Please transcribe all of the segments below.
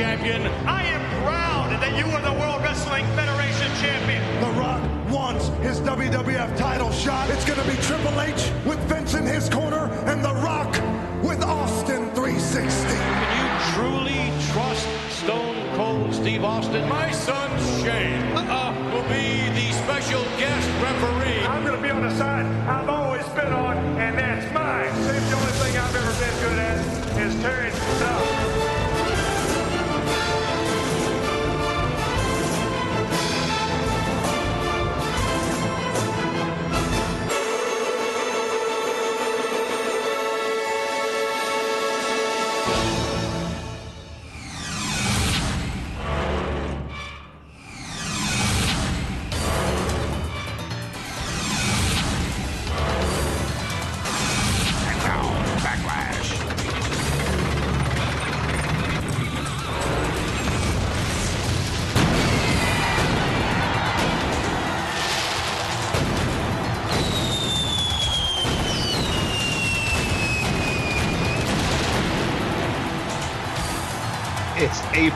Champion. I am proud that you are the World Wrestling Federation champion. The Rock wants his WWF title shot. It's going to be Triple H with Vince in his corner and The Rock with Austin 360. Can you truly trust Stone Cold Steve Austin? My son Shane uh, will be the special guest referee. I'm going to be on the side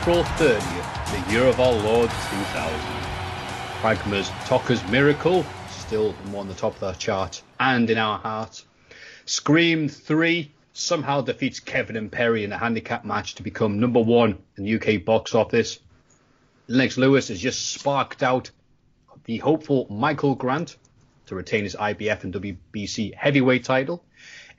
April 30th, the year of our Lord 2000. Fragma's Toca's Miracle, still on the top of the chart, and in our heart. Scream 3 somehow defeats Kevin and Perry in a handicap match to become number one in the UK box office. Lennox Lewis has just sparked out the hopeful Michael Grant to retain his IBF and WBC heavyweight title.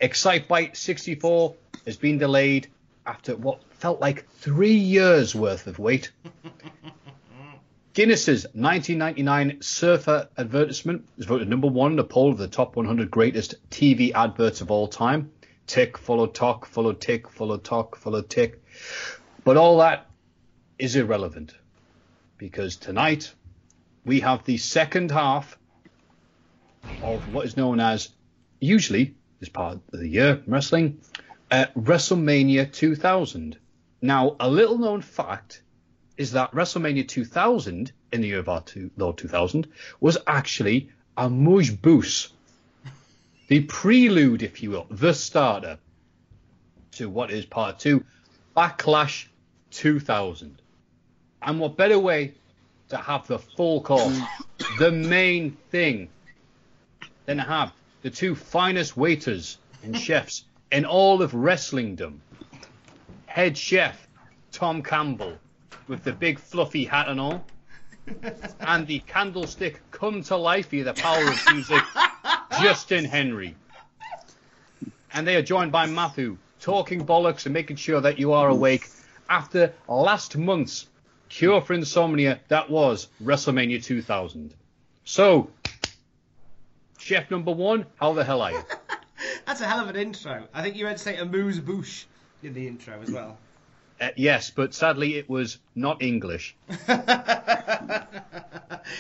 Excitebike 64 has been delayed after what felt like three years worth of wait. Guinness's 1999 Surfer advertisement was voted number one in the poll of the top 100 greatest TV adverts of all time. Tick, follow talk, follow tick, follow talk, follow tick. But all that is irrelevant because tonight we have the second half of what is known as, usually, this part of the year wrestling, uh, WrestleMania 2000. Now, a little known fact is that WrestleMania 2000 in the year of our two, Lord 2000 was actually a mush boos, the prelude, if you will, the starter to what is part two, Backlash 2000. And what better way to have the full course, the main thing, than to have the two finest waiters and chefs in all of wrestlingdom. Head chef Tom Campbell with the big fluffy hat and all, and the candlestick come to life via the power of music, Justin Henry. And they are joined by Matthew, talking bollocks and making sure that you are awake after last month's cure for insomnia that was WrestleMania 2000. So, chef number one, how the hell are you? That's a hell of an intro. I think you had to say amuse bouche in the intro as well. Uh, yes, but sadly it was not English.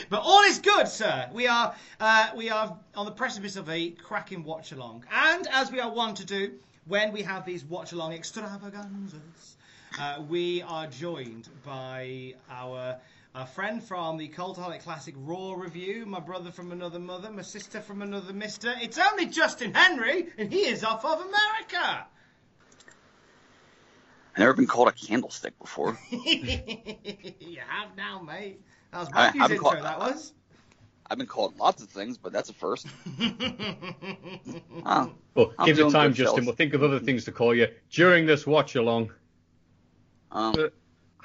But all is good, sir. We are uh, we are on the precipice of a cracking watch along, and as we are wont to do when we have these watch along extravaganzas, uh, we are joined by our. A friend from the Cultaholic Classic Raw review, my brother from another mother, my sister from another mister. It's only Justin Henry, and he is off of America. I've never been called a candlestick before. you have now, mate. That was I Matthew's haven't intro. called- that was. I've been called lots of things, but that's a first. Oh, Well, I'm give it time, Justin. fellas. We'll think of other things to call you during this watch along. um, But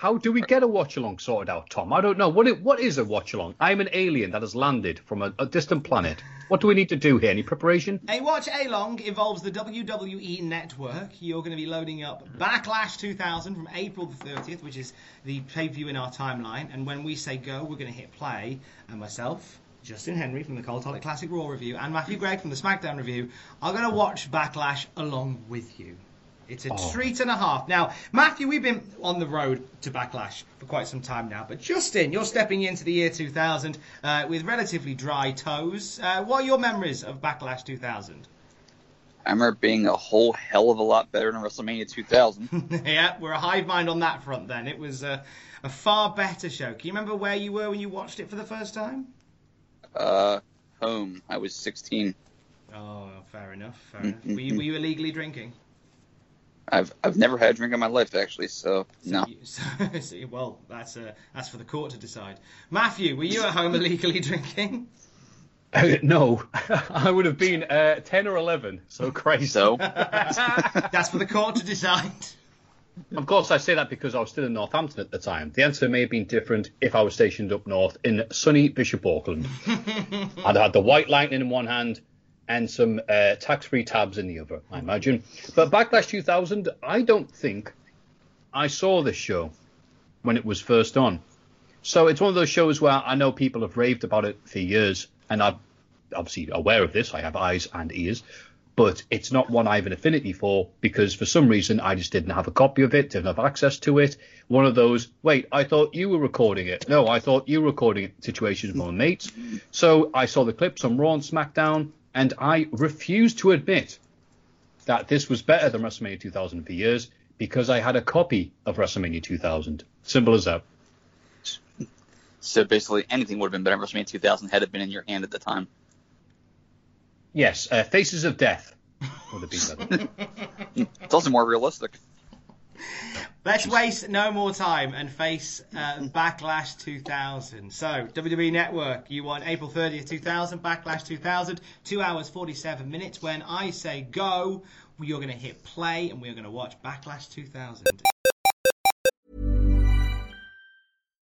how do we get a watch along sorted out, Tom? I don't know. What i- what is a watch along? I'm an alien that has landed from a, a distant planet. What do we need to do here? Any preparation? A watch along involves the WWE Network. You're going to be loading up Backlash 2000 from April the 30th, which is the pay per view in our timeline. And when we say go, we're going to hit play. And myself, Justin Henry from the Cultaholic Classic Raw review, and Matthew Gregg from the SmackDown review are going to watch Backlash along with you. It's a Oh. treat and a half. Now, Matthew, we've been on the road to Backlash for quite some time now, but Justin, you're stepping into the year 2000 uh, with relatively dry toes. Uh, what are your memories of Backlash 2000? I remember being a whole hell of a lot better than WrestleMania 2000. yeah, we're a hive mind on that front then. It was a, a far better show. Can you remember where you were when you watched it for the first time? uh, home. I was 16. Oh, fair enough. Fair Mm, enough. Were you, were you illegally drinking? I've I've never had a drink in my life actually, so no. You- so- so- well, that's uh, that's for the court to decide. Matthew, were you at home illegally drinking? no, I would have been uh, 10 or 11. So crazy. So that's for the court to decide. Of course, I say that because I was still in Northampton at the time. The answer may have been different if I was stationed up north in sunny Bishop Auckland. I'd had the White Lightning in one hand and some uh, tax-free tabs in the other, I imagine. But Backlash 2000, I don't think I saw this show when it was first on. So it's one of those shows where I know people have raved about it for years, and I'm obviously aware of this. I have eyes and ears, but it's not one I have an affinity for because for some reason I just didn't have a copy of it, didn't have access to it. One of those, wait, I thought you were recording it. No, I thought you were recording it situations with my mates. So I saw the clips on Raw and SmackDown, and I refused to admit that this was better than WrestleMania 2000 for years because I had a copy of WrestleMania 2000. Simple as that. so basically anything would have been better than WrestleMania 2000 had it been in your hand at the time. Yes, uh, Faces of Death would have been better. It's also more realistic. Let's waste no more time and face uh, Backlash 2000. So, WWE Network, you want April 30th, 2000, Backlash 2000, 2 hours 47 minutes. When I say go, you're going to hit play and we're going to watch Backlash 2000.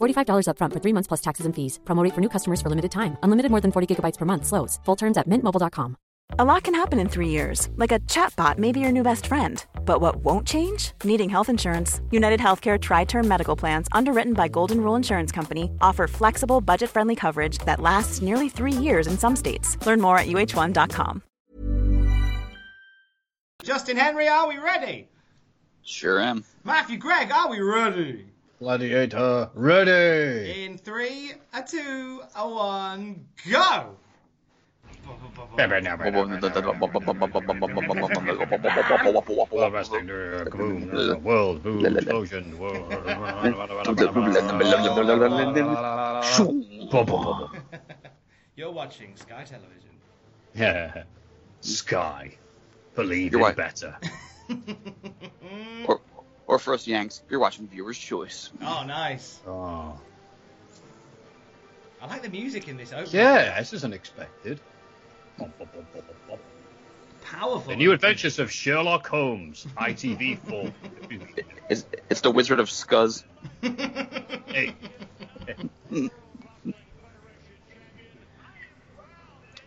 $45 upfront for three months plus taxes and fees. Promo rate for new customers for limited time. Unlimited more than 40 gigabytes per month. Slows. Full terms at mintmobile.com. A lot can happen in three years, like a chatbot may be your new best friend. But what won't change? Needing health insurance. United Healthcare Tri Term Medical Plans, underwritten by Golden Rule Insurance Company, offer flexible, budget friendly coverage that lasts nearly three years in some states. Learn more at uh1.com. Justin Henry, are we ready? Sure am. Matthew Gregg, are we ready? Gladiator, ready! In three, a two, a one, go! Uh, kaboom, uh, world, boom, explosion, world. You're watching Sky Television. Yeah. Sky. Believe You're in right. better. Or, or for us Yanks, you're watching Viewer's Choice. Oh, nice. Oh. I like the music in this opening. Yeah, this is unexpected. Powerful. The new adventures of Sherlock Holmes, ITV4. It's, it's the Wizard of Scuzz. hey.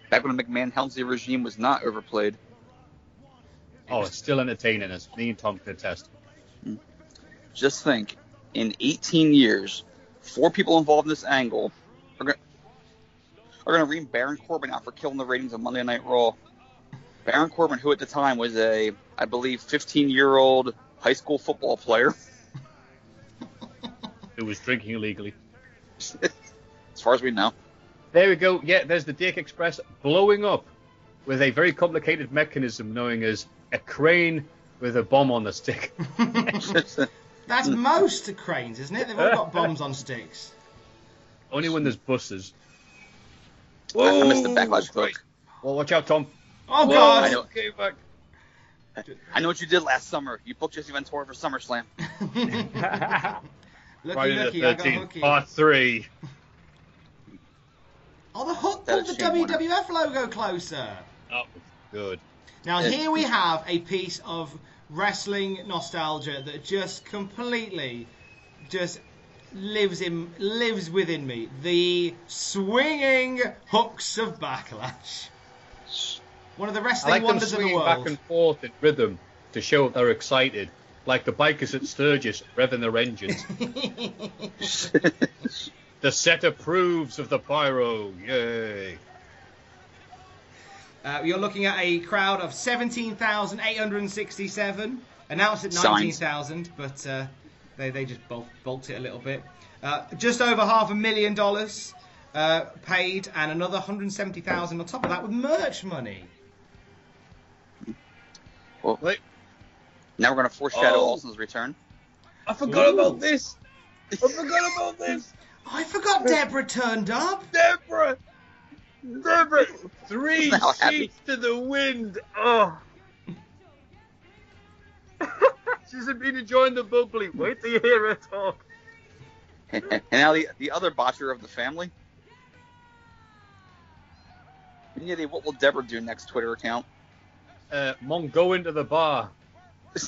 Back when the McMahon Helmsley regime was not overplayed. Oh, it's still entertaining us. Me and Tom can attest. Just think, in 18 years, four people involved in this angle are going are going to ream Baron Corbin out for killing the ratings of Monday Night Raw. Baron Corbin, who at the time was a, I believe, 15 year old high school football player, Who was drinking illegally. as far as we know. There we go. Yeah, there's the Dick Express blowing up with a very complicated mechanism known as a crane with a bomb on the stick. That's mm. most cranes, isn't it? They've all got bombs on sticks. Only when there's buses. I, I missed the backlash click. Well, watch out, Tom. Oh, Whoa, God. I know, Okay, back. I know what you did last summer. You booked Jesse Ventura for SummerSlam. Looky, Friday looky, the I got 13th, hooky. part three. Oh, the hook That pulled the is Shane Warner. WWF logo closer. Oh, good. Now here we have a piece of wrestling nostalgia that just completely just lives in lives within me. The swinging hooks of backlash. One of the I wrestling like them wonders of the world. back and forth in rhythm to show they're excited, like the bikers at Sturgis revving their engines. the set approves of the pyro. Yay! Uh, you're looking at a crowd of 17,867. Announced at 19,000, but uh, they, they just bulk, bulked it a little bit. Uh, just over half a million dollars uh, paid, and another 170,000 on top of that with merch money. Well, Wait, now we're going to foreshadow Oh. Austin's return. I forgot Ooh. about this. I forgot about this. I forgot Deborah turned up. Deborah, Deborah, three sheets to the wind. Oh. She's been join the bubbly. Wait till you hear her talk. and now the, the other botcher of the family. Yeah, what will Deborah do next Twitter account? Uh, Mom, go into the bar.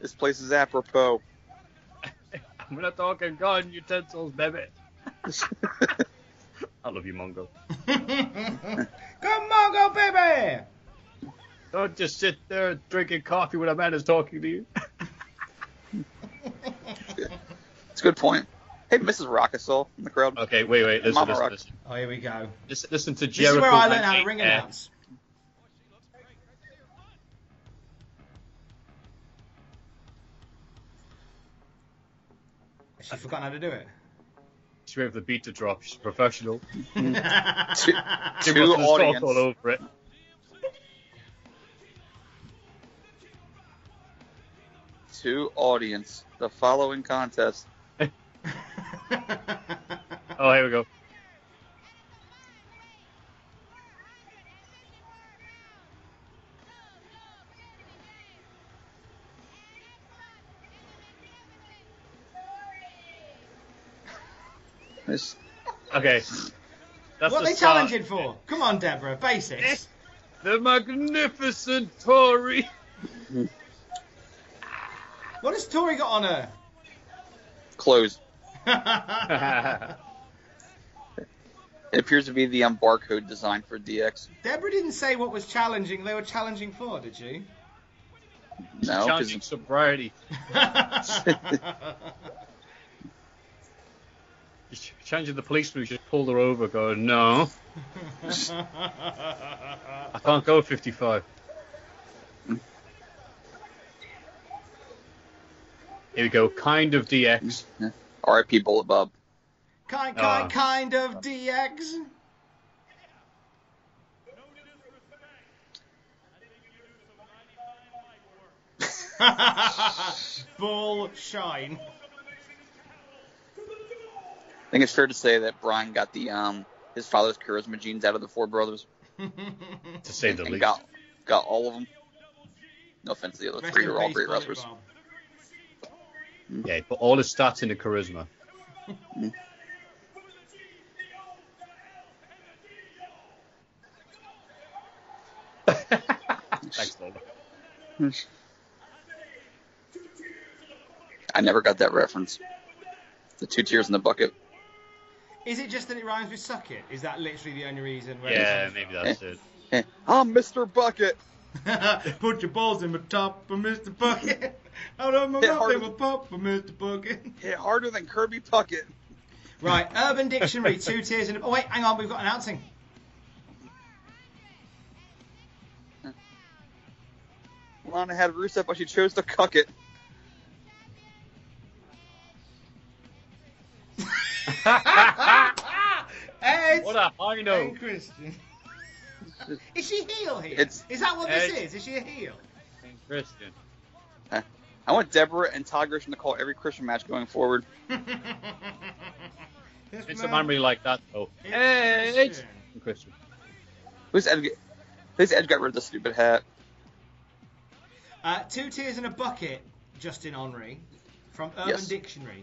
this place is apropos. I'm not talking talk in garden utensils, baby. I love you, Mongo. Come on, go baby! Don't just sit there drinking coffee when a man is talking to you. It's a good point. Hey, Mrs. Rockasol in the crowd. Okay, wait, wait. Listen, Mama listen, Rock. listen. Oh, here we go. Listen, listen to This is where I learned how to ring announce. She's forgotten how to do it. She's waiting for the beat to drop. She's a professional. Two, She two must audience. all over it. To audience. The following contest. Oh, here we go. This- Okay. That's what are they start. challenging for? Come on, Deborah. Basics. The magnificent Tori. What has Tori got on her? Close. Deborah It appears to be the um, barcode design for DX. Deborah didn't say what was challenging. They were challenging for, did she? No, Challenging because sobriety. Challenging the policeman who just pulled her over, going, no, I can't go 55. Here we go, kind of DX. R.I.P. Bullet Bob. kind, kind, ah. kind of DX. Bull shine. I think it's fair to say that Brian got the um his father's charisma genes out of the four brothers. to say the and least. got got all of them. No offense to the other Rest three, in who are all great Bullet wrestlers. Bob. Yeah, but all his stats in the charisma. Thanks, Lola. I never got that reference. The two tears in the bucket. Is it just that it rhymes with suck it? Is that literally the only reason? Where Yeah, it maybe that's it. I'm Mr. Bucket. Put your balls in the top for Mr. Bucket. Out of my Hit mouth harder. in my pop for Mr. Bucket. Hit harder than Kirby Puckett. Right, Urban Dictionary, two tiers in. A... Oh wait, hang on, we've got an announcing. Lana had Rusev, but she chose to cuck it. Edge What a high and note. Christian. Is she a heel here? It's- Is that what this is? Is she a heel? And Christian. I want Deborah and Todd Grisham to call every Christian match going forward. This It's a man really like that, though. It's Hey, Christian. it's Christian. Who's Edge? Who's Edge got rid of the stupid hat? Uh, two tears in a bucket, Justin Henry, from Urban Yes. Dictionary.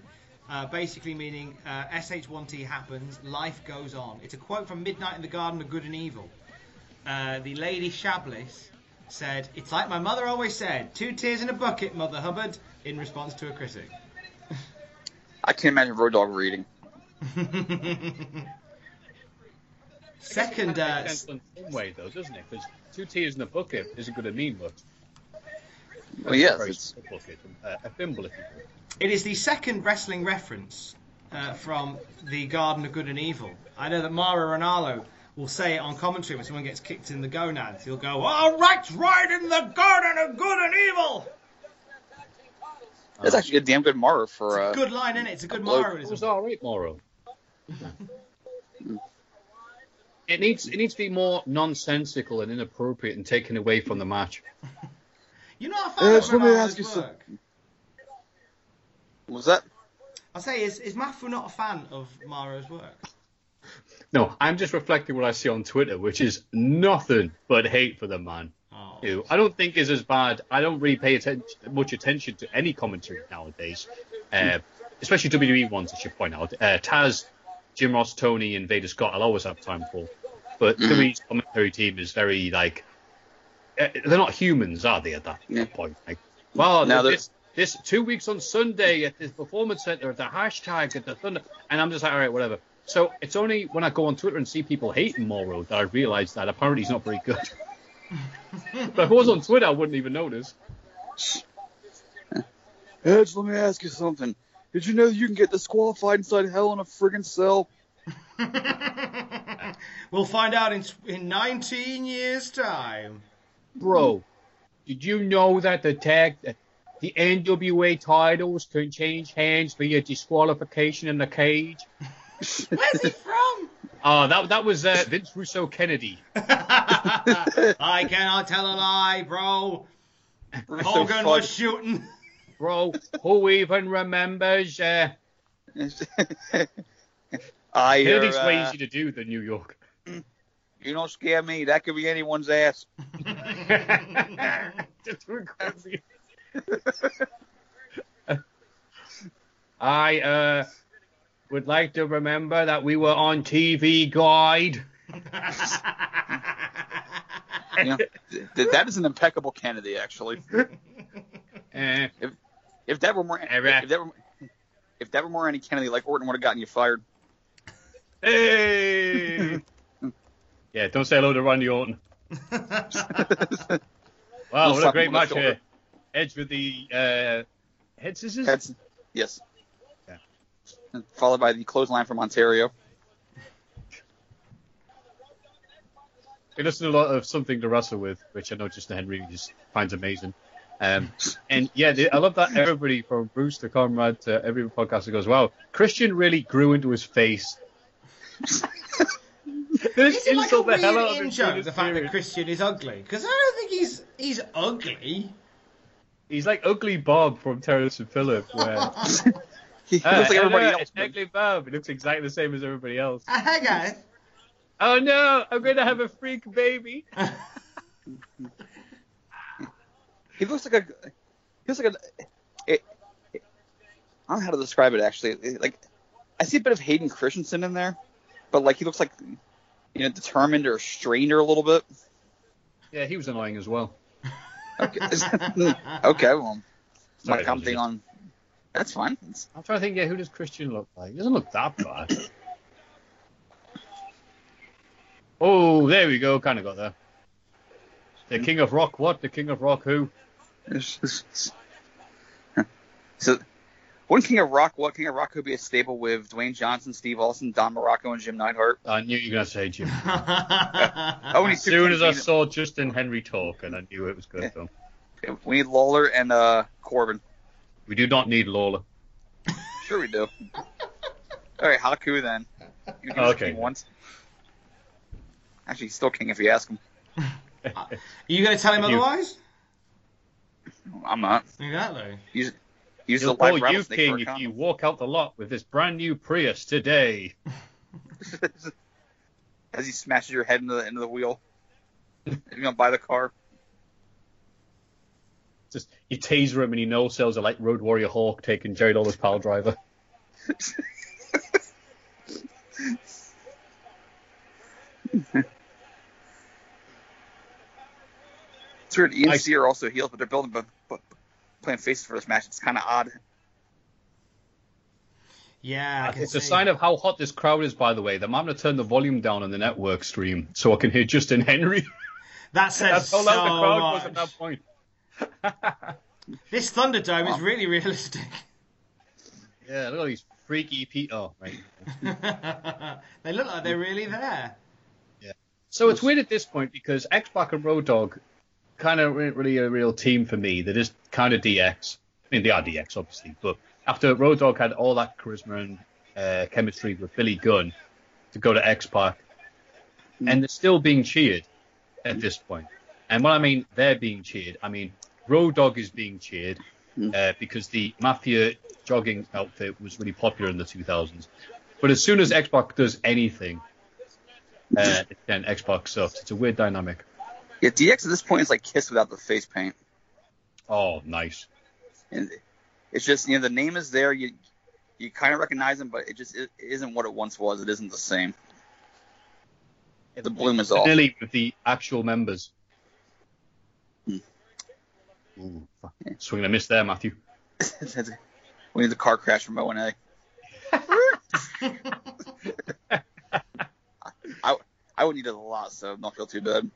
Uh, basically meaning uh, SH1T happens, life goes on. It's a quote from Midnight in the Garden of Good and Evil. Uh, the Lady Chablis said, It's like my mother always said, two tears in a bucket, Mother Hubbard, in response to a critic. I can't imagine Road Dogg reading. Second, That uh, makes sense in some way, though, doesn't it? Because two tears in a bucket isn't going to mean much. Well, yes, it's uh, a thimble, if you will. It is the second wrestling reference uh, from the Garden of Good and Evil. I know that Mauro Ranallo will say it on commentary when someone gets kicked in the gonads. He'll go, "All right, right in the Garden of Good and Evil." it's actually a damn good Mara for. Uh, Good line, isn't it? It's a good a bloke. It was Mauroism. all right, Mauro. it needs it needs to be more nonsensical and inappropriate and taken away from the match. You're not a fan Edge, let me ask you work. something. was that? I say, is is Mafu not a fan of Mauro's work? No, I'm just reflecting what I see on Twitter, which is nothing but hate for the man. Oh. Who I don't think is as bad. I don't really pay atten- much attention to any commentary nowadays, uh, especially WWE ones. I should point out. Uh, Taz, Jim Ross, Tony, and Vader Scott. I'll always have time for, but WWE's commentary team is very like Uh, they're not humans, are they? At that Yeah. point, like, well, No, they're- this this two weeks on Sunday at this performance center, at the hashtag at the Thunder, and I'm just like, all right, whatever. So it's only when I go on Twitter and see people hating Mauro that I realise that apparently he's not very good. but if it was on Twitter, I wouldn't even notice. Edge, let me ask you something. Did you know you can get disqualified inside hell in a friggin' cell? We'll find out in in 19 years' time. Bro, did you know that the tag, the NWA titles can change hands via disqualification in the cage? Where's he from? Oh, that that was uh, Vince Russo Kennedy. I cannot tell a lie, bro. Hogan was shooting. Bro, who even remembers? Uh, I hear, Kennedy's way uh, easier to do than New York. You don't scare me. That could be anyone's ass. Just records you. I uh, would like to remember that we were on TV Guide. You know, th- th- that is an impeccable Kennedy, actually. Uh, If if that were more, if, if that were, if that were more any Kennedy, like Orton would have gotten you fired. hey! Yeah, don't say hello to Randy Orton. Wow, We'll what a great him on the match here. Edge with the uh, head scissors? That's yes. Yeah. Followed by the clothesline from Ontario. It does a lot of something to wrestle with, which I know Justin Henry just finds amazing. Um, and yeah, I love that everybody from Bruce to Conrad to every podcaster goes, wow, Christian really grew into his face. This Is like a the weird hell out of in-joke, the fact that. Christian is ugly? Because I don't think he's he's ugly. He's like Ugly Bob from Terrence and Phillip, where He Uh, looks like everybody hello, else. Ugly Bob. He looks exactly the same as everybody else. Uh, hey guys. Oh no, I'm going to have a freak baby. He looks like a. He looks like a. It, it- I don't know how to describe it actually. It- like, I see a bit of Hayden Christensen in there, but like he looks like, you know, determined or strained or a little bit. Yeah, he was annoying as well. Okay, hmm, okay well, Sorry, not commenting on. That's fine. I'm trying to think, yeah, who does Christian look like? He doesn't look that bad. oh, there we go. Kind of got there. The King of Rock, what? The King of Rock, who? So, wouldn't King of Rock, what King of Rock could be a stable with Dwayne Johnson, Steve Austin, Don Muraco, and Jim Neidhart? I knew you were going to say Jim. Oh, and as soon as I saw Justin Henry talk, and I knew it was good to come. we need Lawler and uh, Corbin. We do not need Lawler. Sure, we do. All right, Haku then. You can Okay. king once. Actually, he's still king if you ask him. Are you going to tell him otherwise? I'm not. Exactly. Use, use He'll the call you king if you walk out the lot with this brand new Prius today. As he smashes your head into the end of the wheel. You're gonna buy the car. Just you taser him and he no sells are like Road Warrior Hawk taking Jerry Lawler's pile driver. It's weird. Ian and are also heels, but they're building, playing faces for this match. It's kind of odd. Yeah, I can It's a sign of how hot this crowd is, by the way. That I'm going to turn the volume down on the network stream so I can hear Justin Henry. That says That's how so loud the crowd was much. at that point. This Thunderdome is really realistic. Yeah, look at these freaky people. Oh, right. they look like they're really there. Yeah. So it's weird at this point because X Pac and Road Dogg kind of really a real team for me. They're just kind of DX. I mean, they are DX, obviously, but after Road Dogg had all that charisma and uh, chemistry with Billy Gunn to go to X Pac, and they're still being cheered at this point. And when I mean they're being cheered, I mean Road Dogg is being cheered uh, because the Mafia jogging outfit was really popular in the 2000s. But as soon as X Pac does anything, uh, then Xbox sucks. It's a weird dynamic. Yeah, DX at this point is like Kiss without the face paint. Oh, nice. And it's just you know the name is there. You you kind of recognize him, but it just it isn't what it once was. It isn't the same. The bloom is off. Nearly with the actual members. Hmm. Ooh, fuck. swing and a miss there, Matthew. we need the car crash from O and A. I I would need it a lot, so don't feel too bad.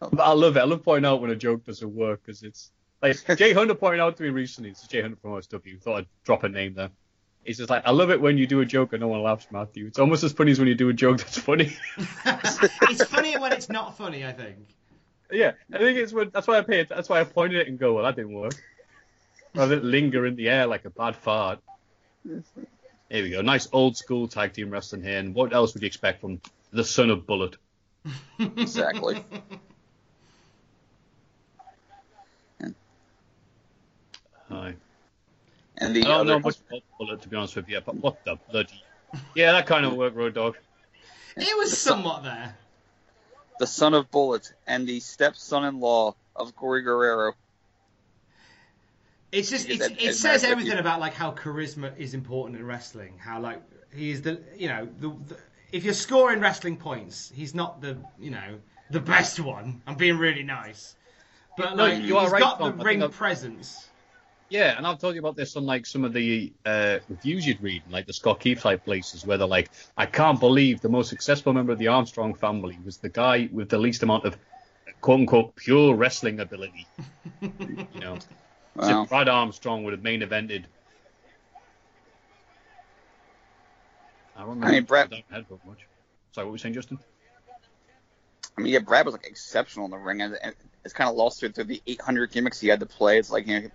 But I love it. I love pointing out when a joke doesn't work because it's like Jay Hunter pointed out to me recently. It's is Jay Hunter from OSW. Thought I'd drop a name there. He's just like, I love it when you do a joke and no one laughs, Matthew. It's almost as funny as when you do a joke that's funny. it's funnier when it's not funny, I think. yeah, I think it's when, that's why I paid. That's why I pointed it and go, well, that didn't work. Rather than linger in the air like a bad fart. Here we go. Nice old school tag team wrestling here. And what else would you expect from the son of Bullet? Exactly. Hi. And I the don't know much about Bullet to be honest with you, but what the bloody? Yeah, that kind of work, Road Dog. It was somewhat there. the son of Bullet and the stepson-in-law of Gory Guerrero. It's just Is it's, that- it is says everything about like how charisma is important in wrestling. How like he is the you know the, the if you're scoring wrestling points, he's not the you know the best one. I'm being really nice, but No, like you are he's right, got Tom. The think ring presence. Yeah, and I've told you about this on like some of the uh, reviews you'd read, like the Scott Keith type places, where they're like, I can't believe the most successful member of the Armstrong family was the guy with the least amount of quote unquote pure wrestling ability. you know, Wow. if Brad Armstrong would have main evented. I remember I mean, Brad- don't much. Sorry, what were you saying, Justin? I mean, yeah, Brad was like exceptional in the ring, and, and it's kind of lost through, through the 800 gimmicks he had to play. It's like, you know,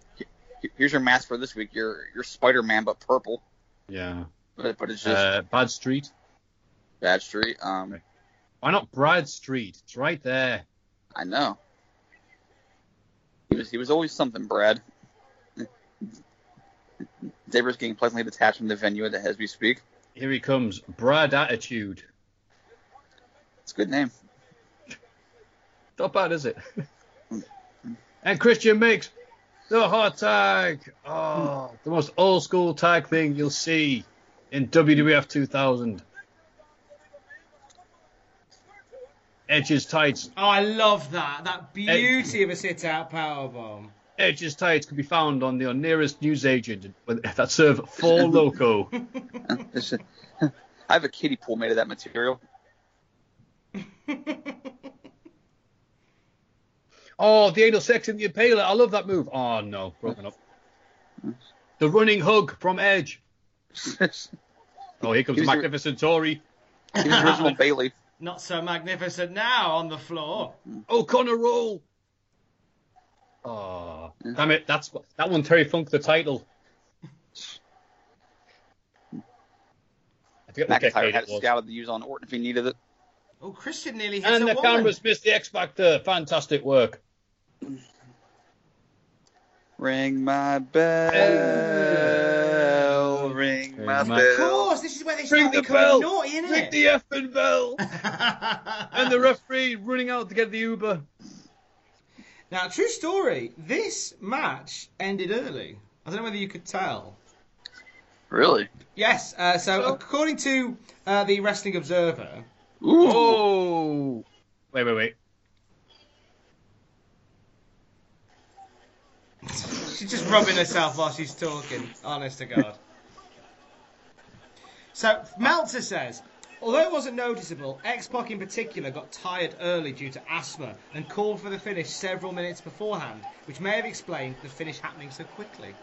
here's your mask for this week. You're you're Spider-Man, but purple. Yeah. But, but it's just Uh, Bad Street. Bad Street. Um, Why not Brad Street? It's right there. I know. He was he was always something, Brad. Saber's getting pleasantly detached from the venue as we speak. Here he comes, Brad Attitude. It's a good name. Not bad, is it? and Christian makes the hot tag. Oh, the most old school tag thing you'll see in WWF 2000. Edge's tights. Oh, I love that. That beauty of a sit-out powerbomb. Edge's tights can be found on your nearest newsagent that serve full loco. I have a kiddie pool made of that material. oh, the anal sex in the impaler. I love that move. Oh, no. Broken up. The running hug from Edge. oh, here comes Magnificent Tori. He was original Bailey. Not so magnificent now on the floor. O'Connor roll. Oh, damn it! That's that one. Terry Funk the title. I forget McIntyre had it scouted to use on Orton if he needed it. Oh, Christian nearly hit And a the woman. cameras missed the X Factor. Uh, fantastic work. Ring my bell. Ring my Of bell. course, this is where they Ring start the becoming bell. naughty, isn't Ring it? the effing bell. and the referee running out to get the Uber. Now, true story. This match ended early. I don't know whether you could tell. Really? Yes. Uh, so, according to uh, the Wrestling Observer, Ooh. Oh. Wait, wait, wait. she's just rubbing herself while she's talking. Honest to God. So Meltzer says, although it wasn't noticeable, X-Pac in particular got tired early due to asthma and called for the finish several minutes beforehand, which may have explained the finish happening so quickly.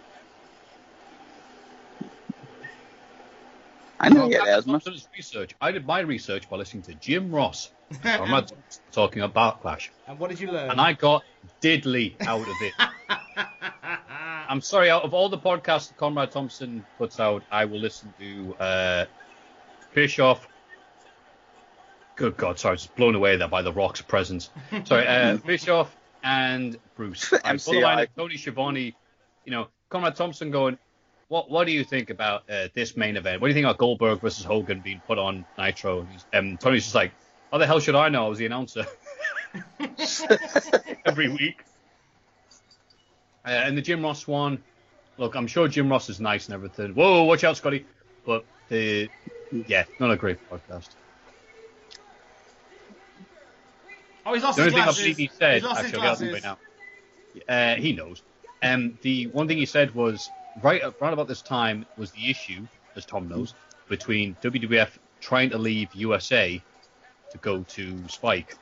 I know he had asthma. Thompson's research. I did my research by listening to Jim Ross. I'm not talking about Backlash. And what did you learn? And I got diddly out of it. I'm sorry, out of all the podcasts that Conrad Thompson puts out, I will listen to uh, Bischoff. Good God, sorry, I was blown away there by the Rock's presence. Sorry, uh, Bischoff and Bruce. I saw the line of Tony Schiavone, you know, Conrad Thompson going, what What do you think about uh, this main event? What do you think about Goldberg versus Hogan being put on Nitro? And And Tony's just like, how the hell should I know? I was the announcer every week. Uh, and the Jim Ross one, look, I'm sure Jim Ross is nice and everything. Whoa, watch out, Scotty. But the, yeah, not a great podcast. Oh, he's lost the his only thing I glasses. believe he said, actually, glasses. right now. Uh, he knows. Um, the one thing he said was right right about this time was the issue, as Tom knows, between WWF trying to leave USA to go to Spike,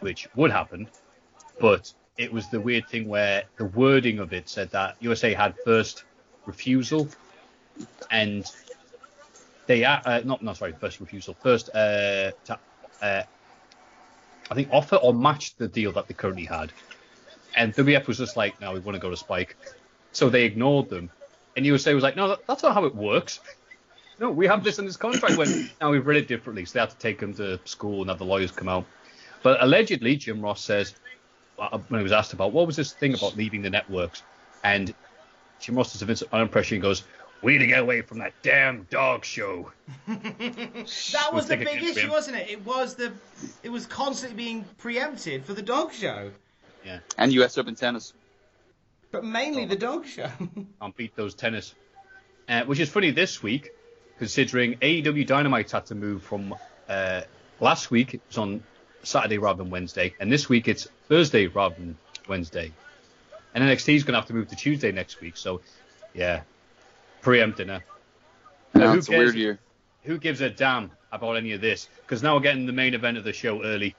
which would happen, but it was the weird thing where the wording of it said that USA had first refusal, and they uh, uh, not not sorry first refusal first uh, ta- uh, I think offer or match the deal that they currently had. And WF was just like, no, we want to go to Spike. So they ignored them. And USA was like, no, that, that's not how it works. No, we have this in this contract. When now we've read it differently, so they had to take them to school and have the lawyers come out. But allegedly, Jim Ross says, uh, when he was asked about what was this thing about leaving the networks, and Jim Ross does an impression. He goes, "We need to get away from that damn dog show." That was Was the big issue, wasn't it? It was the, it was constantly being preempted for the dog show, Yeah, And U.S. Open tennis. but mainly the dog show. can't beat those tennis. Uh, which is funny this week, considering AEW Dynamite had to move from uh, last week. It was on Saturday rather than Wednesday, and this week it's Thursday rather than Wednesday. And NXT is going to have to move to Tuesday next week. So, yeah, preempting her. No, who it's a weird year. Who gives a damn about any of this? Because now we're getting the main event of the show early.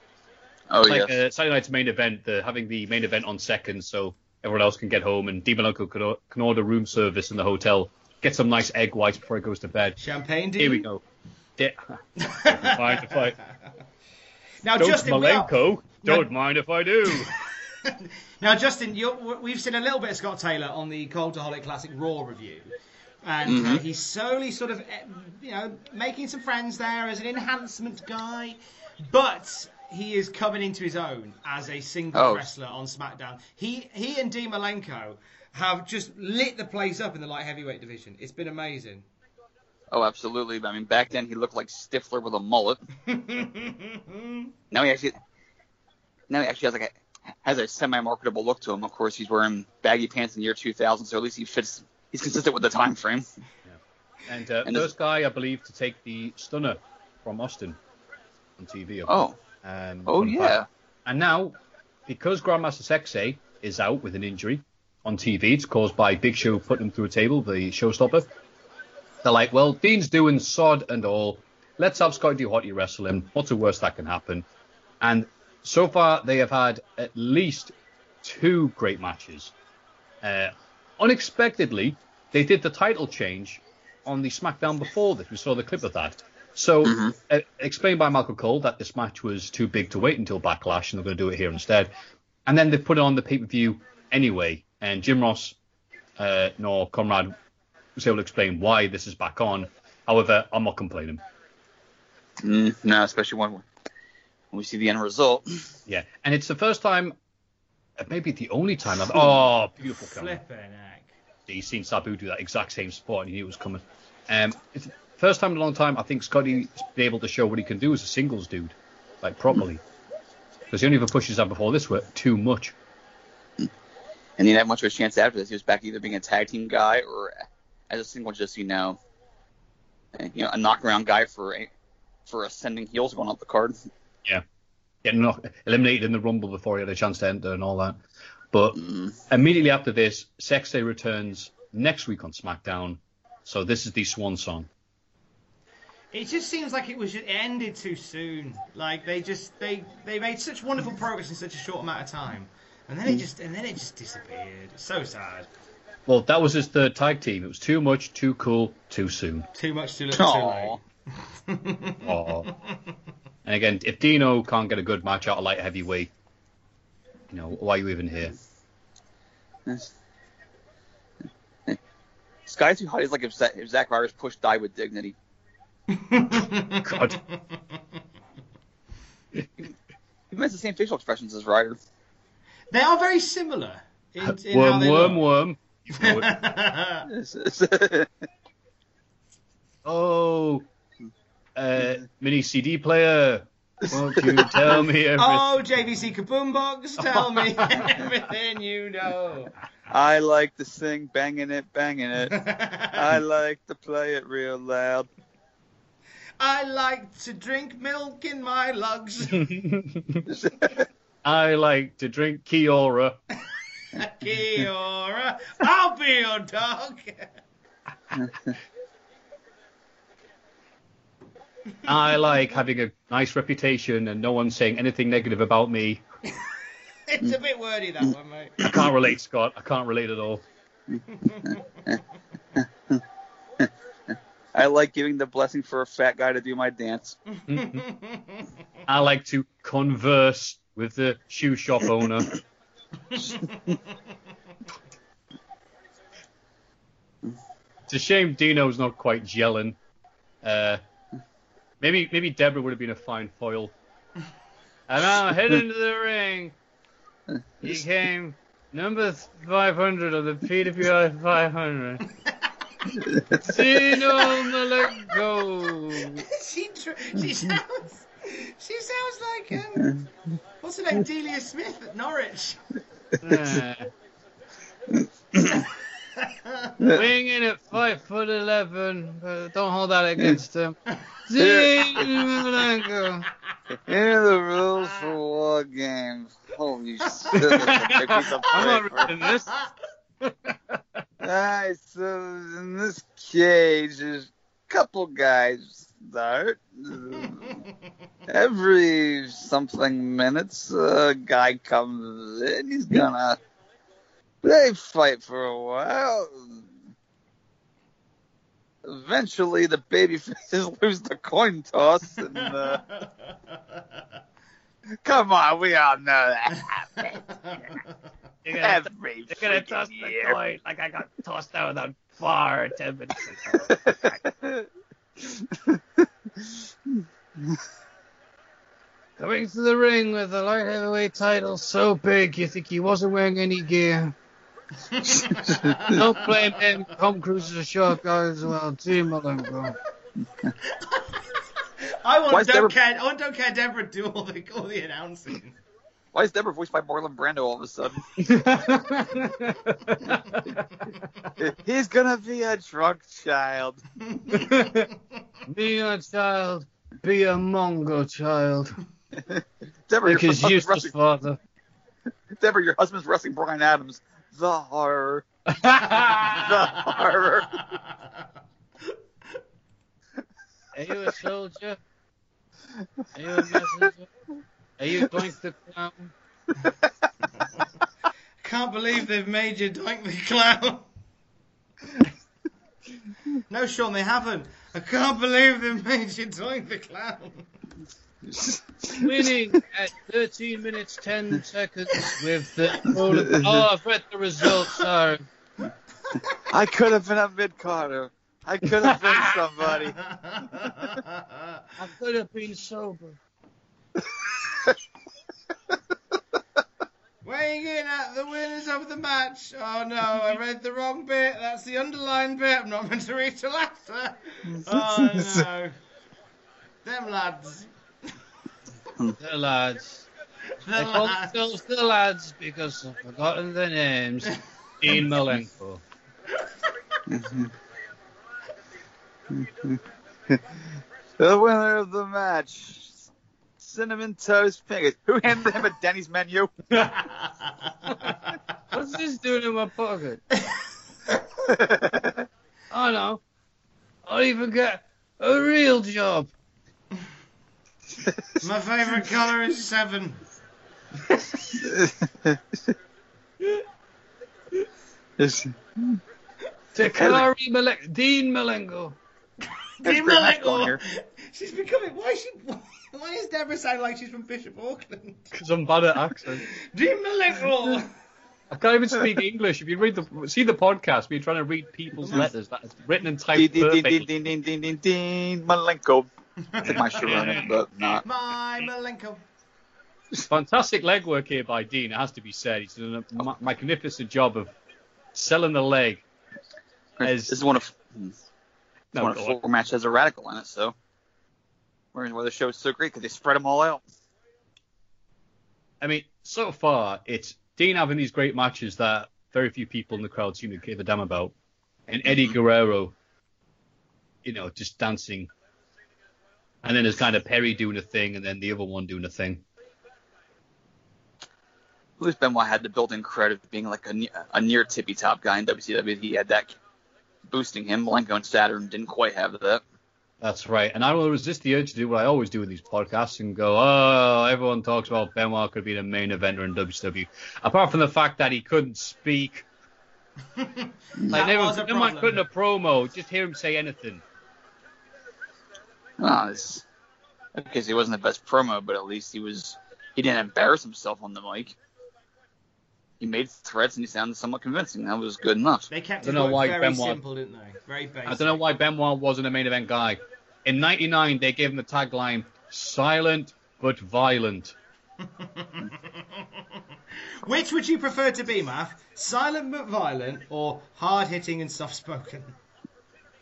Oh, like yes. uh, Saturday night's main event, the, having the main event on second, so everyone else can get home, and Demon Uncle can, o- can order room service in the hotel, get some nice egg whites before he goes to bed. Champagne, do Here we go. Di- don't mind if I. Now, don't Justin, we are- Malenko. Don't mind if I do. Now, Justin, you're, we've seen a little bit of Scott Taylor on the Cultaholic Classic Raw review, and uh, Mhm. he's slowly sort of, eh, you know, making some friends there as an enhancement guy. But he is coming into his own as a single Oh. wrestler on SmackDown. He he and Dean Malenko have just lit the place up in the light heavyweight division. It's been amazing. Oh, absolutely. I mean, back then he looked like Stifler with a mullet. now he actually, now he actually has like a has a semi-marketable look to him. Of course, he's wearing baggy pants in the year 2000, so at least he fits. He's consistent with the time frame. And, uh, And first guy, I believe, to take the stunner from Austin on TV. Oh. Um, Oh, yeah. fact. And now, because Grandmaster Sexay is out with an injury on TV, it's caused by Big Show putting him through a table, the showstopper. They're like, well, Dean's doing sod and all. Let's have Scotty. Hottie wrestle him. What's the worst that can happen? And so far, they have had at least two great matches. Uh, unexpectedly, they did the title change on the SmackDown before this. We saw the clip of that. So, uh, explained by Michael Cole that this match was too big to wait until Backlash, and they're going to do it here instead. And then they put it on the pay per view anyway. And Jim Ross uh, nor Conrad was able to explain why this is back on. However, I'm not complaining. Mm, no, especially when we see the end result. Yeah, and it's the first time, maybe the only time I've. Oh, beautiful camera. Flipping heck. He's seen Sabu do that exact same spot and he knew it was coming. Um, it's first time in a long time I think Scotty's been able to show what he can do as a singles dude, like properly. Because the only other pushes had before this were too much. And he didn't have much of a chance after this. He was back either being a tag team guy or as a single, just you know, you know, a knockaround guy for a, for ascending heels going up the card. Yeah. Getting knocked, eliminated in the Rumble before he had a chance to enter and all that. But mm. immediately after this, Sexay returns next week on SmackDown. So this is the swan song. It just seems like it was it ended too soon. Like they just they they made such wonderful progress in such a short amount of time, and then it mm. just and then it just disappeared. It's so sad. Well, that was his third tag team. It was too much, too cool, too soon. Too much too little, too late. Aw. And again, if Dino can't get a good match out of light heavyweight, you know, why are you even here? Sky Too Hot is like if, Za- if Zack Ryder's pushed die with dignity. God. He has the same facial expressions as Ryder. They are very similar. In, in how worm, worm, look. worm. You know it. oh, uh, mini CD player. Won't you tell me everything? Oh, JVC Kaboombox, tell me everything you know. I like to sing, banging it, banging it. I like to play it real loud. I like to drink milk in my lugs. I like to drink Kia-Ora. Kia-Ora, I'll be your dog. I like having a nice reputation and no one saying anything negative about me. it's a bit wordy that one, mate. I can't relate, Scott. I can't relate at all. I like giving the blessing for a fat guy to do my dance. I like to converse with the shoe shop owner. it's a shame Dino's not quite gelling. Uh, maybe maybe Deborah would have been a fine foil. And now head into the ring. He came number 500 of the PWI 500. Dino Malenko. she, tr- she sounds, she sounds like um, what's her name, Delia Smith at Norwich. Weighing in at five foot eleven, but don't hold that against him. Dino Malenko. Here are the rules for war games. Holy shit. I'm not reading this. Alright, so in this cage, there's a couple guys start. Every something minutes, a guy comes in. He's gonna. They fight for a while. Eventually, the baby faces lose the coin toss, and uh, come on, we all know that happens. You're gonna, Every you're gonna freaking toss the year. coin like I got tossed out of that bar ten minutes ago. Coming into the ring with the light heavyweight title so big you think he wasn't wearing any gear. Don't blame him. Tom Cruise is a short guy as well. Dean Malenko. I Why want is don't Deborah- care. I want don't care Deborah do all the all the announcing. Why is Deborah voiced by Marlon Brando all of a sudden? He's gonna be a drunk child. Be a child. Be a Mongo child. Deborah, Like your his husband's useless wrestling, father. Deborah, your husband's wrestling Brian Adams. The horror. the horror. Are you a soldier? Are you a messenger? Are you Doink the Clown? Can't believe they've made you Doink the Clown. no, Sean, they haven't. I can't believe they've made you Doink the Clown. Winning at 13 minutes 10 seconds with the. Oh, I've read the results. Sorry. I could have been a mid Carter. I could have been somebody. I could have been sober. Weighing in at the winners of the match. Oh no, I read the wrong bit. That's the underlined bit. I'm not meant to read till after. Oh no. Them lads. Hmm. The lads. The They call lads. themselves the lads because I've forgotten their names. Dean Malenko. the winner of the match. Cinnamon Toast Fingers. Who handed him a Denny's menu? What's this doing in my pocket? I know. I'll even get a real job. My favourite colour is seven. to Takari Malen- Dean Malenko. Dean great match going Malenko. She's becoming. Why is she? Why is Deborah sound like she's from Bishop Auckland? Because I'm bad at accents. Dean Malenko. I can't even speak English. If you read the see the podcast, we're trying to read people's letters that is written and Ding, typed ding, ding, perfectly. ding, ding, ding, ding, ding, Malenko. I think my should run it, but not. My Malenko. Fantastic legwork here by Dean. It has to be said. He's done a ma- magnificent job of selling the leg. As... This is one of hmm. this No, one of go on. four matches has a radical in it, so wondering why the show is so great because they spread them all out. I mean, so far it's Dean having these great matches that very few people in the crowd seem to give a damn about, and Eddie Guerrero, you know, just dancing, and then there's kind of Perry doing a thing, and then the other one doing a thing. At least Benoit had the built-in credit of being like a, a near tippy top guy in WCW. He had that boosting him. Malenko and Saturn didn't quite have that. That's right. And I will resist the urge to do what I always do with these podcasts and go, oh, everyone talks about Benoit could be the main eventer in WCW. Apart from the fact that he couldn't speak. like, That never, was a never mind problem. cutting a promo, just hear him say anything. Ah, oh, this, because he wasn't the best promo, but at least he was. He didn't embarrass himself on the mic. He made threats and he sounded somewhat convincing. That was good enough. They kept I it don't know why very Benoit- simple, didn't they? Very basic. I don't know why Benoit wasn't a main event guy. In 99, they gave him the tagline, silent but violent. Which would you prefer to be, Math? Silent but violent, or hard hitting and soft spoken?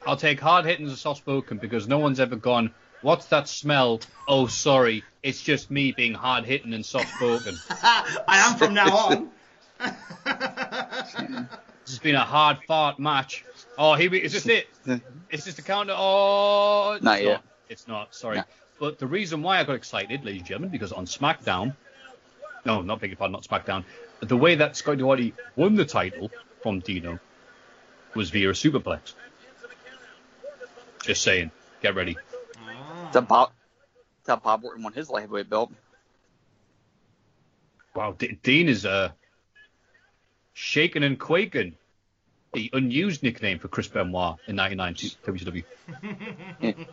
I'll take hard hitting and soft spoken because no one's ever gone, what's that smell? Oh, sorry, it's just me being hard hitting and soft spoken. I am from now on. This has been a hard fart match. Oh, here we, is this it? Is this the counter? Oh, it's Not yet. It's not. Sorry. No. But the reason why I got excited, ladies and gentlemen, because on SmackDown, no, not beg your pardon, not SmackDown, the way that Scott Duarte won the title from Dino was via a superplex. Just saying. Get ready. That Bob, that Bob Orton won his lightweight belt. Wow, D- Dean is uh, shaking and quaking. The unused nickname for Chris Benoit in 99 WCW.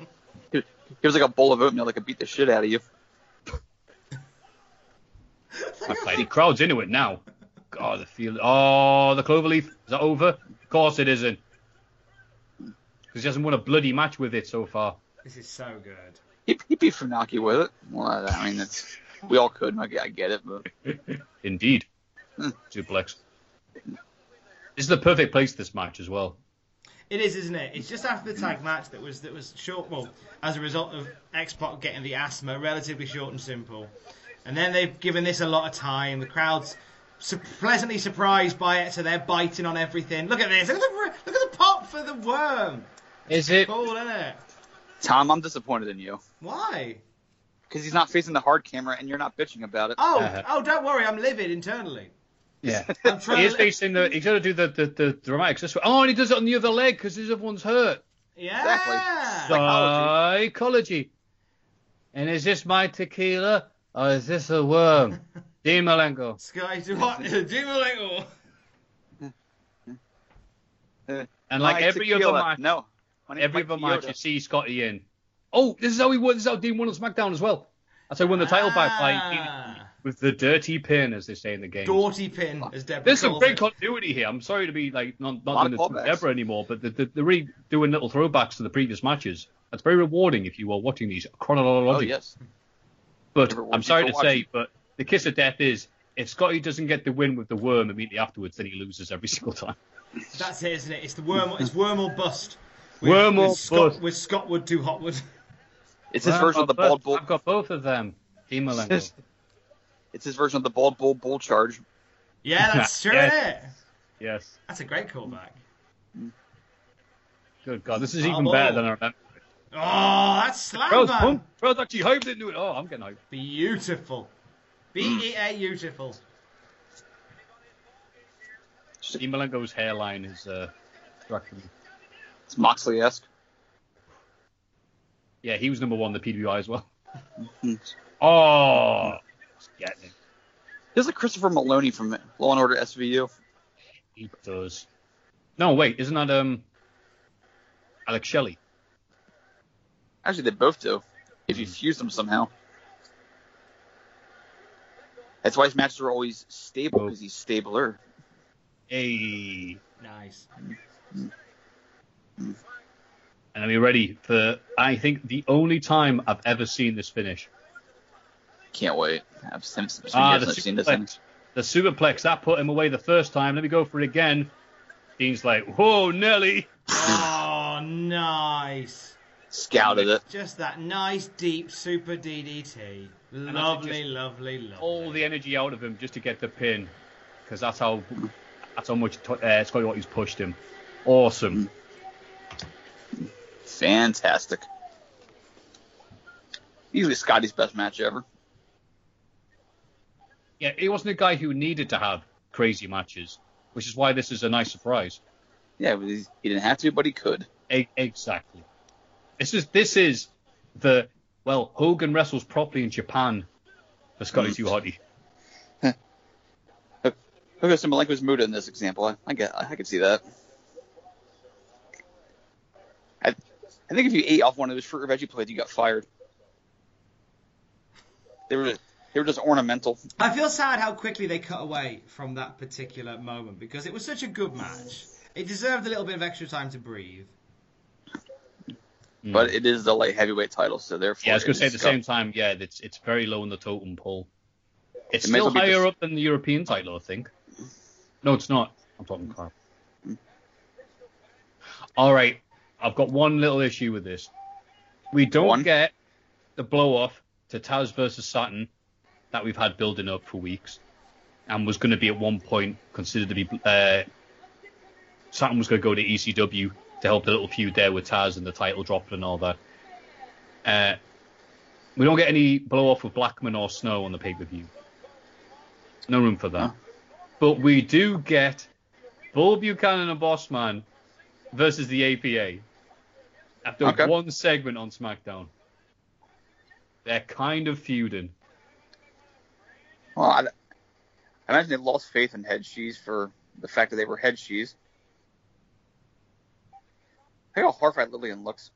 He, he was like a bowl of oatmeal that could beat the shit out of you. Okay, the crowd's into it now. God, the feel. Oh, the Cloverleaf. Is that over? Of course it isn't. Because he hasn't won a bloody match with it so far. This is so good. He, he beat Funaki with it. Well, I mean, it's We all could. I, I get it, but Indeed. Hmm. Suplex. This is the perfect place for this match as well. It is, isn't it? It's just after the tag match that was that was short. Well, as a result of X Pac getting the asthma, relatively short and simple. And then they've given this a lot of time. The crowd's su- pleasantly surprised by it, so they're biting on everything. Look at this! Look at the look at the pop for the worm. Is it? Cool, isn't it? Tom, I'm disappointed in you Why? because he's not facing the hard camera and you're not bitching about it. Oh, Uh-huh. oh, don't worry, I'm livid internally. Yeah. I'm trying he is to- facing the. He's got to do the the, the dramatics this way. Oh, and he does it on the other leg because his other one's hurt. Yeah. Psychology. And is this my tequila or is this a worm? Dean Malenko. Sky too hot. Jimmy And like My every tequila. other match, No. My name's every other match, you see Scotty in. Oh, this is how he won. This is how Dean won on SmackDown as well. That's how he won the title back by ah. with the dirty pin, as they say in the game. Dirty pin, as Deborah There's some calls great it. continuity here. I'm sorry to be like not, not lot doing of this with callbacks. Deborah anymore, but the, the, they're really doing little throwbacks to the previous matches. That's very rewarding if you are watching these Oh yes. But Never I'm sorry to before say, but the kiss of death is if Scotty doesn't get the win with the worm immediately afterwards, then he loses every single time. That's it, isn't it? It's the worm. It's worm or bust. Worm or with Scott, bust. With Scottwood to Hotwood. It's his Well, version of the I've bald bull. I've got both of them. Dean Malenko. It's his version of the bald bull bull charge. Yeah, that's true, Yes. yes. That's a great callback. Good God, this is Oh, even boy. better than I remember. Oh, that's slam Crowd's man. pumped. Crowd's actually hyped into it. Oh, I'm getting hyped. Beautiful. B E A beautiful. Dean Malenko's hairline is uh, distracting me. It's Moxley esque. Yeah, he was number one in the PWI as well. Mm-hmm. Oh, getting it. He's like Christopher Meloni from Law and Order SVU. He does. No, wait, isn't that um Alex Shelley? Actually, they both do. If you fuse them somehow. That's why his matches are always stable because he's stabler. Hey. Nice. And are we ready for, I think, the only time I've ever seen this finish? Can't wait. I've seen, seen, Ah, the seen this. superplex. The superplex, that put him away the first time. Let me go for it again. Dean's like, whoa, Nelly. Oh, nice. Scouted it. Just that nice, deep super DDT. Lovely, lovely, lovely. All the energy out of him just to get the pin. Because that's how that's how much uh, Scotty Watty's pushed him. Awesome. Fantastic. Easily Scotty's best match ever. Yeah, he wasn't a guy who needed to have crazy matches, which is why this is a nice surprise. Yeah, he didn't have to, but he could. Exactly. This is this is the well Hogan wrestles properly in Japan for Scotty mm. Too Hotty. Look at Malenko's mood in this example. I, I get, I can see that. I, I think if you ate off one of those fruit or veggie plates, you got fired. They were, they were just ornamental. I feel sad how quickly they cut away from that particular moment because it was such a good match. It deserved a little bit of extra time to breathe. But it is the light heavyweight title, so therefore. Yeah, I was going to say at is the same time, yeah, it's it's very low in the totem pole. It's It still well higher the- up than the European title, I think. No, it's not. I'm talking crap. All right, I've got one little issue with this. We don't One? get the blow off to Taz versus Saturn that we've had building up for weeks, and was going to be at one point considered to be. Uh, Saturn was going to go to ECW to help the little feud there with Taz and the title drop and all that. Uh, we don't get any blow off with Blackman or Snow on the pay per view. No room for that. But we do get Bull Buchanan and Bossman versus the APA after Okay. one segment on SmackDown. They're kind of feuding. Well, I, I imagine they lost faith in head cheese for the fact that they were head cheese. Look how horrified Lillian looks.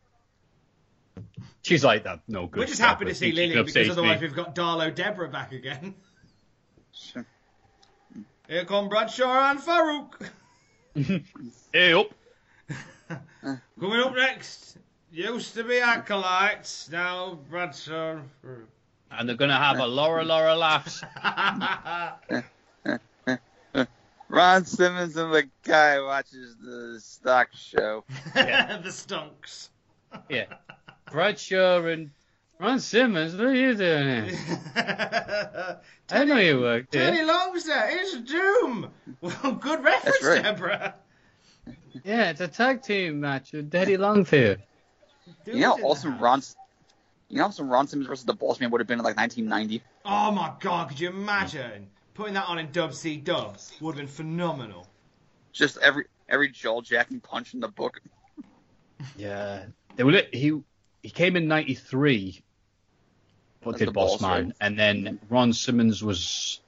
She's like that. No good. We're just happy to see she Lillian because otherwise me. we've got Darlo Deborah back again. Sure. Here come Bradshaw and Farouk. Hey up. Coming up next, used to be acolytes, now Bradshaw and they're gonna have a Laura Laura laughs. Ron Simmons and the guy watches the stock show. the stonks. Yeah. Bradshaw and Ron Simmons, what are you doing here? I know you worked Teddy here. Longster, it's Doom. Well, good reference, right. Deborah. Yeah, it's a tag team match with Daddy Longfair. You know how awesome the Ron, you know how awesome Ron Simmons versus the Boss Man would have been in like 1990. Oh my god, could you imagine putting that on in Dub C Dubs? Would have been phenomenal. Just every every jaw jacking punch in the book. Yeah. They were he he came in '93, but did Boss boss, Man, and then Ron Simmons was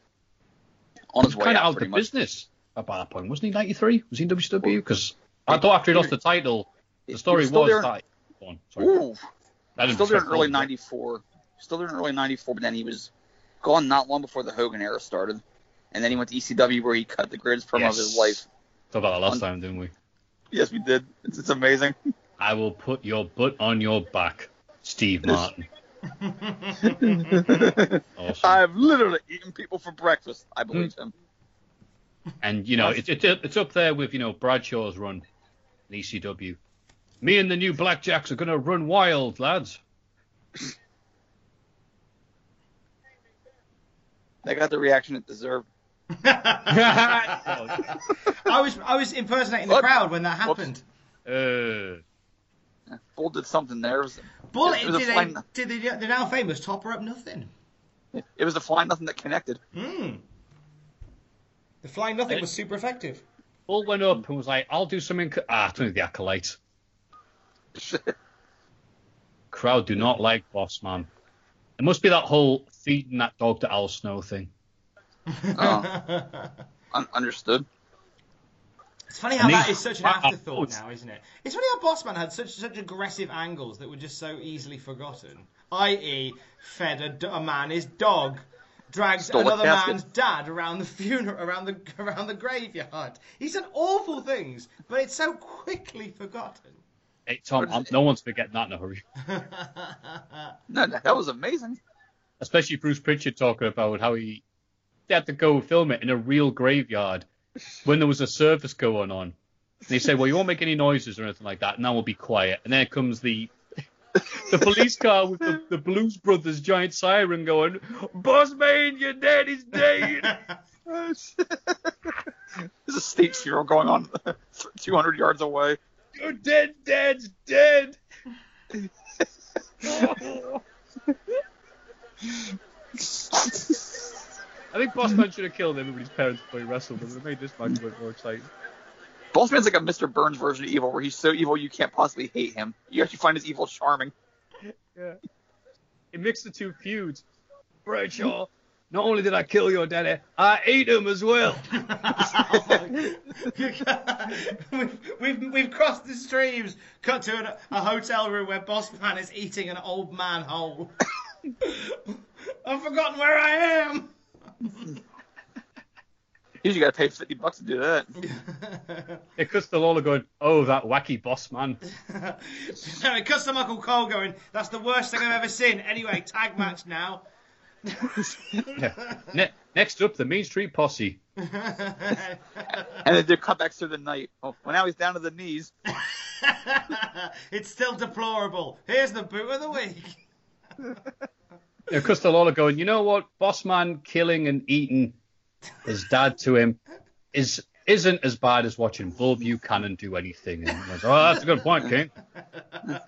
On his way kind of out, out of the much. business at that point, wasn't he? '93 was he in WCW? Because I thought after he lost the title, the story was was there- that. Go on, sorry. Ooh, still there in early '94. Still there in early '94, but then he was gone not long before the Hogan era started, and then he went to ECW where he cut the greatest promo of his life. Talked about that last On- time, didn't we? Yes, we did. It's, it's amazing. I will put your butt on your back, Steve Martin. awesome. I've literally eaten people for breakfast. I believe Hmm. him. And you know, it's it's it's up there with you know Bradshaw's run, in ECW. Me and the new Blackjacks are gonna run wild, lads. They got the reaction it deserved. I was I was impersonating the What? crowd when that happened. Uh, Bull did something there. It was, Bull, it was a did, they, flying, did the, the now famous Topper Up Nothing? it was a flying nothing that connected. Hmm. The Flying Nothing was super effective. Bull went up and was like, "I'll do something." co- Ah, it's only the acolytes. Crowd do not like Boss Man. It must be that whole feeding that dog to Al Snow thing. Oh, un- understood. It's funny how And that these- is such an afterthought now, isn't it? It's funny how Bossman had such such aggressive angles that were just so easily forgotten. I.e., fed a, d- a man his dog, dragged Stole another man's dad around the funeral, around the around the graveyard. He's done awful things, but it's so quickly forgotten. Hey Tom, I'm, no one's forgetting that in a hurry. No, no, that was amazing. Especially Bruce Pritchard talking about how he they had to go film it in a real graveyard when there was a service going on. And they say, "Well, you won't make any noises or anything like that. And now we'll be quiet." And then comes the the police car with the, the Blues Brothers giant siren going, "Boss man, your daddy's dead." There's a state funeral going on 200 yards away. Your dead dad's dead. I think Boss Man should have killed everybody's parents before he wrestled, but it made this match a bit more exciting. Boss Man's like a Mr. Burns version of evil, where he's so evil you can't possibly hate him. You actually find his evil charming. Yeah. He mixed the two feuds. Bradshaw, not only did I kill your daddy, I ate him as well. we've, we've, we've crossed the streams, cut to an, a hotel room where Bossman is eating an old man whole. I've forgotten where I am. Usually got to pay 50 bucks to do that. It cuts to Lawler going, oh, that wacky boss man. no, it cuts to Michael Cole going, that's the worst thing I've ever seen. Anyway, tag match now. Yeah. Ne- next up, the Main Street Posse. And then they cut back through the night. Oh, well, now he's down to the knees. it's still deplorable. Here's the boot of the week. Yeah, cuts to Lawler going, you know what? Boss man killing and eating his dad to him is isn't as bad as watching Bull Buchanan do anything. And I was, oh, that's a good point, King.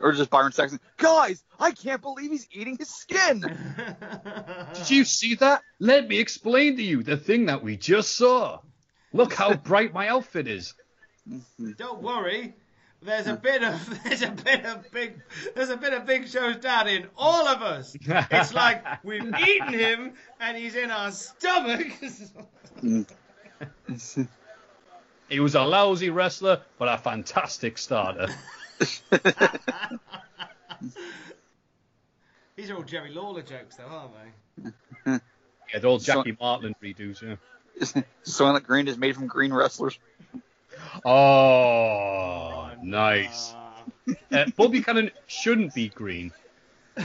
Or just Byron Saxton. Guys, I can't believe he's eating his skin. Did you see that? Let me explain to you the thing that we just saw. Look how bright my outfit is. Don't worry. There's a bit of there's a bit of big there's a bit of Big Show's dad in all of us. It's like we've eaten him and he's in our stomach. He was a lousy wrestler, but a fantastic starter. These are all Jerry Lawler jokes, though, aren't they? Yeah, they're all Jackie Martling redos, yeah. Soylent Green is made from green wrestlers. Oh, nice. Uh, Bull Buchanan shouldn't be green.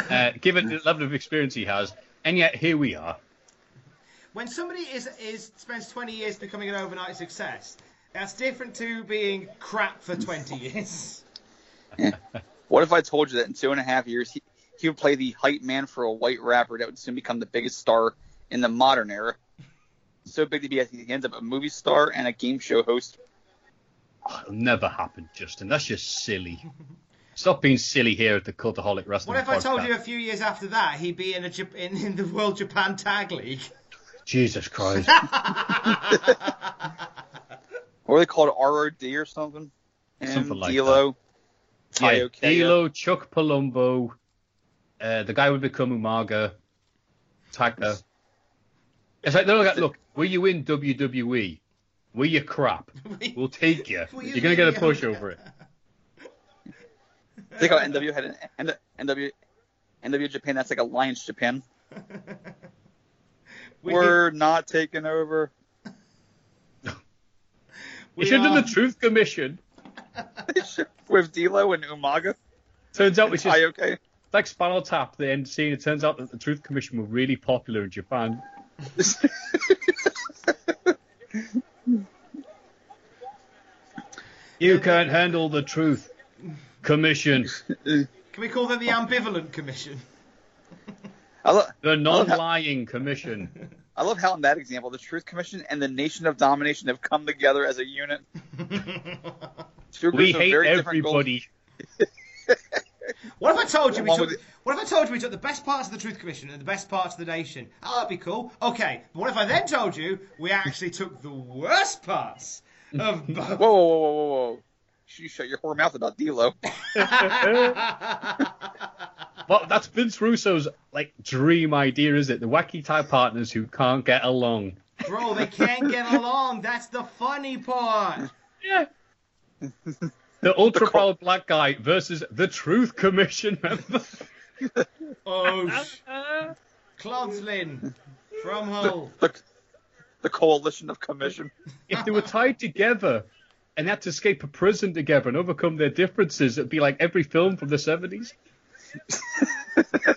uh, given the level of experience he has, and yet here we are. When somebody is is spends 20 years becoming an overnight success, that's different to being crap for 20 years. What if I told you that in two and a half years he, he would play the hype man for a white rapper that would soon become the biggest star in the modern era? So big to be he ends up a movie star and a game show host. It'll never happen, Justin. That's just silly. Stop being silly here at the Cultaholic Wrestling What if I told you a few years after that he'd be in a in, in the World Japan Tag League? Jesus Christ. What are they called? ROD or something? Him, Something like D'Lo, yeah, Taiyo D'Lo, Chuck Palumbo, uh, the guy would become Umaga, Taka. It's like, no, look, look, were you in WWE? Were you crap? We'll take you. You You're going to get a mediocre? push over it. Think how NW had an NW NW Japan. That's like Alliance Japan. We're not taking over. We should have done the Truth Commission. with D'Lo and Umaga. Turns out it's just okay. it's like Spinal Tap, the end scene. It turns out that the Truth Commission were really popular in Japan. You can't handle the Truth Commission. Can we call them the Ambivalent Commission? I, lo- The non-lying commission. I love how in that example, the Truth Commission and the Nation of Domination have come together as a unit. Two We hate very everybody. What if I told you we took? What if I told you we took the best parts of the Truth Commission and the best parts of the nation? Oh, that'd be cool. Okay, but what if I then told you we actually took the worst parts of both? Whoa, whoa, whoa, whoa, whoa, whoa! You shut your whore mouth about D'Lo. Well, that's Vince Russo's like dream idea, is it? The wacky type partners who can't get along. Bro, they can't get along. That's the funny part. Yeah. The ultra proud black guy versus the Truth Commission member. Oh, sh- Clodslin from Hull. The, the coalition of commission. if they were tied together and had to escape a prison together and overcome their differences, it'd be like every film from the 70s.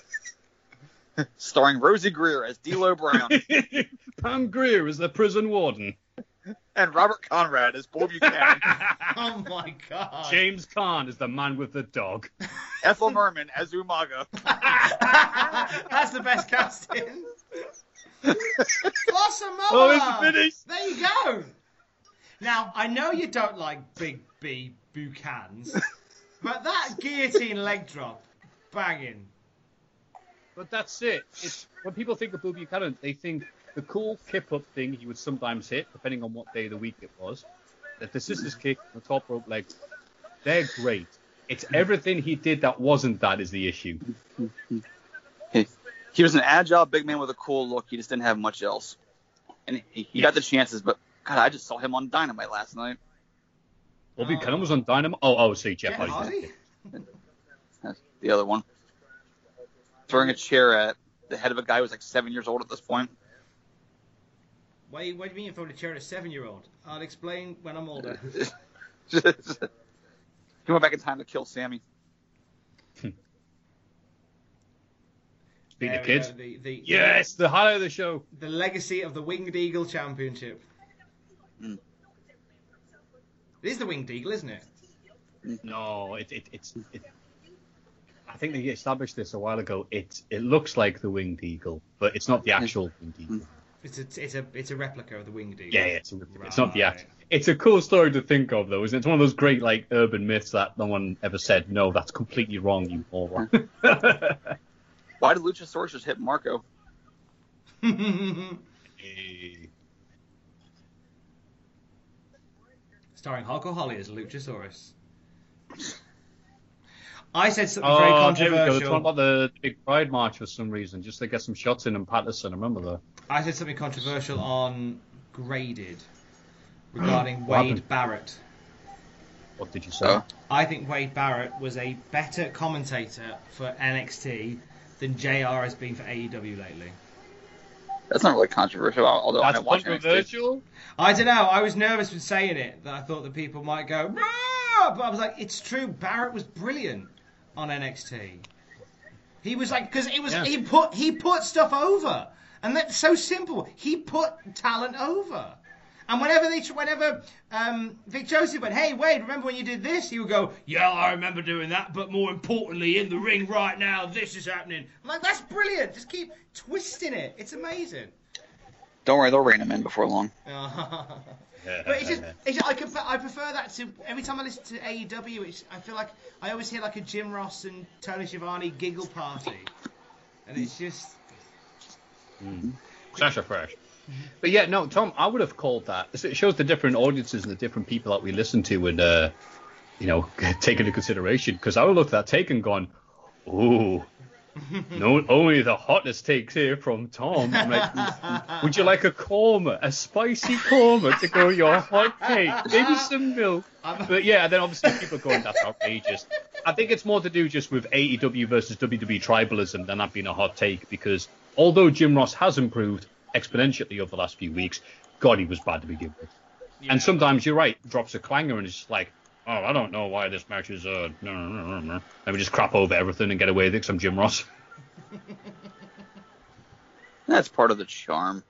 Starring Rosey Grier as D'Lo Brown Pam Grier is the prison warden. and Robert Conrad as Bull Buchanan. Oh my god. James Caan is the man with the dog. Ethel Merman as Umaga. That's the best casting. Awesome, Oh, it's. There you go. Now, I know you don't like Big B Buchanans, but that guillotine leg drop, banging. But that's it. It's when people think of Bill Buchanan, they think the cool kip up thing he would sometimes hit, depending on what day of the week it was. That the scissors kick, the top rope leg, they're great. It's everything he did that wasn't that is the issue. He, he was an agile big man with a cool look. He just didn't have much else. And he, he got the chances, but God, I just saw him on Dynamite last night. Well, Buchanan was on Dynamite. Oh, oh, see, Jeff Jeff Hardy. Hardy? That's the other one. Throwing a chair at the head of a guy who was like seven years old at this point. What, do you- what do you mean you're throwing a chair at a seven-year-old? I'll explain when I'm older. he went back in time to kill Sammy. Hmm. Beat the kids. The, the, Yes, the highlight of the show. The legacy of the Winged Eagle Championship. Mm. It is the Winged Eagle, isn't it? Hmm. No, it, it, it's. It, I think they established this a while ago. It it looks like the winged eagle, but it's not the hmm. actual winged eagle. Hmm. It's a, it's a, it's a replica of the Winged Eagle. Yeah, yeah, it's, a, it's not the actual. It's a cool story to think of, though, isn't it? It's one of those great like urban myths that no one ever said. No, that's completely wrong, you moron. Why did Luchasaurus just hit Marko? Starring Hulk Holly as Luchasaurus. I said something very oh, there we go. They're controversial. talking about the big Pride March for some reason, just to get some shots in and Patterson. I remember that. I said something controversial on Graded regarding Wade happened? Barrett. What did you say? Oh. I think Wade Barrett was a better commentator for NXT than JR has been for AEW lately. That's not really controversial, although I That's don't watch NXT. controversial. I don't know. I was nervous when saying it that I thought that people might go, "Rah!" but I was like, it's true. Barrett was brilliant on NXT. He was like because it was Yeah. he put he put stuff over, and that's so simple. He put talent over. And whenever they, whenever um, Vic Joseph went, "Hey Wade, remember when you did this?" He would go, "Yeah, I remember doing that, but more importantly, in the ring right now, this is happening." I'm like, "That's brilliant! Just keep twisting it. It's amazing." Don't worry, they'll rein him in before long. But it's just, it's just I, prefer, I prefer that to every time I listen to AEW. It's, I feel like I always hear like a Jim Ross and Tony Schiavone giggle party, and it's just Sasha Fresh. But yeah, no, Tom, I would have called that. It shows the different audiences and the different people that we listen to and, uh, you know, take into consideration. Because I would look at that take and gone, ooh, no, only the hottest takes here from Tom. I'm like, would you like a korma, a spicy korma to go your hot take? Maybe some milk. But yeah, then obviously people are going, that's outrageous. I think it's more to do just with AEW versus WWE tribalism than that being a hot take because although Jim Ross has improved exponentially over the last few weeks, God, he was bad to begin with. And sometimes you're right, drops a clanger and it's like, oh, I don't know why this match is, uh, no, no, no, no, no. Let me just crap over everything and get away with it 'cause I'm Jim Ross. That's part of the charm.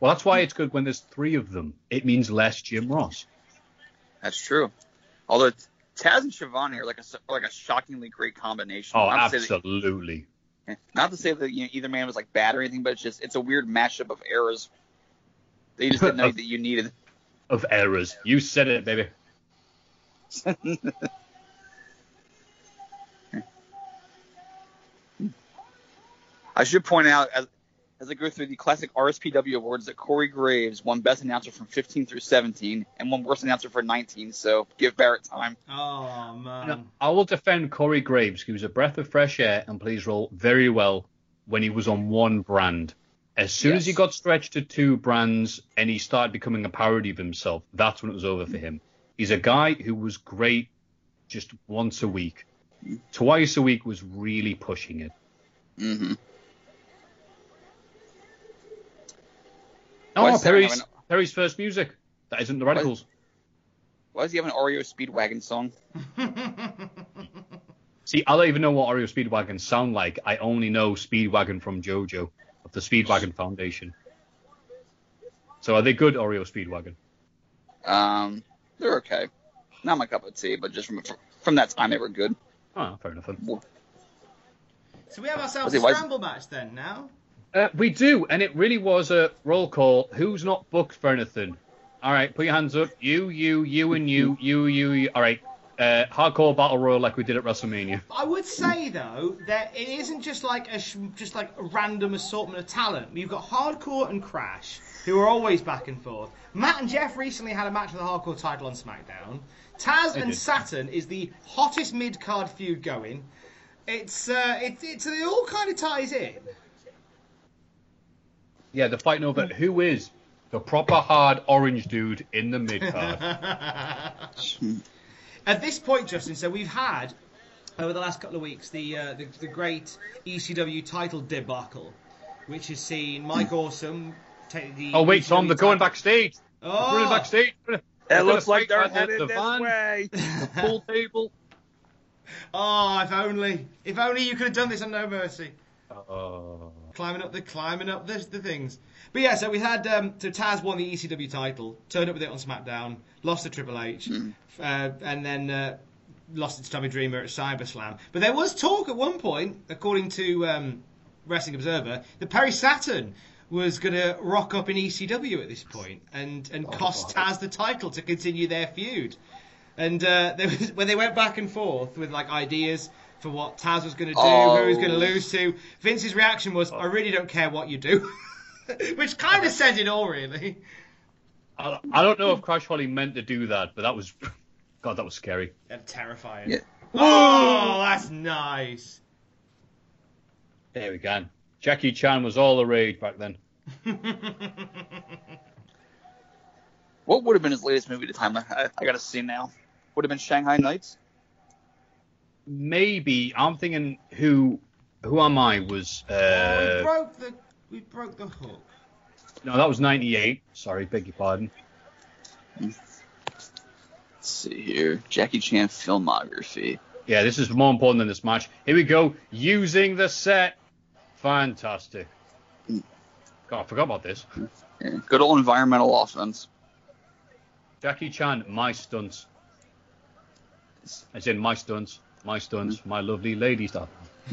Well, that's why it's good when there's three of them. It means less Jim Ross. That's true. Although Taz and Schiavone are like a like a shockingly great combination. Oh, Not that- absolutely. Not to say that you know, either man was like bad or anything, but it's just it's a weird mashup of errors. You just didn't know that you needed. Of errors. You said it, baby. I should point out as as I go through the classic RSPW awards that Corey Graves won Best Announcer from 15 through 17 and won Worst Announcer for 19. So give Barrett time. Oh man. Now, I will defend Corey Graves. He was a breath of fresh air and plays role very well when he was on one brand. As soon as he got stretched to two brands and he started becoming a parody of himself, that's when it was over for him. He's a guy who was great just once a week. Twice a week was really pushing it. Mm-hmm. Oh, Why does Sarah have Perry's, an- Perry's first music. That isn't the Radicals. Why does he have an Oreo Speedwagon song? See, I don't even know what Oreo Speedwagon sound like. I only know Speedwagon from JoJo of the Speedwagon Foundation. So are they good Oreo Speedwagon? Um, they're okay. Not my cup of tea, but just from from that time they were good. Oh, fair enough. then. So we have ourselves Was a scramble match then now. Uh, we do, and it really was a roll call. Who's not booked for anything? All right, put your hands up. You, you, you, and you, you, you. you. All right, uh, hardcore battle royal like we did at WrestleMania. I would say though that it isn't just like a sh- just like a random assortment of talent. You've got Hardcore and Crash, who are always back and forth. Matt and Jeff recently had a match for the Hardcore title on SmackDown. Taz They and did. Saturn is the hottest mid card feud going. It's uh, it, it's it all kind of ties in. Yeah, they're fighting over who is the proper hard orange dude in the mid card. At this point, Justin, so we've had over the last couple of weeks the uh, the, the great ECW title debacle, which has seen Mike Awesome take the. oh wait, ECW Tom, they're going title- backstage. They're running Oh, backstage. It looks like they're at the- headed the this van, way. The pool table. oh, if only, if only you could have done this on No Mercy. Oh. Climbing up the climbing up the, the things. But yeah, so we had um, so Taz won the ECW title, turned up with it on SmackDown, lost to Triple H, uh, and then uh, lost it to Tommy Dreamer at CyberSlam. But there was talk at one point, according to um, Wrestling Observer, that Perry Saturn was going to rock up in ECW at this point and and cost Taz the title to continue their feud. And uh, there was, when they went back and forth with like ideas for what Taz was going to do, who he was going to Oh. lose to, Vince's reaction was, "I really don't care what you do," which kind of said it all, really. I, I don't know if Crash Holly meant to do that, but that was, God, that was scary. And terrifying. Yeah. Oh, that's nice. There we go. Jackie Chan was all the rage back then. What would have been his latest movie at the time? I, I gotta see now. Would have been Shanghai Nights. Maybe I'm thinking who who am I was oh, we uh, broke the we broke the hook. no that was 98. Sorry, beg your pardon. Let's see here. Jackie Chan filmography. Yeah, this is more important than this match. Here we go. Using the set. Fantastic. God, I forgot about this. Yeah, good old environmental offense. Jackie Chan, my stunts. As in my stunts, my stunts, mm-hmm. my lovely lady stuff.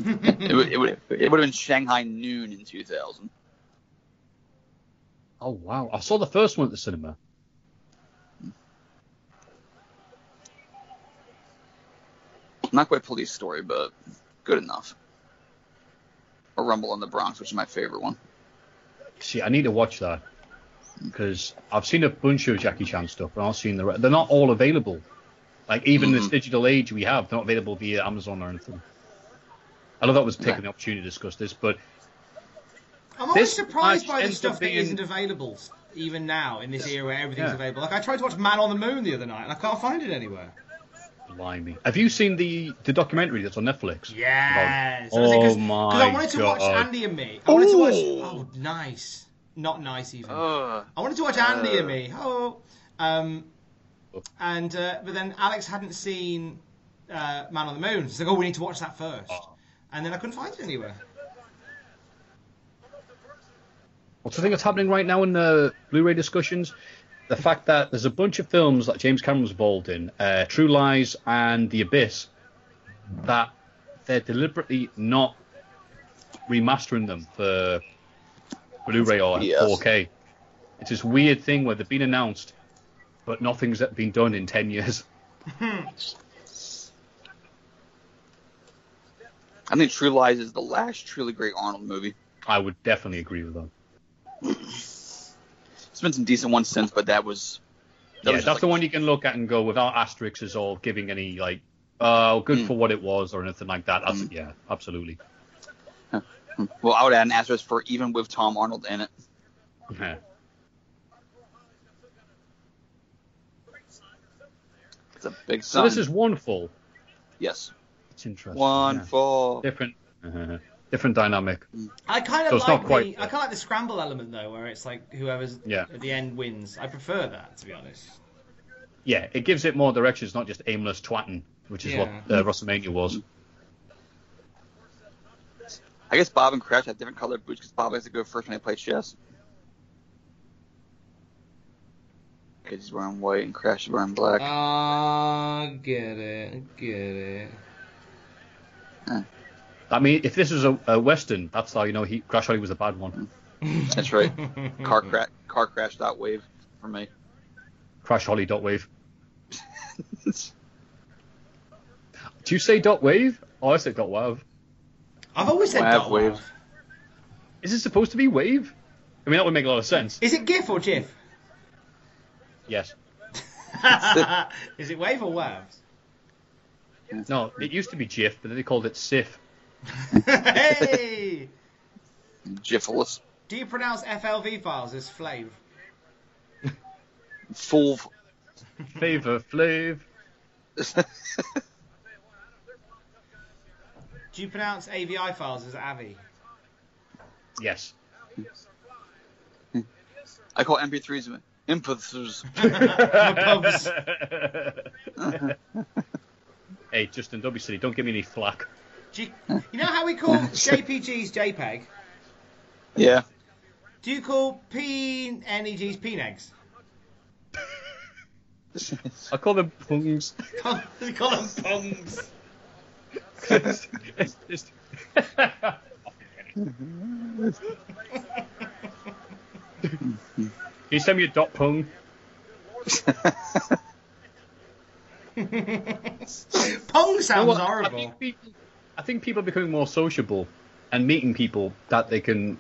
it, would, it, would, it would have been Shanghai noon in 2000. Oh wow! I saw the first one at the cinema. Not quite police story, but good enough. Or Rumble in the Bronx, which is my favorite one. See, I need to watch that because I've seen a bunch of Jackie Chan stuff, but I've seen the. Re- they're not all available. Like even in this digital age we have, they're not available via Amazon or anything. I know that was taking the opportunity to discuss this, but I'm always surprised by the stuff up that being- isn't available even now in this era where everything's Yeah. available. Like I tried to watch Man on the Moon the other night and I can't find it anywhere. blimey, have you seen the the documentary that's on Netflix? Yes. Oh, Because I wanted to watch Andy and Me. I wanted to watch. Oh, nice. Not nice even. Ugh. I wanted to watch Andy Uh. and Me. Oh. Um. And uh, but then Alex hadn't seen uh, Man on the Moon. So it's like, oh, we need to watch that first. And then I couldn't find it anywhere. What's the thing that's happening right now in the Blu-ray discussions? The fact that there's a bunch of films that James Cameron was involved in, uh, True Lies and The Abyss, that they're deliberately not remastering them for Blu-ray or Yes. 4K. It's this weird thing where they've been announced, but nothing's been done in 10 years. I think True Lies is the last truly great Arnold movie. I would definitely agree with that. There's been some decent ones since, but that was. That yeah, was that's just the one you can look at and go without asterisks or giving any like, uh, good Mm. for what it was or anything like that. That's, Yeah, absolutely. Well, I would add an asterisk for even with Tom Arnold in it. It's a big So this is one full. Yes. It's interesting. One yeah. full. Different, uh, different dynamic. I kind of So like not quite- the I kind of like the scramble element though, where it's like whoever's Yeah. at the end wins. I prefer that to be honest. Yeah, it gives it more direction. It's not just aimless twatting, which is Yeah. what uh, WrestleMania was. I guess Bob and Crash have different colored boots because Bob has to go first when they play chess. Because he's wearing white and Crash is wearing black. Ah, get it, get it. I mean, if this was a, a western, that's how you know he Crash Holly was a bad one. That's right. car crash, car crash dot wave for me. Crash Holly dot wave. Do you say dot wave? Oh, I say dot wav. I've always said Wav dot wave. Is it supposed to be wave? I mean, that would make a lot of sense. Is it GIF or GIF? Yes. Is it wave or wavs? No, it used to be GIF, but then they called it SIF. hey! Jiffless. Do you pronounce FLV files as flav? Full. Favor Flav. Do you pronounce AVI files as AVI? Yes. I call MP3s inputs. hey, Justin, don't be silly. Don't give me any flack. Do you, you know how we call JPGs JPEG? Yeah. Do you call PNEGs PNEGs? I call them pungs. you call them pungs. it's, it's, it's... Can you send me a dot pung? Pong sounds You know what? I horrible. think, people, I think people are becoming more sociable and meeting people that they can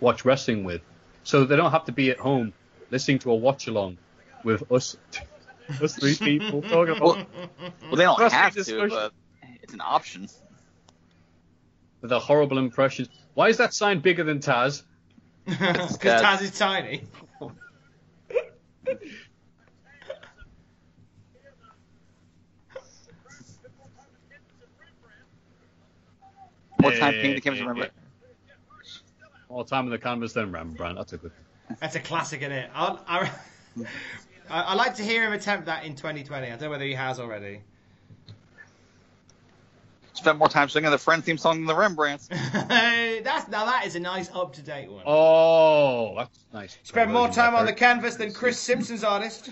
watch wrestling with. So they don't have to be at home listening to a watch along with us, us three people talking about. Well, well, they don't wrestling have to, but it's an option. with their horrible impressions. Why is that sign bigger than Taz? Because Taz. Taz is tiny. More time Hey, painting the canvas, hey, eh, remember. Eh, eh. All time in the canvas, then Rembrandt. That's a good. That's a classic, isn't it? I, I, I, I like to hear him attempt that in 2020. I don't know whether he has already. Spent more time singing the Friends theme song than the Rembrandts. That's now that is a nice up to date one. Oh, that's nice. Spent more time on the canvas than Chris Simpson's artist.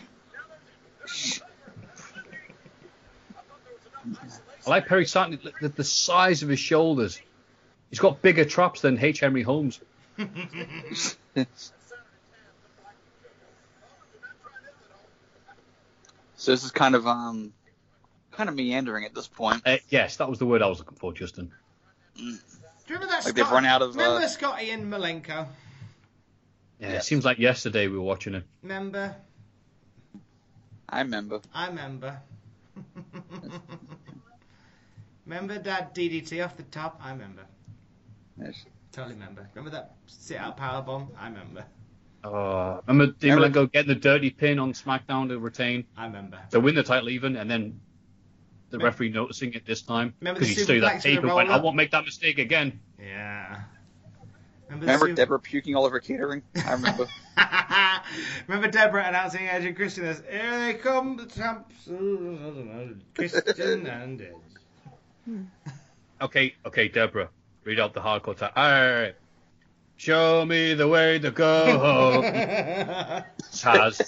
I like Perry Saturn. The, the size of his shoulders. He's got bigger traps than H. Henry Holmes. So this is kind of um, kind of meandering at this point. Uh, yes, that was the word I was looking for, Justin. Do you remember that? Like they've run out of, Remember uh, Scotty and Malenko? Yeah, it seems like yesterday we were watching it. Remember? I remember. I remember. remember that DDT off the top? I remember. Yes. Totally remember. Remember that sit out power bomb? I remember. Uh, remember Dean Malenko getting the dirty pin on SmackDown to retain, I remember. to win the title even, and then the Remember- referee noticing it this time because he stayed superplex that with tape and went, "I won't make that mistake again." Yeah. Remember, Remember the su- Debra puking all over catering? I remember. Remember Debra announcing Edge and Christian as Here they come, the champs. Christian and Edge. Okay, okay, Debra, read out the hardcore tag. All right, show me the way to go home. Taz,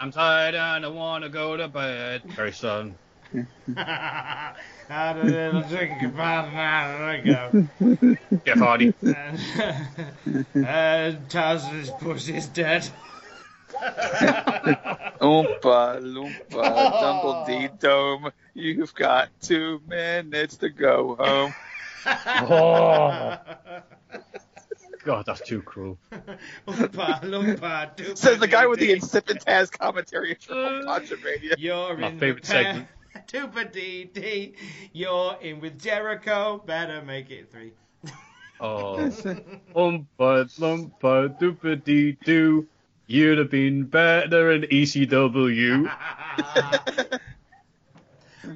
I'm tired and I want to go to bed. Very son. Had a little drink about an hour ago. Jeff Hardy. And, and Taz's pussy's dead. Oompa loompa dumble dee dome. You've got two minutes to go home. Oh. God, that's too cruel. Oompa loompa Says the guy with the dee. insipid Taz commentary at Triple Radio. You're My in favorite the pair. segment. Tupa dee dee. You're in with Jericho. Better make it three. Oh. Oompa loompa doopa dee doo. You'd have been better in ECW.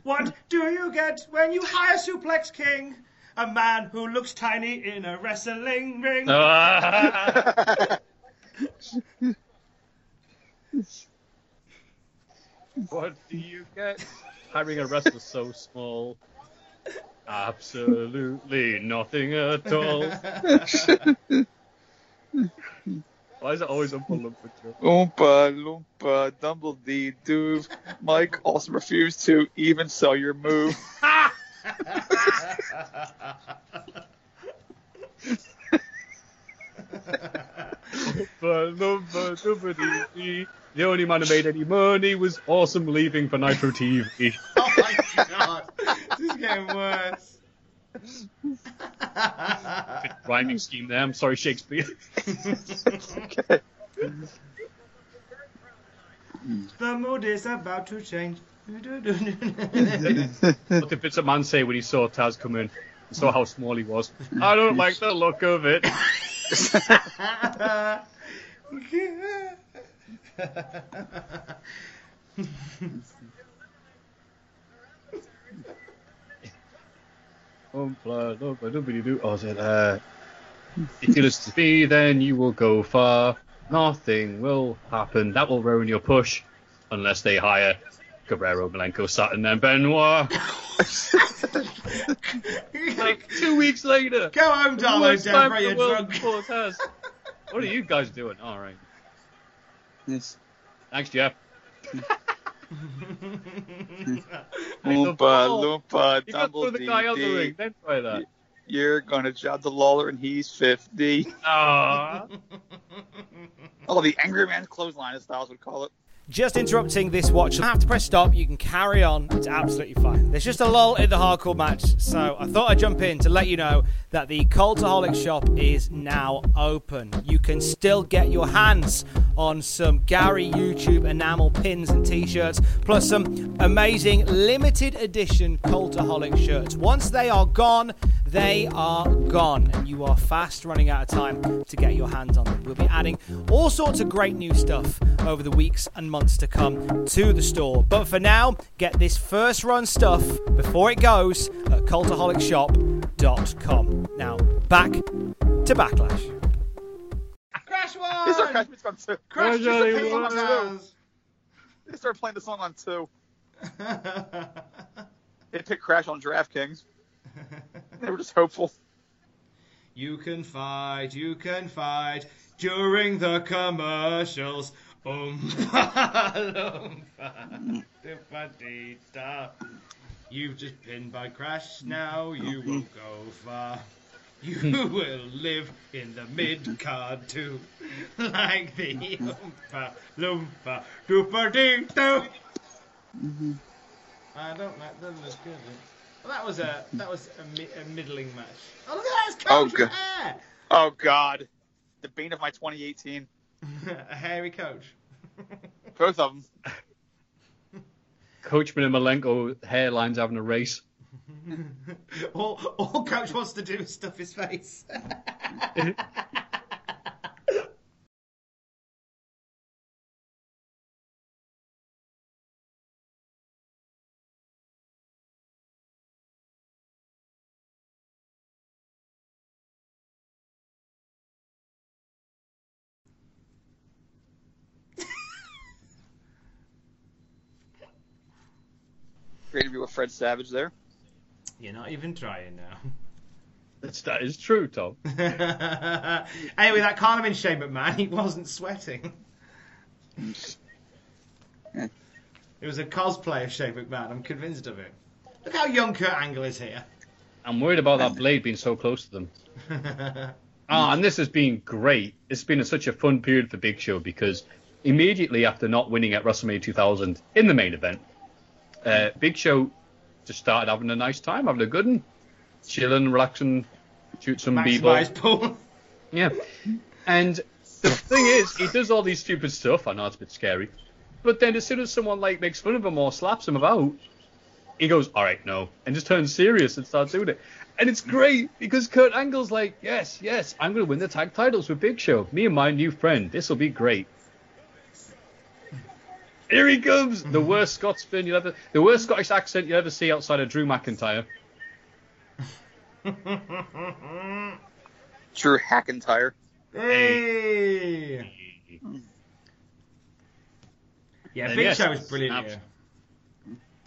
What do you get when you hire Suplex King? A man who looks tiny in a wrestling ring. What do you get? Hiring a wrestler so small. Absolutely nothing at all. Why is it always on Lumpa Joe? Oompa loompa dumble dee doo. Mike also refused to even sell your move. Lumpa Lumpa Dumpa Dee Dee. The only man who made any money was awesome leaving for Nitro TV. oh my god. This is getting worse. Rhyming scheme there. I'm sorry, Shakespeare. The mood is about to change. what did Vince Man say when he saw Taz come in? and saw how small he was. I don't like the look of it. Oh, blah, blah, blah, blah. Oh, is it, uh, if you listen to me, then you will go far. Nothing will happen. That will ruin your push unless they hire Guerrero, Malenko, Saturn, and Benoit. like two weeks later. Go home, Debra, you're drunk. Before Taz. What are you guys doing? All right. Yes. Thanks, Jeff. Oompa loompa You got dumble through the guy out the dee ring. Then try that. You're gonna job the Lawler and he's 50. Aww. Oh, the Angry Man's clothesline, as Styles would call it. Just interrupting this watch. Don't have to press stop. You can carry on. It's absolutely fine. There's just a lull in the hardcore match, so I thought I'd jump in to let you know that the Cultaholic shop is now open. You can still get your hands on some Gary YouTube enamel pins and t-shirts, plus some amazing limited edition Cultaholic shirts. Once they are gone, they are gone, and you are fast running out of time to get your hands on them. We'll be adding all sorts of great new stuff over the weeks and months to come to the store. But for now, get this first run stuff before it goes at cultaholicshop.com. Now, back to Backlash. Crash one! They started, Crash Beats on two. Crash They playing a the song on two. They started playing the song on two. They picked Crash on DraftKings. They were just hopeful. You can fight, you can fight during the commercials. Doopa-dee-da. Um, You've just been by crash, now you won't go far. You hmm. will live in the mid card too, like the Oompa Loompa Doopa-dee-doo. Mm-hmm. I don't like them as good. Well, that was a that was a, mi- a middling match. Oh look at that, it's Oh, coach good. with hair. Oh God, the bane of my 2018. a hairy coach. Both of them. Coachman and Malenko hairlines having a race. all, all coach wants to do is stuff his face. Fred Savage there. You're not even trying now. That's, that is true, Tom. anyway, that can't have been Shane McMahon. He wasn't sweating. it was a cosplay of Shane McMahon. I'm convinced of it. Look how young Kurt Angle is here. I'm worried about that blade being so close to them. Ah, and this has been great. It's been a, such a fun period for Big Show because immediately after not winning at WrestleMania 2000 in the main event, uh, Big Show just started having a nice time, having a good one, chilling, relaxing, shoot some b-ball. Yeah. And the thing is, he does all these stupid stuff. I know it's a bit scary. But then as soon as someone like makes fun of him or slaps him about, he goes, all right, no, and just turns serious and starts doing it. And it's great because Kurt Angle's like, yes, yes, I'm going to win the tag titles with Big Show. Me and my new friend. This will be great. Here he comes, the worst Scotsman you'll ever, the worst Scottish accent you'll ever see outside of Drew McIntyre. Drew Hackentire. Hey! Yeah, And Big yes, Show is brilliant abs- here.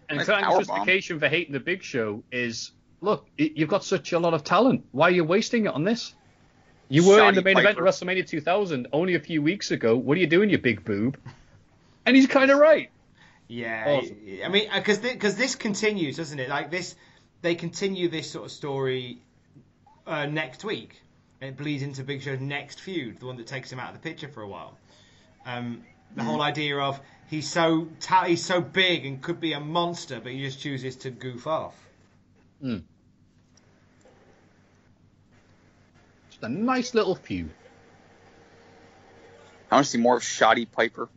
And Nice Kurt Angle's powerbomb. justification for hating the Big Show is, look, you've got such a lot of talent. Why are you wasting it on this? You were in the Shoddy main event of WrestleMania 2000 only a few weeks ago. What are you doing, you big boob? And he's kind of right. Yeah, Awesome. I mean, because because this continues, doesn't it? Like this, they continue this sort of story uh, next week. It bleeds into Big Show's next feud, the one that takes him out of the picture for a while. Um, the whole idea of he's so ta- he's so big and could be a monster, but he just chooses to goof off. Hmm. Just a nice little feud. I want to see more of Shoddy Piper.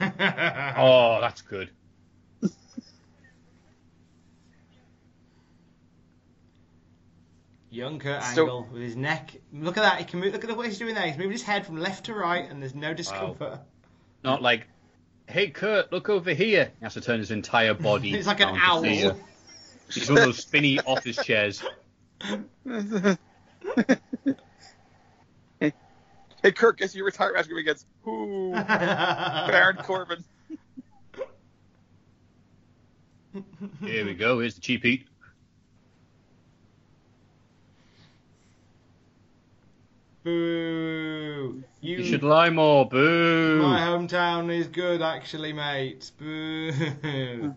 Oh, that's good. Young Kurt So- Angle with his neck. Look at that. He can move. Look at the way he's doing that. He's moving his head from left to right, and there's no discomfort. Not like, hey, Kurt, look over here. He has to turn his entire body. He's like an down to see owl. her. He's one of those spinny office chairs. Hey, Kirk, guess your retirement match gonna be against who? Baron Corbin. Here we go. Here's the cheap heat. Boo! You, You should lie more. Boo. My hometown is good, actually, mate. Boo!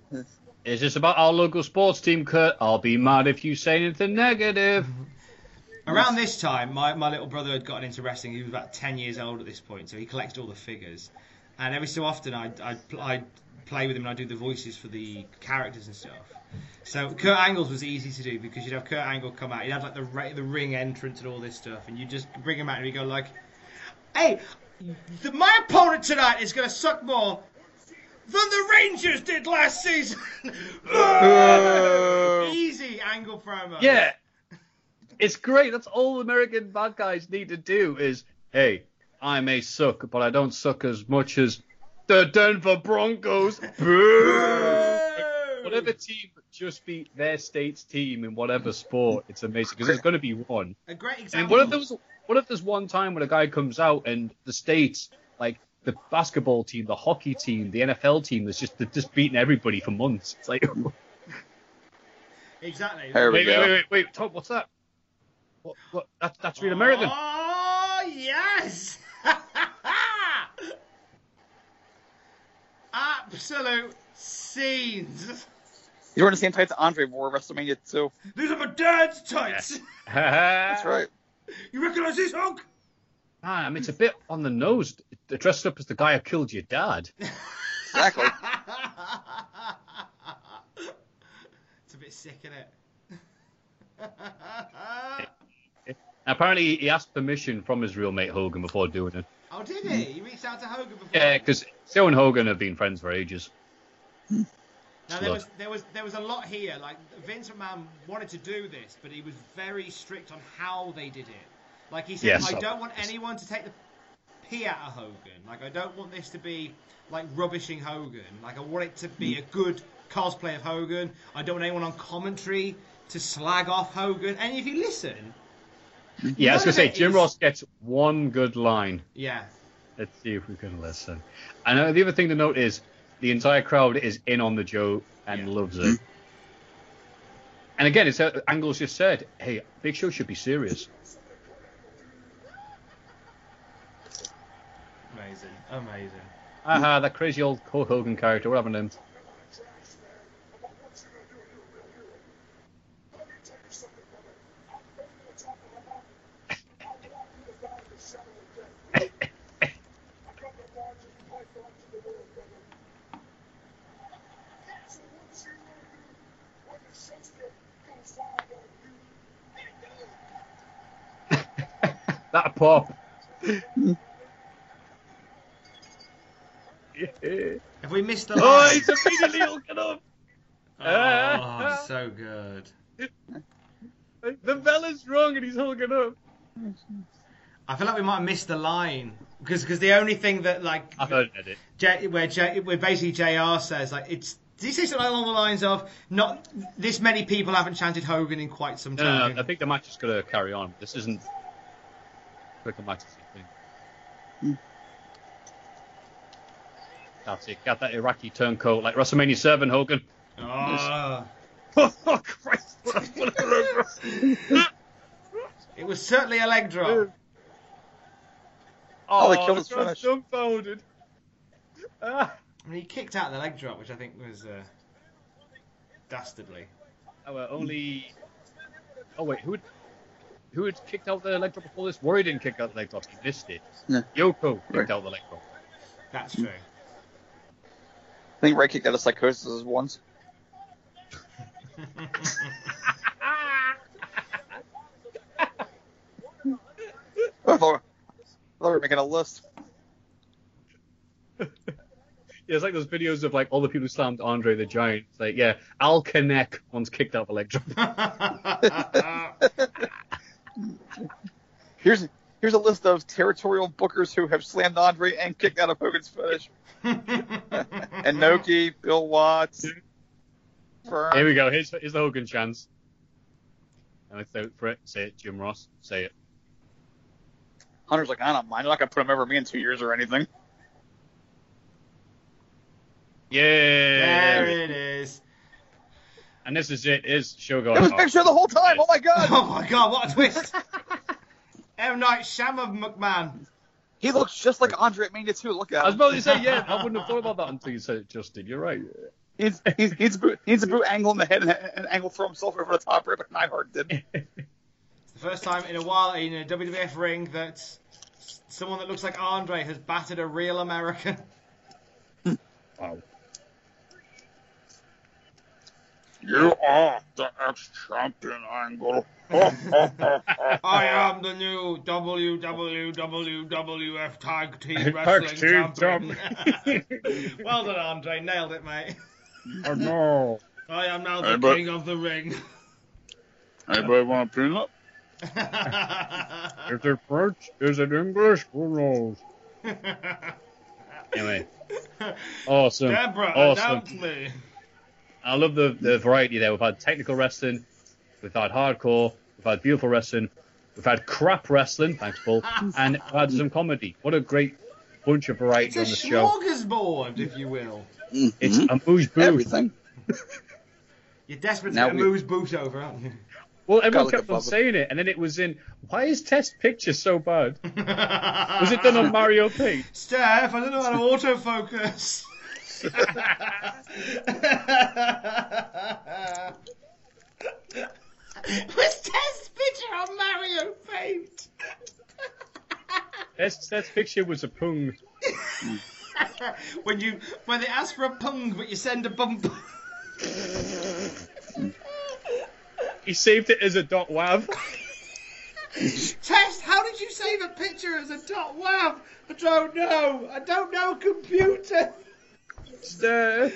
Is this about our local sports team, Kurt? I'll be mad if you say anything negative. Around this time, my, my little brother had gotten into wrestling. He was about 10 years old at this point, so he collected all the figures. And every so often, I'd, I'd, pl- I'd play with him and I'd do the voices for the characters and stuff. So Kurt Angle's was easy to do because you'd have Kurt Angle come out. You'd have like the ra- the ring entrance and all this stuff, and you just bring him out and you go like, "Hey, the, my opponent tonight is going to suck more than the Rangers did last season." Easy Angle promo. Yeah. It's great. That's all American bad guys need to do is, hey, I may suck, but I don't suck as much as the Denver Broncos. Whatever team just beat their state's team in whatever sport, it's amazing because there's going to be one. A great And example. what if there was, what if there's one time when a guy comes out and the states, like the basketball team, the hockey team, the NFL team, that's just just beating everybody for months. It's like, Exactly. There we wait, go. wait, wait, wait, Tom, what's that? What, what, that, that's real American. Oh yes! Absolute scenes. He's wearing the same tights Andre wore at WrestleMania 2. These are my dad's tights. That's right. You recognize this, Hulk? Ah, I mean, it's a bit on the nose. They're dressed up as the guy who killed your dad. Exactly. it's a bit sick, isn't it? Apparently, he asked permission from his real mate Hogan before doing it. oh, did he? He reached out to Hogan before. Yeah, because Joe and Hogan have been friends for ages. Now there was there was there was a lot here. Like Vince McMahon wanted to do this, but he was very strict on how they did it. Like he said, Yes. I don't want anyone to take the pee out of Hogan. Like I don't want this to be like rubbishing Hogan. Like I want it to be a mm. good cosplay of Hogan. I don't want anyone on commentary to slag off Hogan. And if you listen, Yeah, I was gonna say Jim is- Ross gets one good line. yeah, Let's see if we can listen. And uh, the other thing to note is the entire crowd is in on the joke and loves it. And again, it's uh, Angle's just said, "Hey, Big Show should be serious." amazing, amazing. Aha, that crazy old Hulk Hogan character. What happened to him? that pop. Have we missed the line? Oh, line? he's immediately hooking up. oh, so good. The fella's wrong and he's hooking up. I feel like we might have missed the line because because the only thing that like I heard it. J, where J, where basically Jr. says like it's did he say something along the lines of not this many people haven't chanted Hogan in quite some No, time. no, no, I think the match is going to carry on. This isn't quicker match thing. That's it. Got that Iraqi turncoat like WrestleMania 7, Hogan. Oh. oh, Christ. What a, what a It was certainly a leg drop. Oh, they killed his the crowd's finish. dumbfounded. Ah. I mean, he kicked out the leg drop, which I think was uh, dastardly. Oh, well, only. Oh wait, who had who had kicked out the leg drop before this? Warrior didn't kick out the leg drop. He missed it. Yeah. Yoko kicked Right. out the leg drop. That's mm. true. I think Ray kicked out of psychosis once. I thought, I thought we were making a list. Yeah, it's like those videos of like all the people who slammed Andre the Giant. It's like, yeah, Al Kanek once kicked out the leg drop. Here's here's a list of territorial bookers who have slammed Andre and kicked out of Hogan's finish. and Noki, Bill Watts. Fern. Here we go. Here's, here's the Hogan chance. And let's out for it. Say it, Jim Ross. Say it. Hunter's like, I don't mind. I'm not gonna put him over me in two years or anything. Yeah. There it is. And this is it. Is show It going was off. Big Show the whole time. Oh my god. Oh my god, what a twist! M Night Shyamalan McMahon. He looks just like Andre at Mania 2. Look at I was him. about to say, yeah, I wouldn't have thought about that until you said it, Justin. You're right. He's, he's, he's, a boot, he's a boot angle in the head and an angle throw himself over the top right like Neidhart did. It's the first time in a while in a WWF ring that someone that looks like Andre has battered a real American. Wow. You are the ex-champion angle. I am the new WWWF Tag Team Wrestling Tag Team Champion. well done, Andre. Nailed it, mate. Oh no. I am now the Hey, but- king of the ring. Anybody want a peanut? If the French is it English, who knows? Anyway. Awesome. Debra, awesome. announce me. I love the, the variety there. We've had technical wrestling, we've had hardcore, we've had beautiful wrestling, we've had crap wrestling, thanks Paul, and we've had some comedy. What a great bunch of variety on the show. smorgasbord, if you will. It's mm-hmm. a moose boo. Everything. You're desperate to Now get a we- moose boot over, aren't you? Well, everyone kept on above it. saying it, and then it was in. Why is Test Picture so bad? was it done on Mario Paint? Steph, I don't know how to autofocus. Was test picture on Mario Paint? Test, Test Picture was a pung. when you when they ask for a pung but you send a bump. He saved it as a dot wav. Test, how did you save a picture as a dot wav? I don't know. I don't know computer. Uh,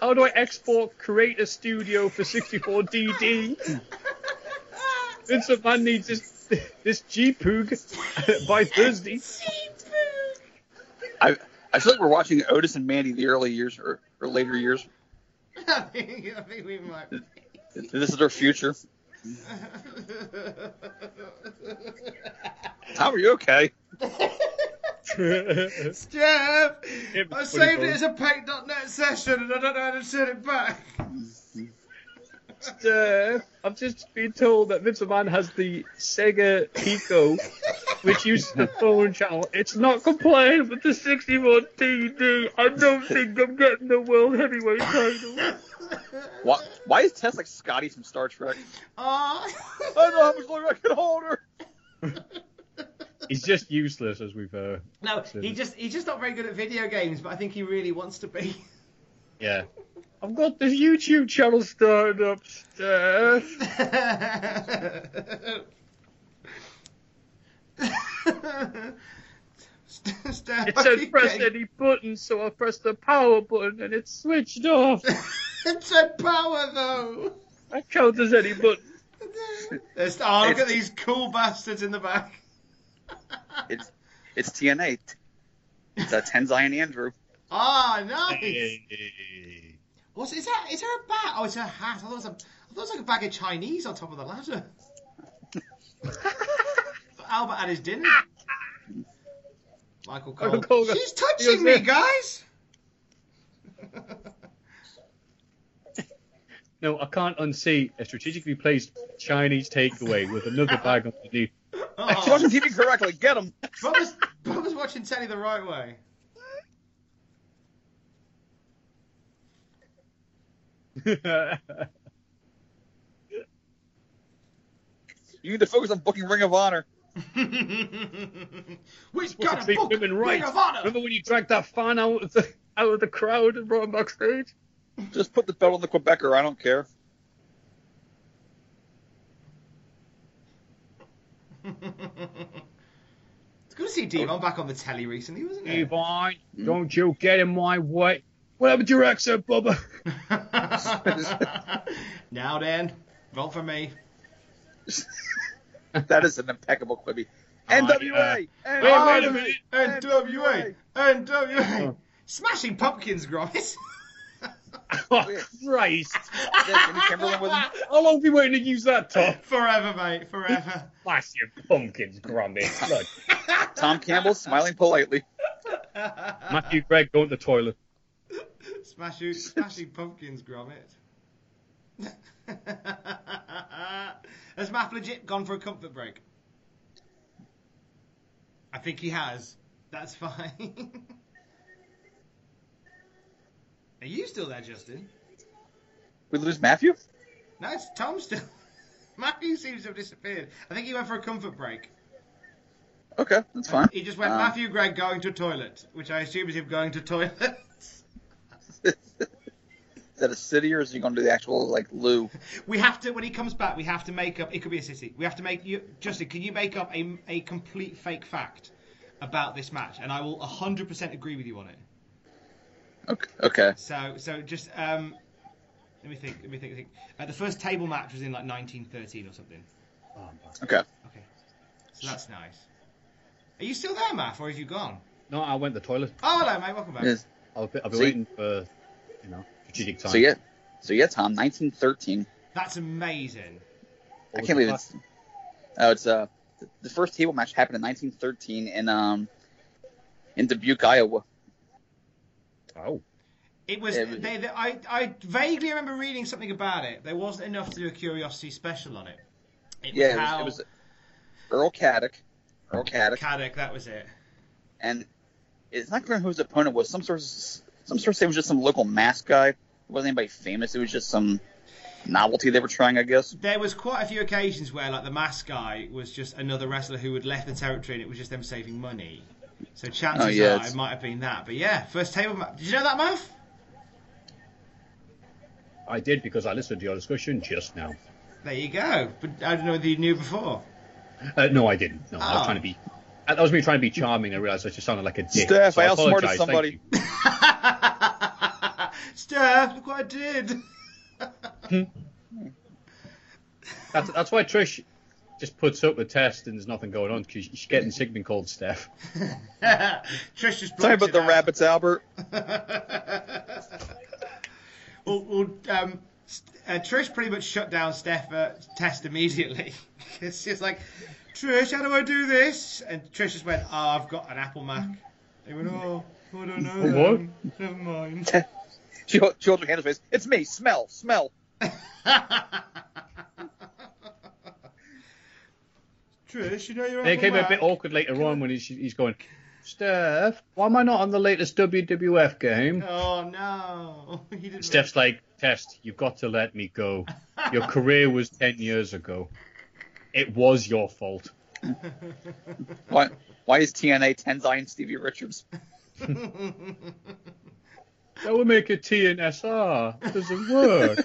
how do I export Creator Studio for 64DD? Vincent Man needs this this GPUG by Thursday. I I feel like we're watching Otis and Mandy the early years or, or later years. I think, I think we might. This is their future. How are you okay? Steph, I saved it as a paint.net session and I don't know how to send it back. Uh, I've just been told that Vincent Man has the Sega Pico, which uses the phone channel. It's not compliant with the 61 TD. I don't think I'm getting the world heavyweight title. Why, why is Tess like Scotty from Star Trek? Ah. I don't know how much longer I can hold her. He's just useless, as we've uh, no, said. he just he's just not very good at video games, but I think he really wants to be. Yeah. I've got this YouTube channel started upstairs. Steph. Steph, It I said press getting- any button, so I pressed the power button and it switched off. it said power though. That counts as any button. Oh, look It's- at these cool bastards in the back. It's it's TNA. It's uh, Tenzai and Andrew. Ah, nice. What's is that? Is there a bat? Oh, it's a hat. I thought it was a. I thought it was like a bag of Chinese on top of the ladder. Albert had his dinner. Michael Cole. Michael Cole She's touching me, there. guys. No, I can't unsee a strategically placed Chinese takeaway with another bag underneath. She's watching TV correctly. Get him. Bob was, Bob was watching telly the right way. You need to focus on booking Ring of Honor. We've got to a book. women right. Ring of Honor. Remember when you dragged that fan out of the out of the crowd and brought him backstage? Just put the belt on the Quebecer. I don't care. It's good to see Devon back on the telly recently, wasn't it? Devine, mm. don't you get in my way. What happened to your accent, Bubba? now then, vote for me. That is an impeccable quibby. NWA. yeah. Uh, wait, wait a minute. NWA. NWA. Smashing Pumpkins, Grovis. Oh, Christ. Kimberlin with him. How long have you waiting to use that, Tom? Forever, mate. Forever. Massive pumpkins, Grumby. Look, Tom Campbell smiling politely. Matthew Gregg going to the toilet. Smashing, smashing Pumpkins, Gromit. Has Matt legit gone for a comfort break? I think he has. That's fine. Are you still there, Justin? We lose Matthew? No, it's Tom still. Matthew seems to have disappeared. I think he went for a comfort break. Okay, that's fine. He just went Uh, Matthew Gregg going to toilet, which I assume is him going to toilet. Is that a city or is he going to the actual like loo? we have to when he comes back. We have to make up. It could be a city. We have to make you, Justin. Can you make up a a complete fake fact about this match? And I will 100% agree with you on it. Okay. Okay. So so just um, let me think. Let me think. think. Uh, the first table match was in like 1913 or something. Okay. Okay. So that's nice. Are you still there, Matt, or have you gone? No, I went to the toilet. Oh, hello, mate. Welcome back. Yes. I'll be, I'll be See? waiting for, you know, strategic time. So yeah. So yeah, Tom, 1913. That's amazing. I can't believe it's. Oh, it's uh, the first table match happened in 1913 in um, in Dubuque, Iowa. Oh. It was. Yeah, but- They, they, I, I vaguely remember reading something about it. There wasn't enough to do a curiosity special on it. It Yeah, it was, how- it was Earl Caddock. Earl Caddock. Caddock, that was it. and it's not clear who his opponent was. Some sort of some sort of say it was just some local mask guy. It wasn't anybody famous. It was just some novelty they were trying, I guess. There was quite a few occasions where, like, the mask guy was just another wrestler who had left the territory, and it was just them saving money. So chances Oh, yeah, are it's- it might have been that. But yeah, first table match. Did you know that, Mav? I did because I listened to your discussion just now. There you go. But I don't know whether you knew before. Uh, no, I didn't. No, I was Oh. trying to be. That was me trying to be charming. I realized I just sounded like a dick. Steph, so I outsmarted somebody. Steph, look what I did. That's, that's why Trish just puts up the test and there's nothing going on because she's getting sick and cold, Steph. Trish just Sorry brought about the rabbits, Albert. well, well, um, uh, Trish pretty much shut down Steph uh, test immediately. it's just like, Trish, how do I do this? And Trish just went, oh, I've got an Apple Mac. They went, oh, I don't know. What? then. Never mind. She, held- she holds her hand in his face. It's me. Smell. Smell. Trish, you know your And it Apple came a bit awkward later on when he's, he's going, Steph, why am I not on the latest WWF game? Oh no, he didn't. Steph's like, Test, you've got to let me go. Your career was 10 years ago. It was your fault. Why? Why is TNA Tenzai and Stevie Richards? That would make it TNSR. It doesn't work.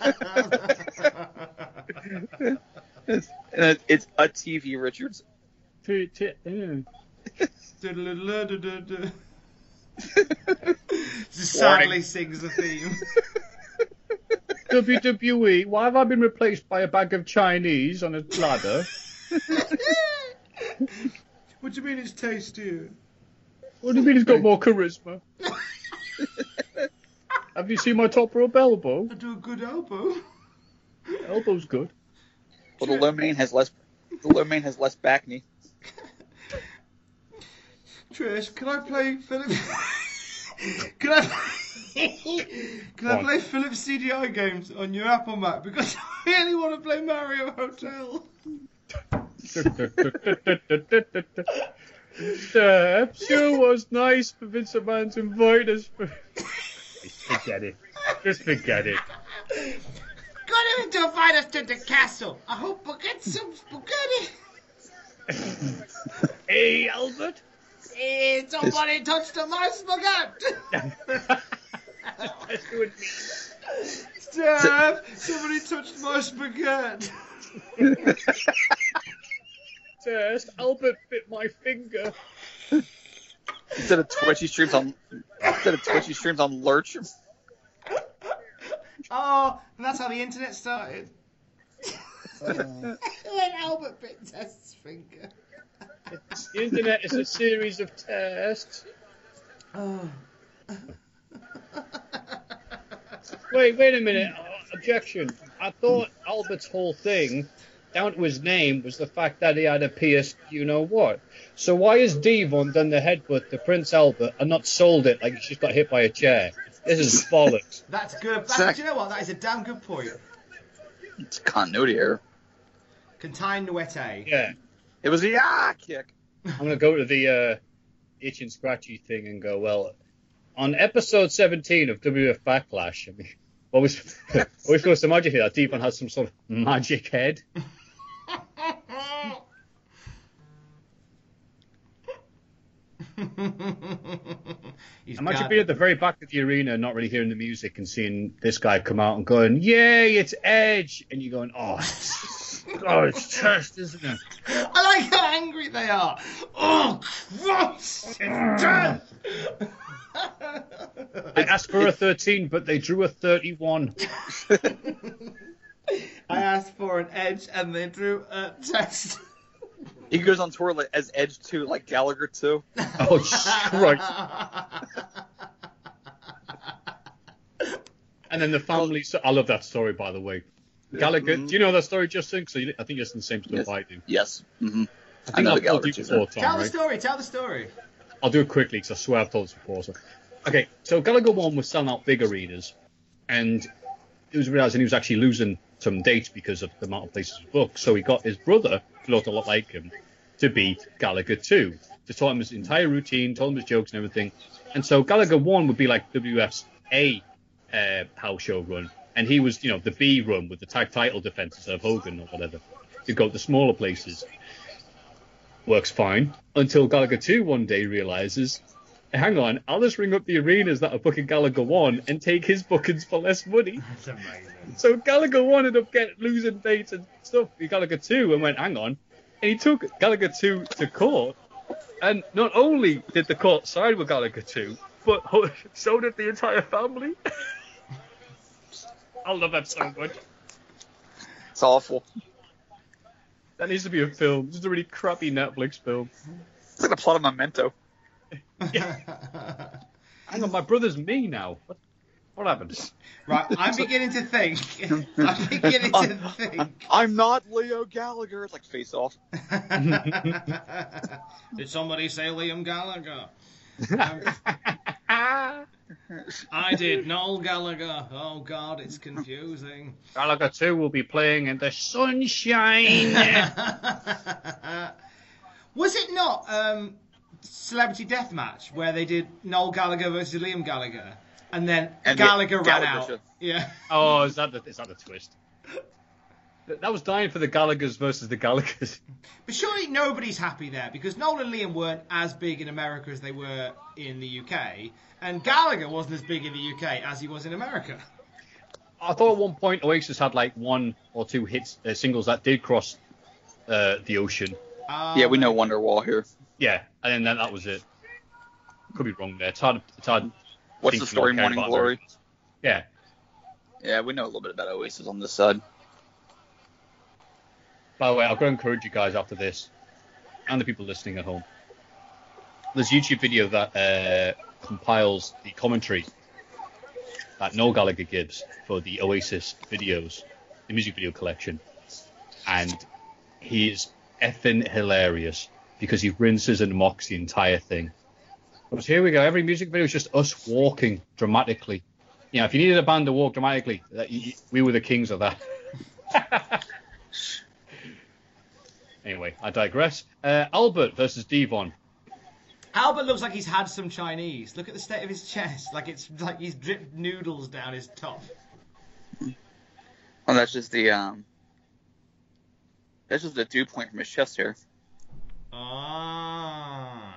It's, it's a TV Richards. T- t- mm. Sadly sings the theme. WWE, why have I been replaced by a bag of Chinese on a ladder? what do you mean it's tastier? What do you mean he's got more charisma? have you seen my top rope elbow? I do a good elbow. Elbow's good. Well, the low main has less. The low main has less back knee. Trish, can I play Philip? can I? can I play Philip CDI games on your Apple Mac because I really want to play Mario Hotel. Steph, sure was nice for Vince McMahon to invite us. For... Forget it. Just forget it. Got him to invite us to the castle. I hope I get some spaghetti. Hey, Albert. Hey, somebody touched my spaghetti. Let's do it. Steph, somebody touched my spaghetti. Test, Albert bit my finger. Instead of Twitchy streams on. Instead of Twitchy streams on Lurch. Oh, and that's how the internet started. when Albert bit Test's finger. The internet is a series of tests. Oh. Wait, wait a minute. Uh, objection. I thought Albert's whole thing, down to his name, was the fact that he had a PS you know what. So why has Devon done the headbutt to Prince Albert and not sold it like he just got hit by a chair? This is bollocks. That's good. That's, Zach- do you know what? That is a damn good point. It's continuity error. Contain Nuete. Yeah. It was a yeah kick. I'm going to go to the uh, itch and scratchy thing and go, well, on episode 17 of WF Backlash, I mean, what was, what was supposed to magic here? That Devon has some sort of magic head. He's Imagine got- being at the very back of the arena, not really hearing the music, and seeing this guy come out and going, "Yay, it's Edge!" and you're going, "Oh, it's, oh, it's chest, isn't it?" I like how angry they are. Oh, Christ! It's death! I asked for a 13, but they drew a 31. I asked for an edge and they drew a test. He goes on tour like, as Edge 2, like Gallagher 2. Oh, right. And then the family. So- I love that story, by the way. Gallagher, do you know that story, Justin? Because I think it's the same stuff Yes. I do. Yes. Mm-hmm. I think I've told you before, Tom, tell the story, tell the story. I'll do it quickly because I swear I've told this before. So. Okay, so Gallagher 1 was selling out big arenas, and he was realizing he was actually losing some dates because of the amount of places booked. So he got his brother, who looked a lot like him, to be Gallagher 2. Just taught him his entire routine, told him his jokes and everything. And so Gallagher 1 would be like WF's A uh, house show run, and he was, you know, the B run with the tag title defenses of Hogan or whatever. You go to smaller places. Works fine until Gallagher 2 one day realizes, hang on, I'll just ring up the arenas that are booking Gallagher 1 and take his bookings for less money. That's amazing. So Gallagher 1 ended up getting losing dates and stuff with Gallagher 2 and went, hang on. And he took Gallagher 2 to court. And not only did the court side with Gallagher 2, but so did the entire family. I love that so much. It's awful. That needs to be a film. This is a really crappy Netflix film. It's like the plot of Memento. Hang on, my brother's me now. What, what happened? Right, I'm beginning to think. I'm beginning to think. I'm not Leo Gallagher. It's like face off. Did somebody say Liam Gallagher? I did, Noel Gallagher. Oh God, it's confusing. Gallagher 2 will be playing in the sunshine. Was it not um, Celebrity Deathmatch where they did Noel Gallagher versus Liam Gallagher, and then And Gallagher ran Gallagher out? should- Yeah. oh, is that the, is that the twist? That that was dying for the Gallaghers versus the Gallaghers. But surely nobody's happy there because Noel and Liam weren't as big in America as they were in the UK, and Gallagher wasn't as big in the UK as he was in America. I thought at one point Oasis had like one or two hits, uh, singles that did cross uh, the ocean. yeah, we know Wonderwall here. Yeah, and then that was it. Could be wrong there. It's hard. It's hard. What's the story, Morning Glory? Yeah. Yeah, we know a little bit about Oasis on this side. By the way, I've got to encourage you guys after this, and the people listening at home. There's a YouTube video that uh, compiles the commentary that Noel Gallagher gives for the Oasis videos, the music video collection, and he is effing hilarious because he rinses and mocks the entire thing. But here we go. Every music video is just us walking dramatically. You know, if you needed a band to walk dramatically, that, you, we were the kings of that. Anyway, I digress. Uh, Albert versus Devon. Albert looks like he's had some Chinese. Look at the state of his chest, like it's like he's dripped noodles down his top. Oh, that's just the um. That's just the dew point from his chest hair. Ah,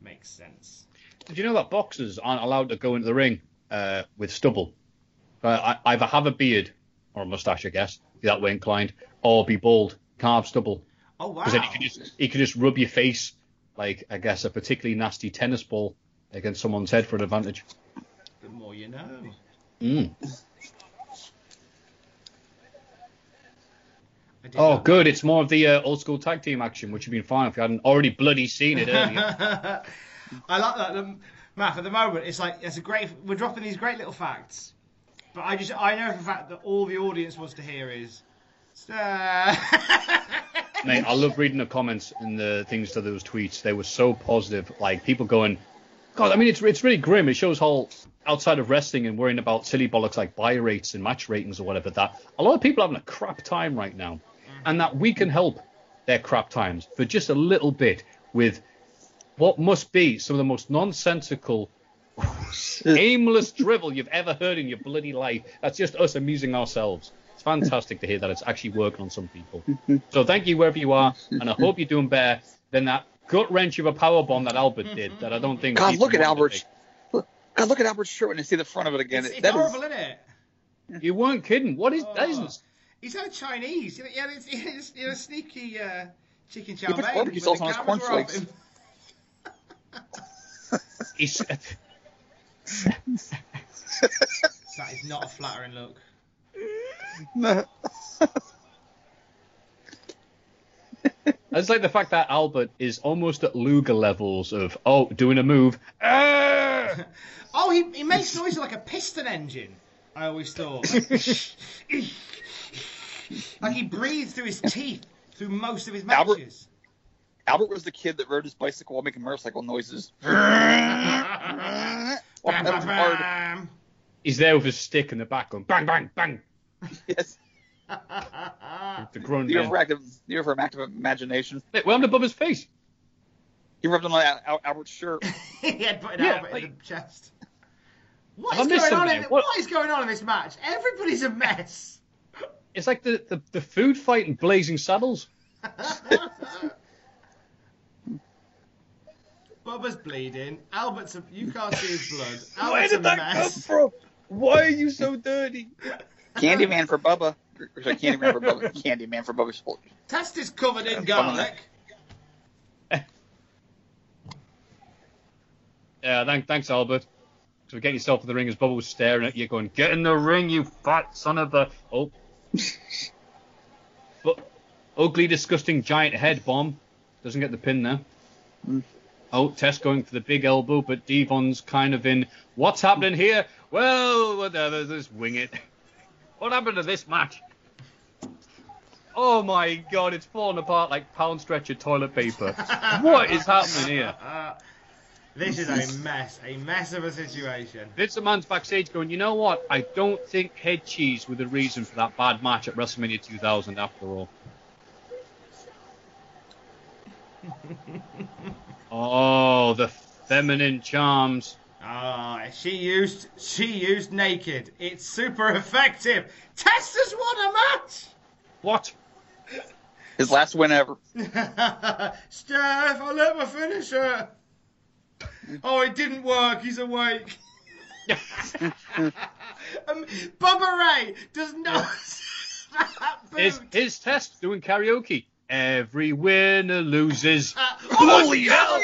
makes sense. Did you know that boxers aren't allowed to go into the ring uh, with stubble? Uh, I, either have a beard or a mustache, I guess, be that way inclined, or be bald, carve stubble. Oh wow! Because then you can just you can just rub your face like I guess a particularly nasty tennis ball against someone's head for an advantage. The more you know. Mm. I did Oh, not- good. It's more of the uh, old school tag team action, which would have been fine if you hadn't already bloody seen it earlier. I like that. Um, Matt, at the moment, it's like it's a great. We're dropping these great little facts, but I just I know for a fact that all the audience wants to hear is. Uh, Mate, I love reading the comments and the things to those tweets. They were so positive. Like people going, God, I mean, it's it's really grim. It shows how outside of wrestling and worrying about silly bollocks like buy rates and match ratings or whatever, that a lot of people are having a crap time right now, and that we can help their crap times for just a little bit with what must be some of the most nonsensical, aimless drivel you've ever heard in your bloody life. That's just us amusing ourselves. It's fantastic to hear that it's actually working on some people. So thank you wherever you are, and I hope you're doing better than that gut wrench of a power bomb that Albert did. That I don't think. God, look at want Albert's. Look, God, look at Albert's shirt when you see the front of it again. it's it's That is- horrible, isn't it? You weren't kidding. What is that? Oh. Isn't He's had a Chinese. He had a, he had a, he had a sneaky uh, chicken chow puts mein. barbecue sauce on his cameras were off cornflakes. him. he's, That is not a flattering look. No. It's like the fact that Albert is almost at Luger levels of oh doing a move. Ah! Oh, he, he makes noise like a piston engine. I always thought. like he breathes through his teeth through most of his Albert- matches. Albert was the kid that rode his bicycle while making motorcycle noises. Walking Bam, bam, hard. bam. He's there with his stick in the back going bang, bang, bang. Yes. The grown The men. overactive, the overactive imagination. Hey, Well, on above his face. He rubbed on Al- Al- Albert's shirt. he had put an Yeah, Albert in the chest. What Have is going on? In, What- what is going on in this match? Everybody's a mess. It's like the, the, the food fight in Blazing Saddles. Bubba's bleeding. Albert's a, you can't see his blood. Where Albert's a did that come from? Why are you so dirty? Candyman for Bubba. Or sorry, Candyman for Bubba. Candyman for Bubba Sport. Test is covered in garlic. Yeah, thank, thanks, Albert. So getting yourself in the ring as Bubba was staring at you, going, "Get in the ring, you fat son of a oh." But ugly, disgusting giant head bomb doesn't get the pin there. Hmm. Oh, Test going for the big elbow, but Devon's kind of in. What's happening here? Well, whatever, just wing it. What happened to this match? Oh my god, it's falling apart like pound stretcher toilet paper. what is happening here? This is a mess. A mess of a situation. Vince McMahon's backstage going, you know what? I don't think head cheese were the reason for that bad match at WrestleMania 2000 after all. oh, the feminine charms. Ah, she used she used naked. It's super effective. Test has won a match. What? His last win ever. Steph, I let my finish her. Oh, it didn't work. He's awake. um, Bubba Ray does not. His, his test doing karaoke. Every winner loses. Oh, Holy hell!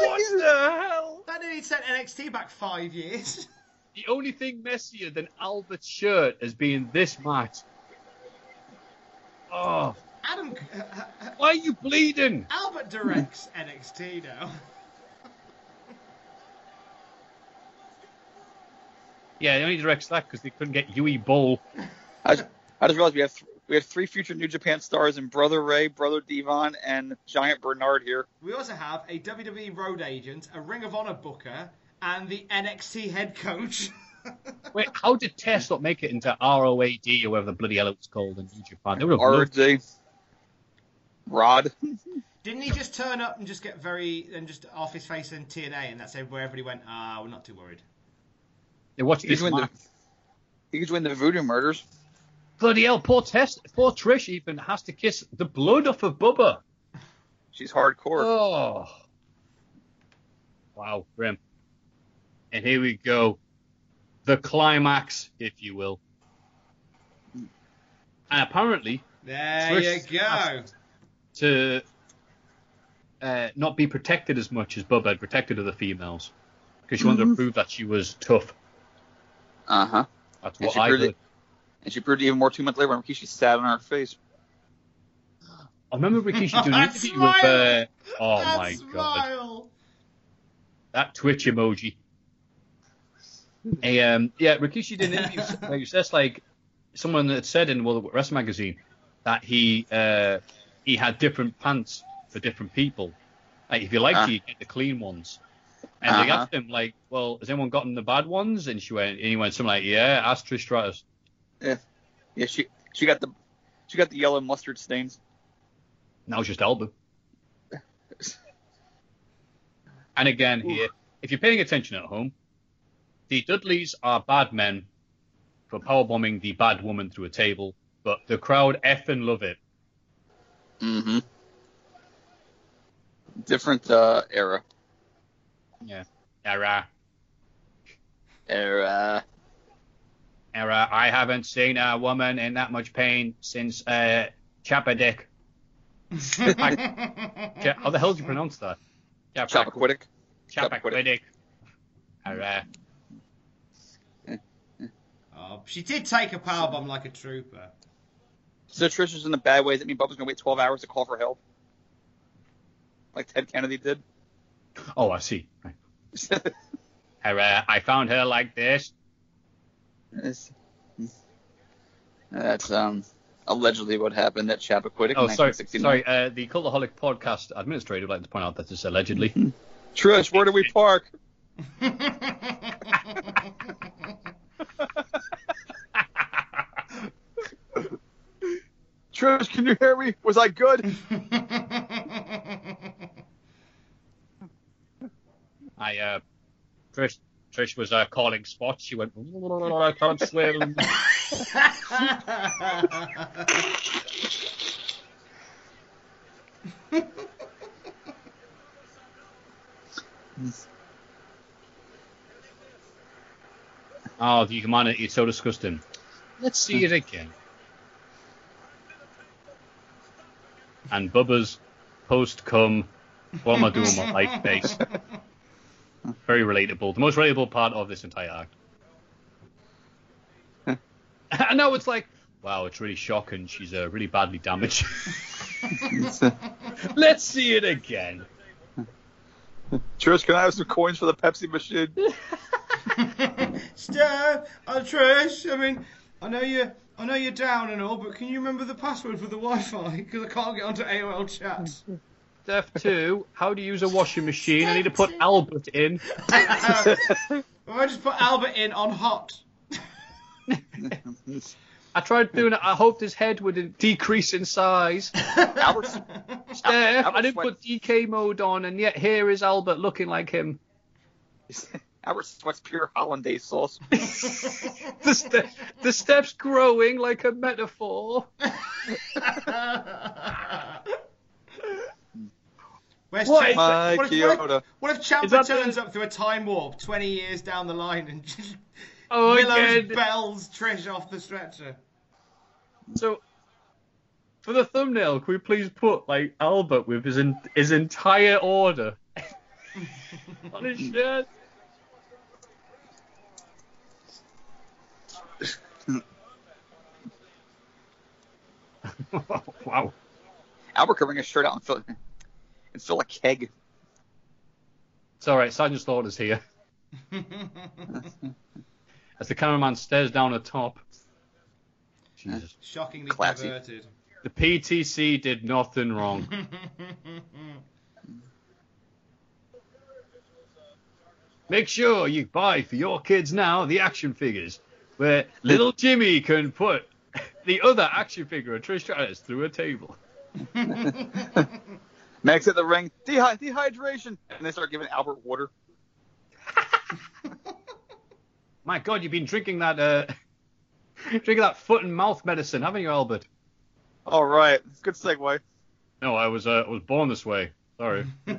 What the hell? That nearly sent NXT back five years. The only thing messier than Albert's shirt has been this match. Oh, Adam, uh, uh, uh, why are you bleeding? Albert directs NXT now. Yeah, they only directs that because they couldn't get Uwe Boll. I just, I just realized we have th- we have three future New Japan stars in Brother Ray, Brother Devon, and Giant Bernard here. We also have a WWE road agent, a Ring of Honor booker, and the NXT head coach. Wait, how did Test not make it into ROAD or whatever the bloody hell it was called in New Japan? They would have loved RJ. Rod. Didn't he just turn up and just get very and just off his face in TNA, and that's where everybody went? Ah, we're not too worried. They watched He this could win the match. he could win the Voodoo Murders. Bloody hell, poor Test, poor Trish even has to kiss the blood off of Bubba. She's hardcore. Oh. Wow, grim. And here we go. The climax, if you will. And apparently, There Trish you go. to uh, not be protected as much as Bubba had protected other females. Because she wanted to prove that she was tough. Uh huh. That's And what she I proved heard. it. And she proved it even more two months later when Rikishi sat on her face. I remember Rikishi doing an That interview with. Uh, oh That my god. That Twitch emoji. Hey, um, yeah, Rikishi did an interview where he says like someone had said in World of Wrestling magazine that he uh, he had different pants for different people. Like if you like Uh. it, you get the clean ones. And they Uh-huh. asked him like, well, has anyone gotten the bad ones? And she went, and he went something like, yeah, ask Trish Stratus. Yeah, yeah. She she got the she got the yellow mustard stains. Now it's just Alba. And again, here, if you're paying attention at home, the Dudleys are bad men for powerbombing the bad woman through a table, but the crowd effing love it. Mm-hmm. Different uh, era. Yeah. Era. Era. Era. I haven't seen a woman in that much pain since uh, Chappadik. Ja- How the hell do you pronounce that? Chappaquiddick. Chappaquiddick. Era. Oh, she did take a power bomb like a trooper. So Trish was in the bad ways. That mean Bubba's gonna wait 12 hours to call for help, like Ted Kennedy did. Oh, I see. Right. uh, I found her like this. That's um, allegedly what happened at Chappaquiddick. Oh, sorry, sorry. Uh, the Cultaholic podcast administrator would like to point out that this allegedly. Trish, where do we park? Trish, can you hear me? Was I good? I uh, Trish Trish was uh, calling spots. She went, I can't swim. oh, the humanity is so disgusting. Let's see it again. And Bubba's post cum, what am I doing with my life face? Very relatable. The most relatable part of this entire act. I know it's like, wow, it's really shocking. She's uh, really badly damaged. Let's see it again. Trish, can I have some coins for the Pepsi machine? Steph, uh, Trish, I mean, I know you, I know you're down and all, but can you remember the password for the Wi-Fi? Because I can't get onto AOL chat. Step two, how to use a washing machine. I need to put Albert in. I just put Albert in on hot. I tried doing it. I hoped his head would decrease in size. Albert, Steph, I didn't put DK mode on, and yet here is Albert looking like him. Albert sweats pure hollandaise sauce. the, ste- the steps growing like a metaphor. Where's What? Ch- My what, if, what, if, what if Is Champa the- turns up through a time warp 20 years down the line and just Oh, Willows again. bells Trish off the stretcher? So, for the thumbnail, can we please put like Albert with his en- his entire order on his shirt? wow. Albert could bring his shirt out and fill, and fill a keg. It's all right. Sergeant Slaughter's here. As the cameraman stares down at top. Jesus. Shockingly Classy. perverted. The PTC did nothing wrong. Make sure you buy for your kids now the action figures, where little Jimmy can put the other action figure of Trish Stratus through a table. Max at the ring, dehy- dehydration, and they start giving Albert water. My God, you've been drinking that uh, drinking that foot and mouth medicine, haven't you, Albert? All right, good segue. No, I was uh, I was born this way. Sorry.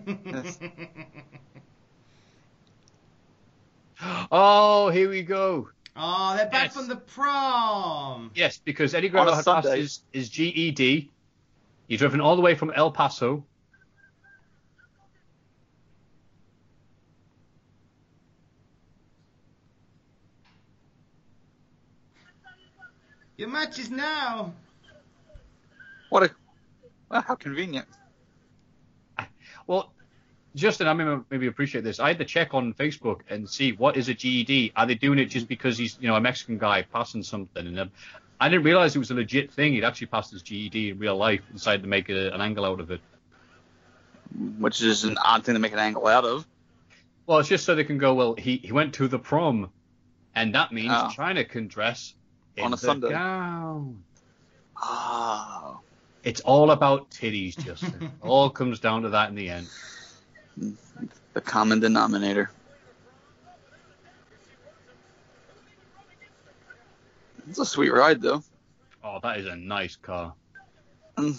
oh, here we go. Oh, they're back Yes. from the prom. Yes, because Eddie On Guerrero a had passed Sunday. his, his GED. He's driven all the way from El Paso. Your match is now. What a well, how convenient. Well, Justin, I maybe, maybe appreciate this. I had to check on Facebook and see what is a GED. Are they doing it just because he's you know a Mexican guy passing something? And um, I didn't realize it was a legit thing. He'd actually passed his GED in real life and decided to make a, an angle out of it. Which is an odd thing to make an angle out of. Well, it's just so they can go. Well, he, he went to the prom, and that means Oh. Chyna can dress in On a the Sunday. gown. Oh. It's all about titties, Justin. all comes down to that in the end. The common denominator. It's a sweet ride, though. Oh, that is a nice car. Mm.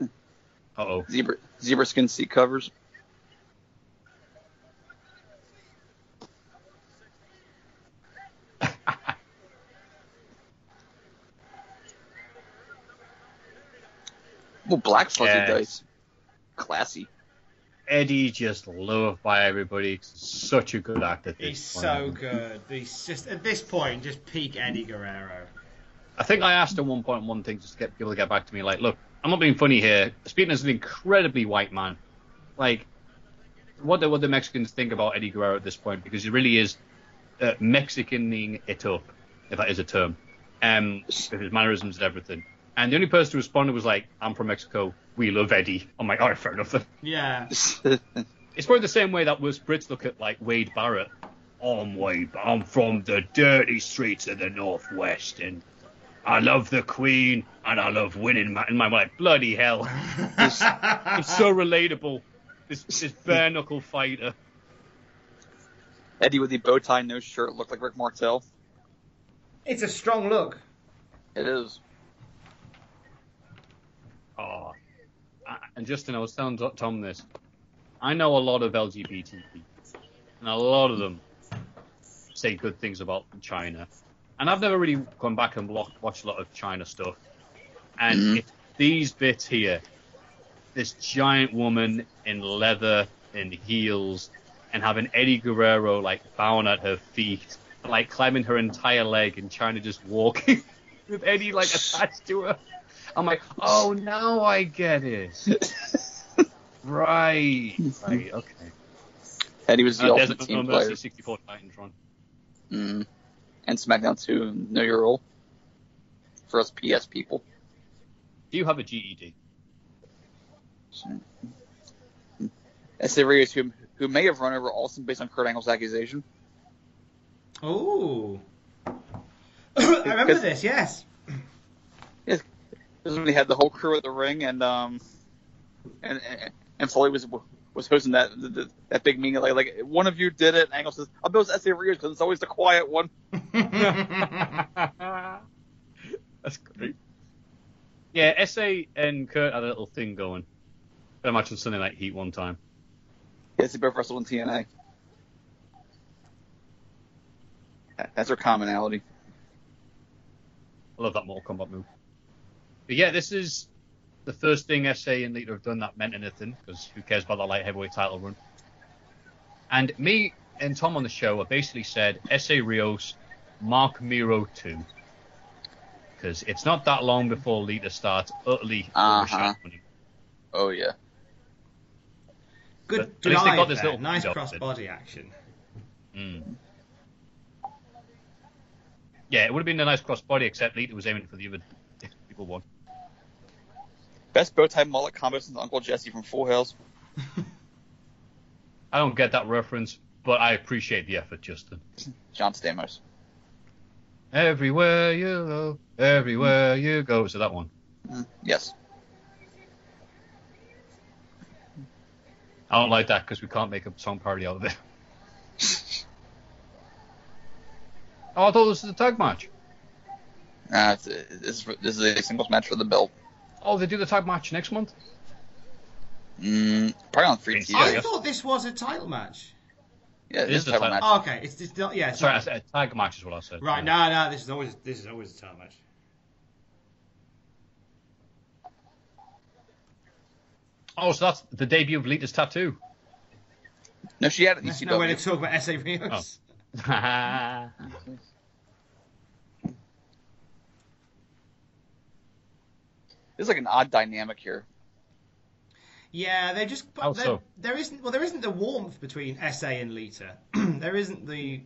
Uh oh. Zebra zebra skin seat covers. Well, black fuzzy Yes. dice. Classy. Eddie just loved by everybody. Such a good actor. He's point. so good. He's just at this point just peak Eddie Guerrero. I think I asked at one point one thing just to get people to get back to me. Like, look, I'm not being funny here. Speaking as an incredibly white man, like, what do what the Mexicans think about Eddie Guerrero at this point? Because he really is uh, Mexicaning it up, if that is a term, um, with his mannerisms and everything. And the only person who responded was like, "I'm from Mexico. We love Eddie." I'm like, "All right, fair enough." Then. Yeah. It's probably the same way that was Brits look at like Wade Barrett. I'm way, I'm from the dirty streets of the Northwest, and I love the Queen, and I love winning. ma- And I'm like, bloody hell. It's, it's so relatable. This, this bare knuckle fighter. Eddie with the bow tie, no shirt, looked like Rick Martel. It's a strong look. It is. Oh. I- And Justin, I was telling Tom this. I know a lot of LGBT people, and a lot of them say good things about Chyna. And I've never really gone back and wa- watched a lot of Chyna stuff. And Mhm. it's these bits here, this giant woman in leather and heels, and having Eddie Guerrero like bowing at her feet, like climbing her entire leg, and Chyna just walking with Eddie like attached to her. I'm like, oh, now I get it. right, right, okay. Eddie was the Uh, there's ultimate no team Mercy player. 64 Titantron. Mm. And SmackDown 2, know your role. For us PS people. Do you have a GED? Essa Rios, who, who may have run over Austin based on Kurt Angle's accusation. Ooh. I remember this, yes. This is when he had the whole crew at the ring, and um, and and, and Foley was was hosting that that, that big meeting. Like, like one of you did it. And Angle says, "I'll build Essa Rios because it's always the quiet one." That's great. Yeah, Essa and Kurt had a little thing going. I imagine Sunday Night Heat one time. Yes, they both wrestled in TNA. That's their commonality. I love that Mortal Kombat move. But yeah, this is the first thing Essa and Lita have done that meant anything, because who cares about that light heavyweight title run? And me and Tom on the show have basically said Essa Rios, Marc Mero 2. Because it's not that long before Lita starts utterly Uh-huh. Oh yeah. Good But at least they got drive this there. little Nice cross-body action. Mm. Yeah, it would have been a nice cross-body, except Lita was aiming for the other people one. Best bow tie mullet combo since Uncle Jesse from Full House. I don't get that reference, but I appreciate the effort, Justin. John Stamos. Everywhere you go, everywhere you go. So that one. Mm, Yes. I don't like that because we can't make a song parody out of it. oh, I thought this was a tag match. Uh, it's, it's, this is a singles match for the belt. Oh, they do the tag match next month. Mm, probably on free TV. I thought this was a title match. Yeah, It is the title match. Oh, okay, it's just not, yeah. It's Sorry, I said a tag match is what I said. Right, no, no, this is always this is always a title match. Oh, so that's the debut of Lita's tattoo. No, she had it in no way to talk about Essa Rios. Oh. There's like an odd dynamic here. Yeah, they just. How there, so? there isn't. Well, there isn't the warmth between Essa and Lita. there isn't the.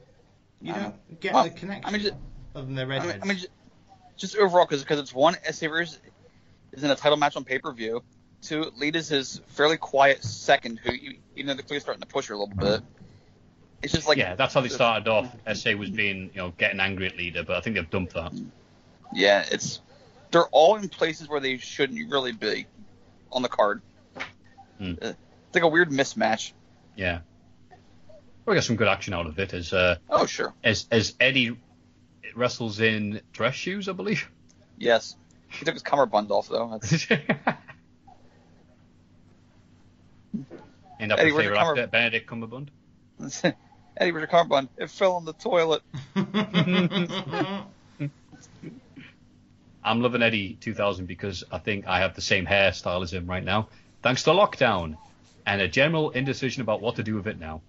You don't get Well, the connection. I mean, just, other than the I mean, redheads. I mean, just, just overall, because it's one, SA Savers is in a title match on pay per view. Two, Lita's his fairly quiet second, who you, even though they're clearly starting to push her a little bit. It's just like yeah, that's how they started off. Essa was being, you know, getting angry at Lita, but I think they've dumped that. Yeah, it's they're all in places where they shouldn't really be on the card. Hmm. Uh, It's like a weird mismatch. Yeah. We got some good action out of it as uh, Oh sure, as as Eddie wrestles in dress shoes, I believe. yes. He took his cummerbund off though. And up Eddie, your favorite actor, Benedict Cumberbund. Eddie, where's your cummerbund? It fell in the toilet. I'm loving Eddie 2000 because I think I have the same hairstyle as him right now, thanks to lockdown and a general indecision about what to do with it now.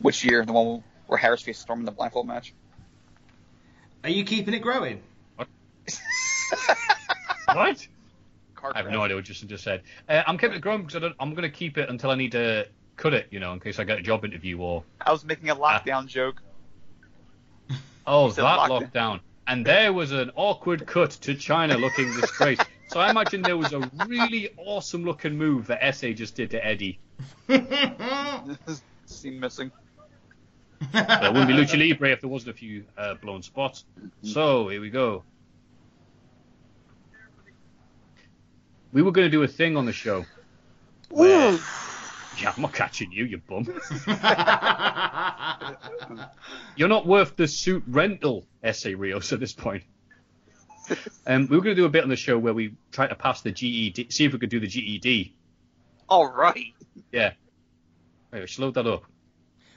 Which year? The one where Harris faced Storm in the blindfold match? Are you keeping it growing? What? Car I have no idea what Justin just said. Uh, I'm keeping it growing because I don't, I'm going to keep it until I need to cut it, you know, in case I get a job interview or I was making a lockdown joke. oh said that lockdown. lockdown. And there was an awkward cut to Chyna looking disgraced. so I imagine there was a really awesome looking move that Essa just did to Eddie. Seem missing. But it wouldn't be Lucha Libre if there wasn't a few uh, blown spots. So here we go. We were going to do a thing on the show. Where... Yeah, I'm not catching you, you bum. You're not worth the suit rental, Essa Rios, at this point. Um, we were going to do a bit on the show where we try to pass the GED, see if we could do the GED. All right. Yeah. Wait, slow that up.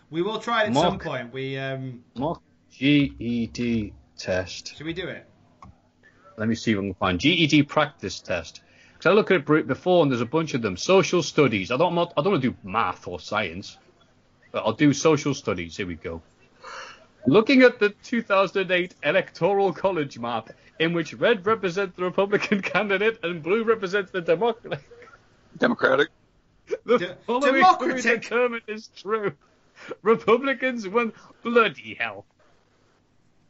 We will try it at Mock. some point. We um. Mock GED test. Should we do it? Let me see if I can find GED practice test. Because I looked at it before and there's a bunch of them. Social studies. I don't. I'm not, I don't want to do math or science, but I'll do social studies. Here we go. Looking at the 2008 electoral college map, in which red represents the Republican candidate and blue represents the Democratic. Democratic. The De- following Democratic. we determined is true. Republicans won. Bloody hell.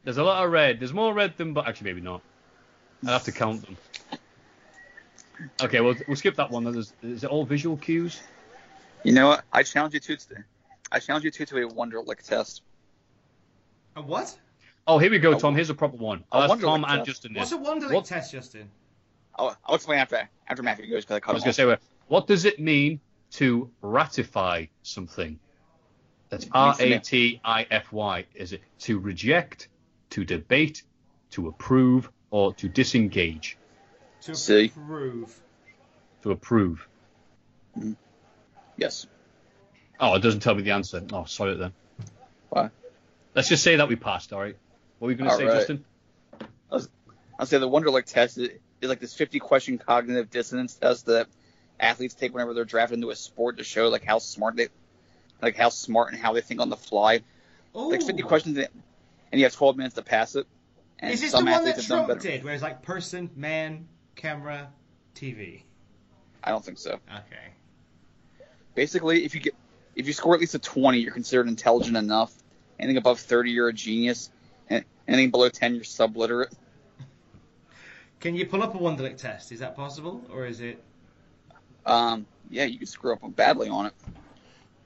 There's a lot of red. There's more red than, but actually maybe not. I'll have to count them. Okay, well we'll skip that one. There's, is it all visual cues? You know what? I challenge you to today. I challenge you to to a Wonderlic test. A what? Oh, here we go, Tom. Here's a proper one. a I'll ask Wonderlic Tom and test. Justin. What's a Wonderlic What- test, Justin? I'll, I'll explain after after Matthew goes because I cut I was going to say, well, what does it mean to ratify something? That's R A T I F Y. Is it to reject, to debate, to approve, or to disengage? To See. approve. To approve. Yes. Oh, it doesn't tell me the answer. Oh, sorry then. Why? Let's just say that we passed, all right? What were you going to say, right. Justin? I'll say the Wonderlic test is, is like this 50 question cognitive dissonance test that athletes take whenever they're drafted into a sport to show like how smart they, like how smart and how they think on the fly. Like 50 questions, and you have 12 minutes to pass it. And Is this the some one athletes that have done Trump did, where it's like person, man, camera, TV? I don't think so. Okay. Basically, if you get if you score at least a 20, you're considered intelligent enough. Anything above 30, you're a genius. And anything below 10, you're subliterate. Can you pull up a Wonderlic test? Is that possible, or is it? Um, yeah, you could screw up badly on it.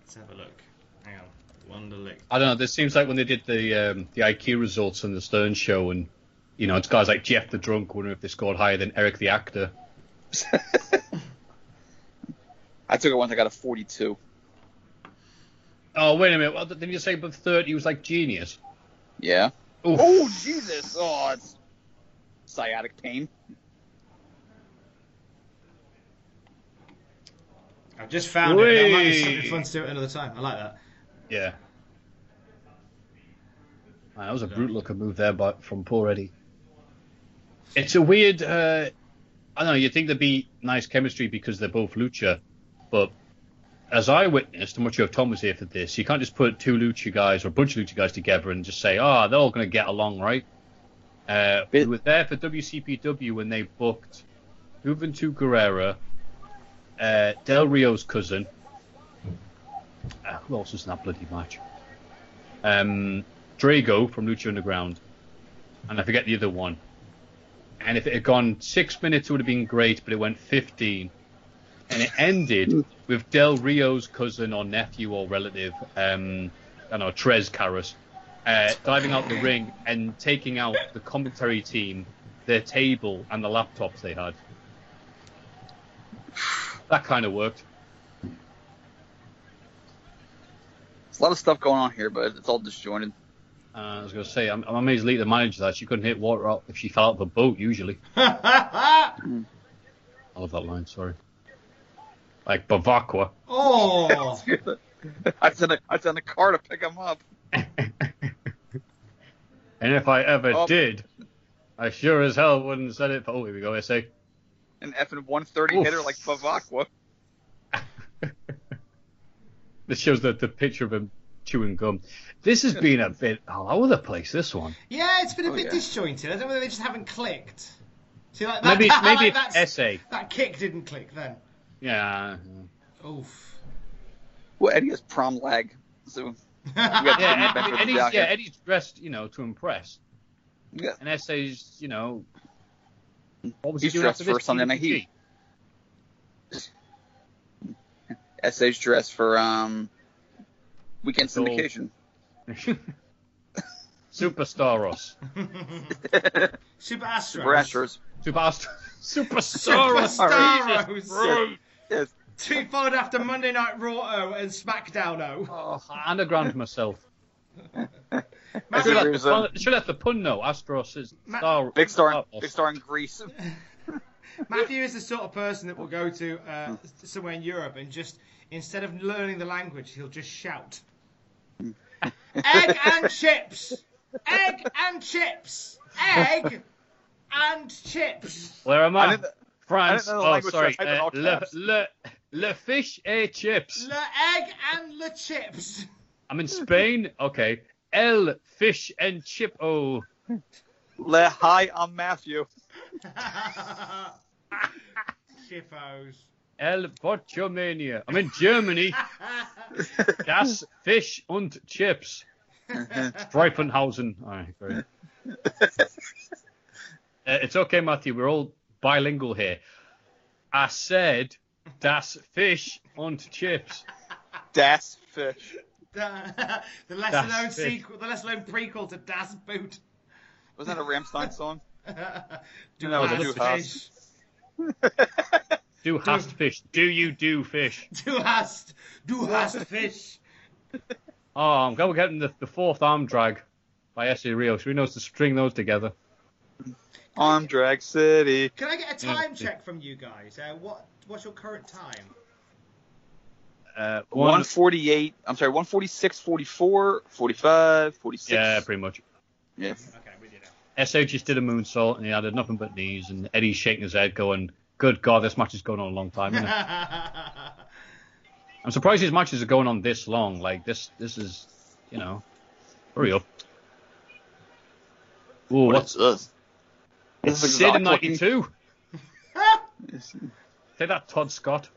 Let's have a look. Hang on. Wonderlic. I don't know. This seems like when they did the um, the IQ results on the Stern show, and you know, it's guys like Jeff the drunk wondering if they scored higher than Eric the actor. I took it once, I got a 42. Oh, wait a minute. Well, didn't you say above 30 he was like genius? Yeah. Oof. Oh, Jesus. Oh, it's sciatic pain. I've just found it. That might be Whey! something fun to do at another time. I like that. Yeah. Man, that was a brutal looking move there by, from poor Eddie. It's a weird. Uh, I don't know. You think there'd be nice chemistry because they're both lucha, but as I witnessed, I'm not sure if Tom was here for this. You can't just put two lucha guys or a bunch of lucha guys together and just say, "Oh, they're all going to get along, right?" Uh, we were there for WCPW when they booked Juventud Guerrera, uh, Del Rio's cousin. Uh, who else was in that bloody match? Um, Drago from Lucha Underground, and I forget the other one. And if it had gone six minutes, it would have been great, but it went 15. And it ended with Del Rio's cousin or nephew or relative, um, I don't know, Trez Carras, uh, diving out the ring and taking out the commentary team, their table, and the laptops they had. That kind of worked. There's a lot of stuff going on here, but it's all disjointed. Uh, I was going to say, I'm, I'm amazed Lita managed that. She couldn't hit water out if she fell out of a boat, usually. I love that line, sorry. Like Bavakwa. Oh. I sent a I sent a car to pick him up. And if I ever Oh. did, I sure as hell wouldn't send it for. Oh, here we go, SA. An effing 130 Oof. hitter like Bavakwa. This shows the, the picture of him chewing gum. This has been a bit all over the place, this one. Yeah, it's been a Oh, bit yeah. disjointed. I don't know whether they just haven't clicked. See, like that, Maybe, like that's- essay. That kick didn't click then. Yeah. Oof. Well, Eddie has prom lag, so Yeah, Eddie, Eddie's, yeah, Eddie's dressed, you know, to impress. Yeah. And Essa's, you know, what was He's he doing dressed after for this? Sunday Night TVG? Heat. Essa's dress for um weekend syndication. Superstaros. Super Astros. Super Astros. Super Astros. Superstaros. Superstaros. Yes. Two followed after Monday Night Raw and SmackDown. Oh, anagram myself. As Should have it the pun- should have the pun though. Astros is star. Big star, Star- big star in Greece. Matthew is the sort of person that will go to uh, somewhere in Europe and just instead of learning the language, he'll just shout, "Egg and chips, egg and chips, egg and chips." Where am I I? France. I didn't know the oh, sorry. was typed in Uh, le, le, le fish et chips. Le egg and le chips. I'm in Spain. Okay. El fish and chip. Oh. Le hi, I'm Matthew. Chippos. El Botchamania. I'm in Germany. Das Fish und Chips. Streifenhausen. Aye, very. Uh, it's okay, Matthew. We're all bilingual here. I said Das Fish und Chips. Das Fish. the lesser Das known Fish. sequel, the lesser known prequel to Das Boot. Wasn't that a Rammstein song? Do That was a hast Du fish. hast. Do hast fish. Do you do fish? Du hast, du hast fish. Oh, I'm going to get getting the, the fourth arm drag by Essa Rio. So we knows to string those together. Arm Drag City. Can I get a time Yeah. check from you guys? Uh, what what's your current time? Uh, one, 148. I'm sorry, 146, 44, 45, 46. yeah, pretty much. Yeah. Okay, we did it. SH just did a moonsault and he added nothing but knees, and Eddie's shaking his head, going, "Good God, this match is going on a long time." Isn't it? I'm surprised these matches are going on this long. Like this, this is, you know, hurry up. Ooh, What what's this? it's This is Sid in '92. Take that, Todd Scott.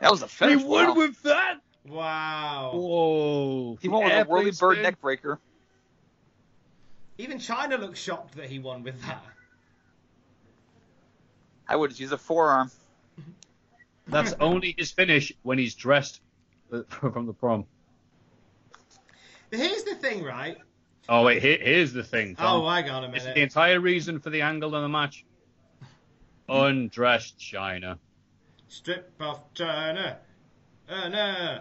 That was a finish. He wow. Won with that. wow. Whoa. He won with a whirly bird spin. neck breaker. Even Chyna looks shocked that he won with that. I would use a forearm. That's only his finish when he's dressed from the prom. But here's the thing, right? Oh wait, here, here's the thing. Tom. Oh, I got a This is minute. the entire reason for the angle in the match. Undressed Chyna. Strip off Chyna. Uh, no.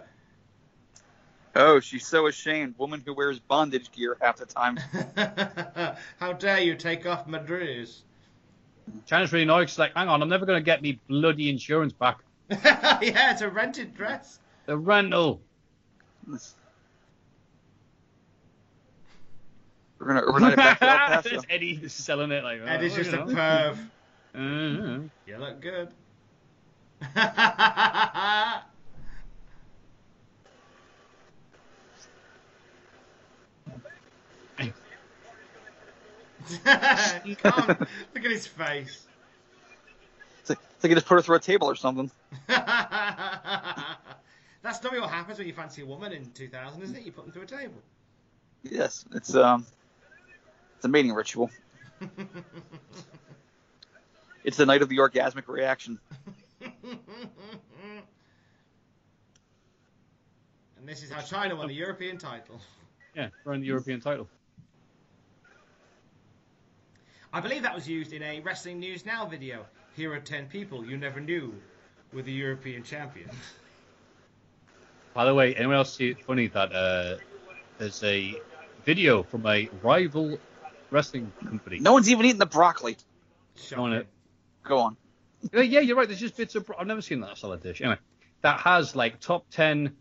Oh, she's so ashamed. Woman who wears bondage gear half the time. How dare you take off my dress? Chyna's really annoyed. She's like, hang on, I'm never going to get me bloody insurance back. yeah, it's a rented dress. The rental. We're gonna overnight it back to El Paso. There's Eddie selling it like. Eddie's oh, just you a know. perv. Uh-huh. You look good. Look at his face. It's like, it's like you just put her through a table or something. That's normally what happens when you fancy a woman in 2000, isn't it? You put them through a table. Yes, it's um, it's a mating ritual. It's the night of the orgasmic reaction. And this is how Chyna won the European title. Yeah, we're the European title. I believe that was used in a Wrestling News Now video. Here are 10 people you never knew were the European champion. By the way, anyone else see it funny that uh, there's a video from a rival wrestling company? No one's even eating the broccoli. on it. Go on. Yeah, yeah, you're right. There's just bits of. bro- I've never seen that salad dish. Anyway, that has like top ten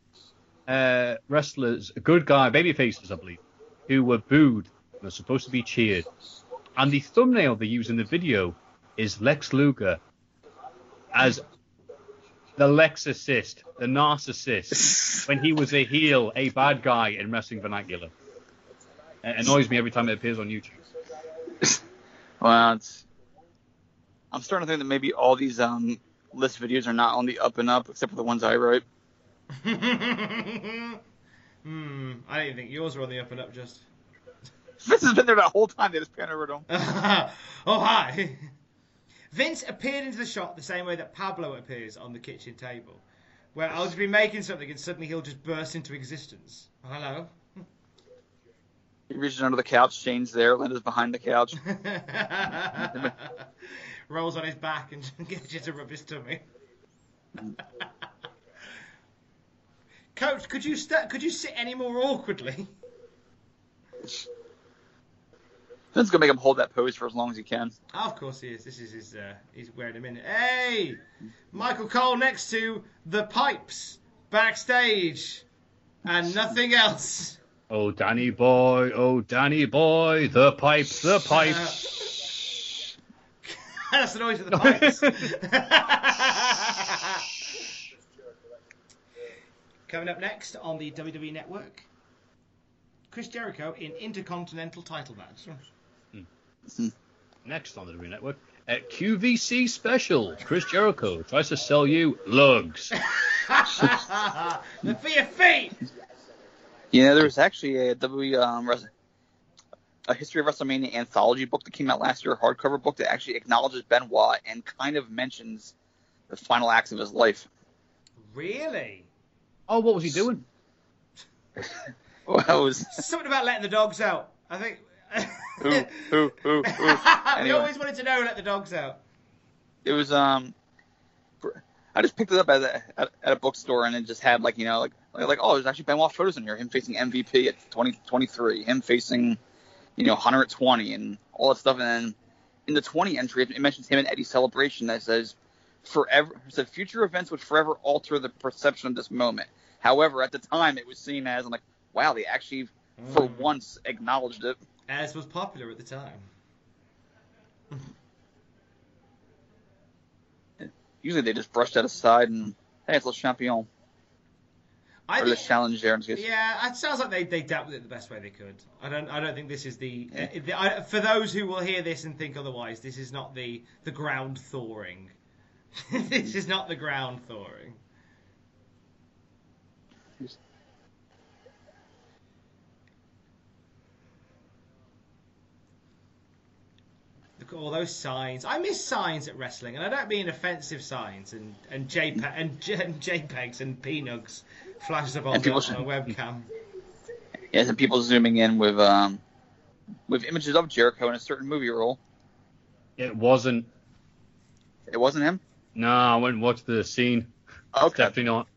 uh, wrestlers, good guy, baby faces, I believe, who were booed. They're supposed to be cheered. And the thumbnail they use in the video is Lex Luger as the Lexicist, the narcissist, when he was a heel, a bad guy in wrestling vernacular. It annoys me every time it appears on YouTube. Well, it's, I'm starting to think that maybe all these um list videos are not on the up and up, except for the ones I wrote. Hmm, I didn't think yours were on the up and up just. Vince has been there that whole time. They just pan over to him. oh, hi. Vince appeared into the shot the same way that Pablo appears on the kitchen table. Where I'll just be making something and suddenly he'll just burst into existence. Hello. He reaches under the couch. Shane's there. Linda's behind the couch. Rolls on his back and gets you to rub his tummy. Coach, could you st- could you sit any more awkwardly? Finn's gonna make him hold that pose for as long as he can. Oh, of course he is. This is his. Uh, he's wearing a minute. Hey, Michael Cole next to the pipes backstage, and nothing else. Oh, Danny boy, oh, Danny boy, the pipes, the pipes. That's the noise of the pipes. Coming up next on the WWE Network, Chris Jericho in Intercontinental title match. Next on the WWE Network, at QVC Special, Chris Jericho tries to sell you lugs. the for your feet. Yeah, there was actually a W um, Res- a history of WrestleMania anthology book that came out last year, a hardcover book that actually acknowledges Benoit and kind of mentions the final acts of his life. Really? Oh, what was he doing? Well, it was Something about letting the dogs out. I think. Who, who, who, who. we always wanted to know let the dogs out. It was um, I just picked it up at a, at, at a bookstore and it just had like you know like like, like, oh there's actually Benoit photos in here, him facing MVP at 2023, him facing you know 120 and all that stuff, and then in the 20 entry it mentions him and Eddie Celebration that says forever said future events would forever alter the perception of this moment. However, at the time it was seen as I'm like wow they actually for once acknowledged it. As was popular at the time. Usually they just brushed that aside and hey it's Le Champion. I or the think- in. Yeah, it sounds like they, they dealt with it the best way they could. I don't I don't think this is the, uh, the I, for those who will hear this and think otherwise. This is not the the ground thawing. this is not the ground thawing. Look all those signs. I miss signs at wrestling, and I don't mean offensive signs and and JPEG and, J- and JPEGs and PNUGs flashes up on, the, people on a webcam. Yeah, and people zooming in with um with images of Jericho in a certain movie role. It wasn't. It wasn't him. No, I went and watched the scene. Okay. Definitely not.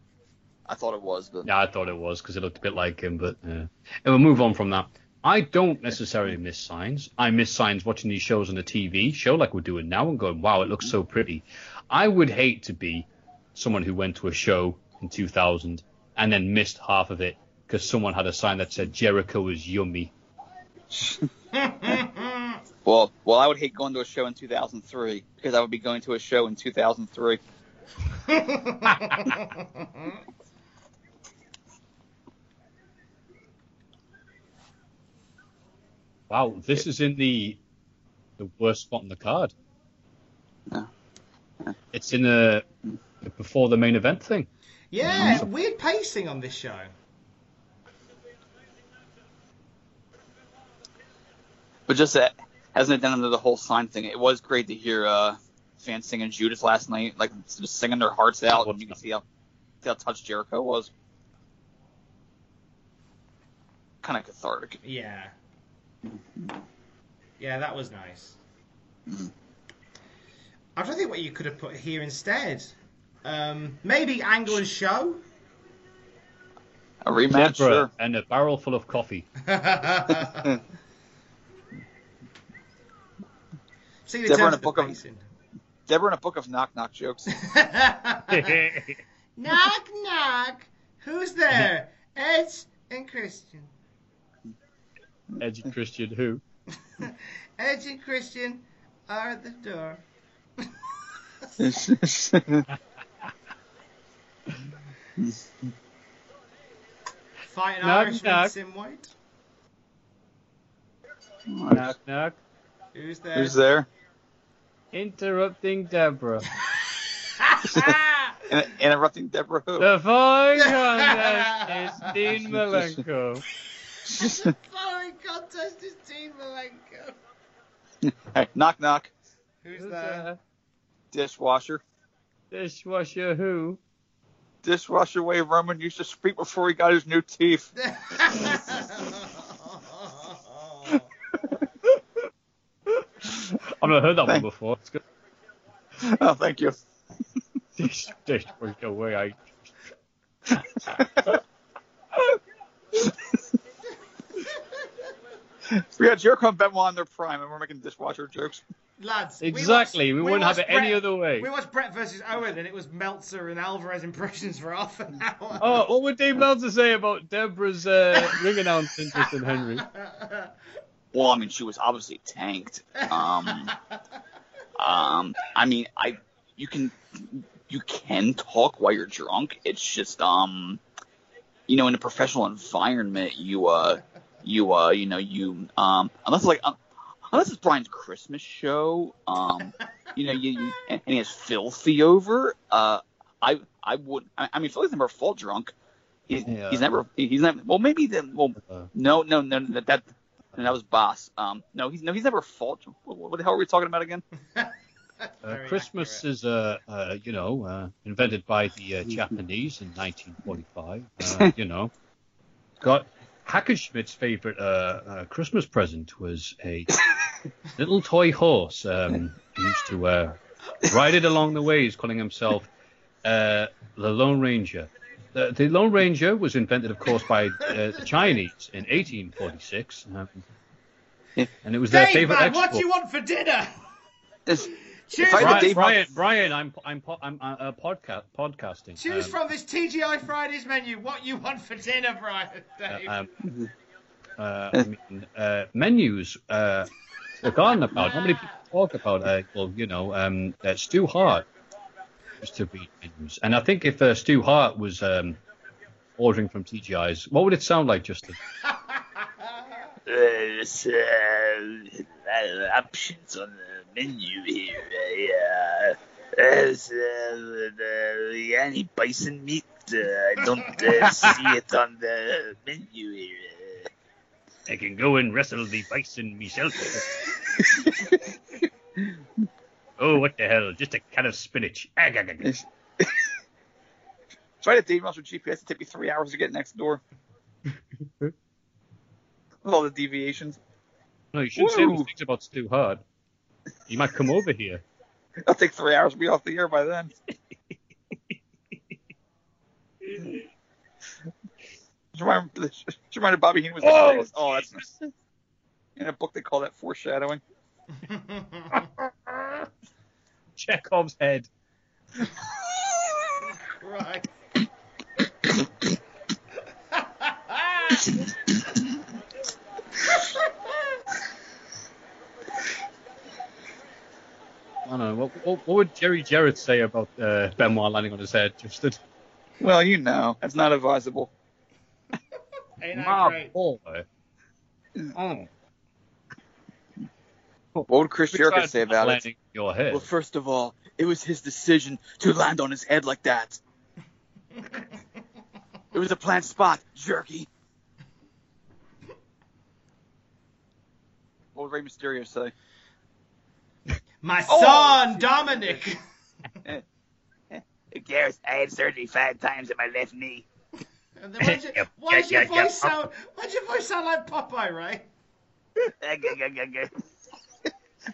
I thought it was, but Yeah, I thought it was because it looked a bit like him, but uh, and we'll move on from that. I don't necessarily miss signs. I miss signs watching these shows on the TV show like we're doing now and going, wow, it looks so mm-hmm. pretty. I would hate to be someone who went to a show in 2000 and then missed half of it because someone had a sign that said Jericho is yummy. well, well, I would hate going to a show in 2003 because I would be going to a show in 2003. Wow, this is in the the worst spot on the card. It's in the before the main event thing. Yeah, weird pacing on this show. But just that hasn't it done under the whole sign thing, it was great to hear uh, fans singing Judas last night, like just singing their hearts out, and you can see how see how touched Jericho was. Kind of cathartic. Yeah. Yeah, that was nice. I'm trying to think what you could have put here instead. Um, maybe Angle and Show. A rematch, Debra sure. and a barrel full of coffee. See the Debra in a of the book of. Debra in a book of knock knock jokes. knock knock. Who's there? Edge and Christian. Edgy Christian who? Edge and Christian are at the door. Fighting Knock, Irishman knock. Sim White. Knock knock. Who's there? Who's there? Interrupting Debra. In- interrupting Debra who? The following contest is Dean Malenko. Following contest is Dean Malenko. Hey, knock knock. Who's Who's there? there? Dishwasher. Dishwasher who? dishwasher way Roman used to speak before he got his new teeth. I've never heard that one before. It's good. Oh, thank you. Dish, dishwasher way I. We got Jericho and Benoit in their prime, and we're making dishwasher jokes. Lads, Exactly, we wouldn't have watched it any other way. We watched Brett versus Owen, and it was Meltzer and Alvarez impressions for half an hour. Oh, what would Dave Meltzer say about Debra's uh, ring announcing Justin Henry? Well, I mean, she was obviously tanked. Um, um, I mean, I you can you can talk while you're drunk. It's just um, you know, in a professional environment, you uh, you uh, you know, you um, unless like um, unless it's Brian's Christmas show, um, you know, you, you and he has filthy over. Uh, I I would. I, I mean, Philly's never full drunk. He's, Yeah. he's never he's never well maybe then well no no no that that and that was Boss. Um, no, he's no, he's never fought. What, what the hell are we talking about again? Uh, Christmas is, uh, uh, you know, uh, invented by the uh, Japanese in 1945. Uh, you know, got Hackenschmidt's favorite uh, uh, Christmas present was a little toy horse. Um, he used to uh, ride it along the ways, calling himself uh, the Lone Ranger. The, the Lone Ranger was invented, of course, by uh, the Chinese in 1846, um, and it was their Dave, favorite man, what do you want for dinner? Choose I had from, Brian, Brian, I'm I'm I'm uh, uh, podcast podcasting. choose Um, from this TGI Fridays menu what you want for dinner, Brian. Dave. um, uh, I mean, uh, menus uh, forgotten about. how many people talk about. Uh, well, you know, um, uh, Stu Hart used to read menus, and I think if uh, Stu Hart was um, ordering from TGI's, what would it sound like, Justin? There's uh, options on the menu here. Uh, there's uh, the, any bison meat. Uh, I don't uh, see it on the menu here. I can go and wrestle the bison myself. oh, what the hell? Just a can of spinach. Try to Dave with GPS. It take me three hours to get next door. With all the deviations. No, you shouldn't say Woo. those things about Stu Hart. He might come over here. It'll take three hours to be off the air by then. Just remind, just reminded Bobby Heenan was the Oh, greatest. Oh, that's nice. In a book they call that foreshadowing. Chekhov's head. right. I don't know. What, what, what would Jerry Jarrett say about uh, Benoit landing on his head, Justin? Well, you know, that's not advisable. Ain't My great? boy. Oh. What would Chris Jericho say about it? your head. Well, first of all, it was his decision to land on his head like that. it was a planned spot, jerky. What would Rey Mysterio say? My Oh, son, Dominic. Who cares? I had surgery five times at my left knee. And then why'd, you, why'd your voice sound? Why'd your voice sound like Popeye, right?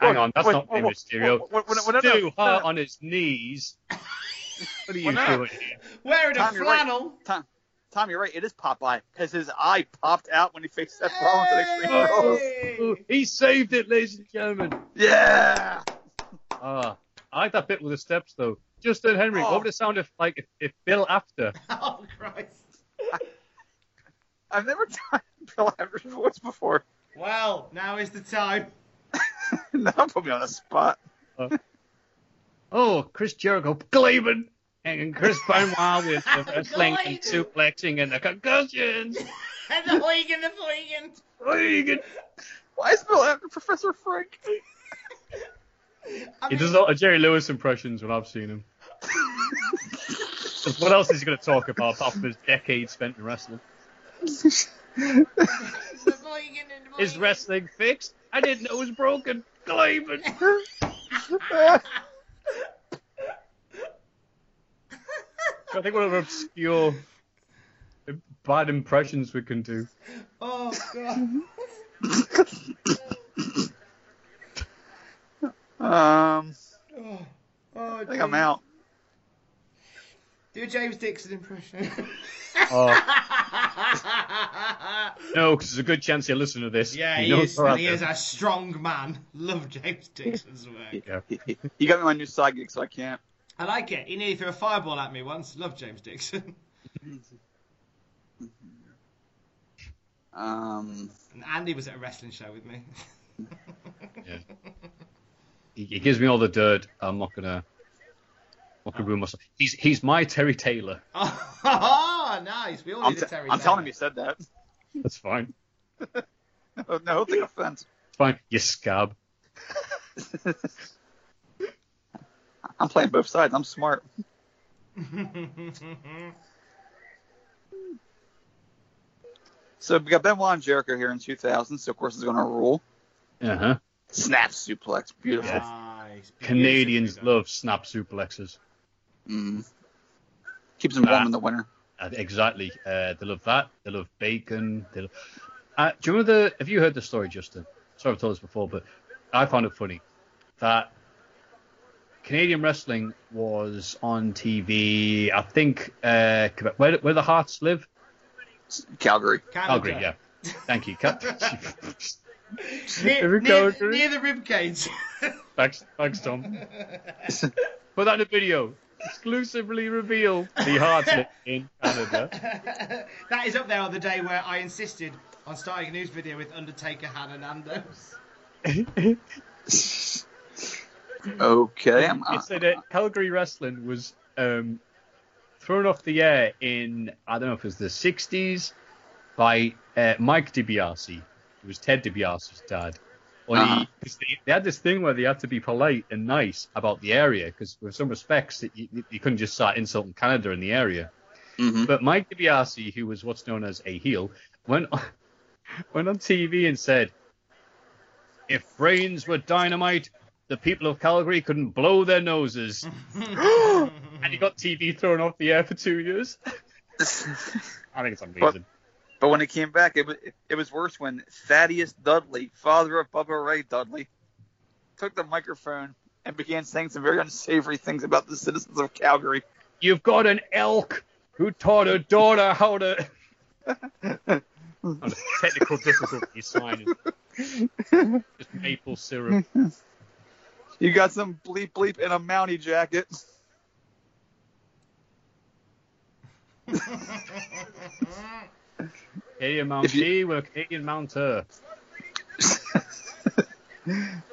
Hang on, that's Wait, not wait, Rey wait, Mysterio. wait, wait, wait, wait, Stu no, Hart no. on his knees. What are you Well, no. doing here? Wearing a Tom, you're right. flannel. Tom, Tom, you're right. It is Popeye because his eye popped out when he faced Seth Rollins at Extreme Rules. Oh, he saved it, ladies and gentlemen. Yeah. Ah, I like that bit with the steps though. Justin Henry, Oh. what would it sound if like if, if Bill Apter? Oh Christ! I've never done Bill Apter's voice before. Well, now is the time. now put me on the spot. Oh, Chris Jericho, Gleeman, and Chris Benoit with the wrestling and suplexing and the concussions. and the Huygen, the Huygen. Huygen. Why is Bill Apter Professor Frank? I He mean, does a lot of Jerry Lewis impressions when I've seen him. what else is he going to talk about apart from his decade spent in wrestling? the Huygen and the Is wrestling fixed? I didn't know it was broken. Gleeman. I think one of the obscure bad impressions we can do. Oh god. Um, Oh, oh, I think I'm out. Do a James Dixon impression. Oh. No, because there's a good chance he'll listen to this. yeah, He he, is. And he there. is a strong man. Love James Dixon's work. Yeah. You got me my new side gig, so I can't. I like it. He nearly threw a fireball at me once. Love James Dixon. Um, And Andy was at a wrestling show with me. Yeah. He, he gives me all the dirt. I'm not gonna. Not gonna ruin myself. He's he's my Terry Taylor. oh, nice. We all I'm, need t- a Terry I'm Taylor. telling him you said that. That's fine. no, no, take offense. It's fine. You scab. I'm playing both sides. I'm smart. So we got Benoit and Jericho here in 2000, so of course it's going to rule. Uh huh. Snap suplex, beautiful. Nice. Canadians love snap suplexes. Mm. Keeps them warm Ah. in the winter. Uh, exactly. Uh, they love that. They love bacon. They love... Uh, do you remember the? Have you heard the story, Justin? Sorry, I've told this before, but I found it funny that Canadian wrestling was on TV. I think uh, Quebec, where, where the Hearts live. Calgary. Calgary, yeah. Thank you. Cal- Near, near, near the rib cage. thanks, thanks, Tom. Put that in the video. Exclusively reveal the Hearts live in Canada. that is up there on the day where I insisted on starting a news video with Undertaker, Hannah Nando's. Okay. I'm, it said that Calgary wrestling was um, thrown off the air in I don't know if it was the '60s by uh, Mike DiBiase, who was Ted DiBiase's dad. Well, he- Uh-huh. 'cause they, they had this thing where they had to be polite and nice about the area because, with some respects, that you, you couldn't just start insulting Canada in the area. Mhm. But Mike DiBiase, who was what's known as a heel, went on, went on TV and said, "If brains were dynamite, the people of Calgary couldn't blow their noses." and he got TV thrown off the air for two years. I think it's amazing. But when it came back, it was, it was worse when Thaddeus Dudley, father of Bubba Ray Dudley, took the microphone and began saying some very unsavory things about the citizens of Calgary. You've got an elk who taught her daughter how to. On a technical difficulty sign is just maple syrup. You got some bleep bleep in a Mountie jacket. Canadian Mount G, we're Canadian Mount Her.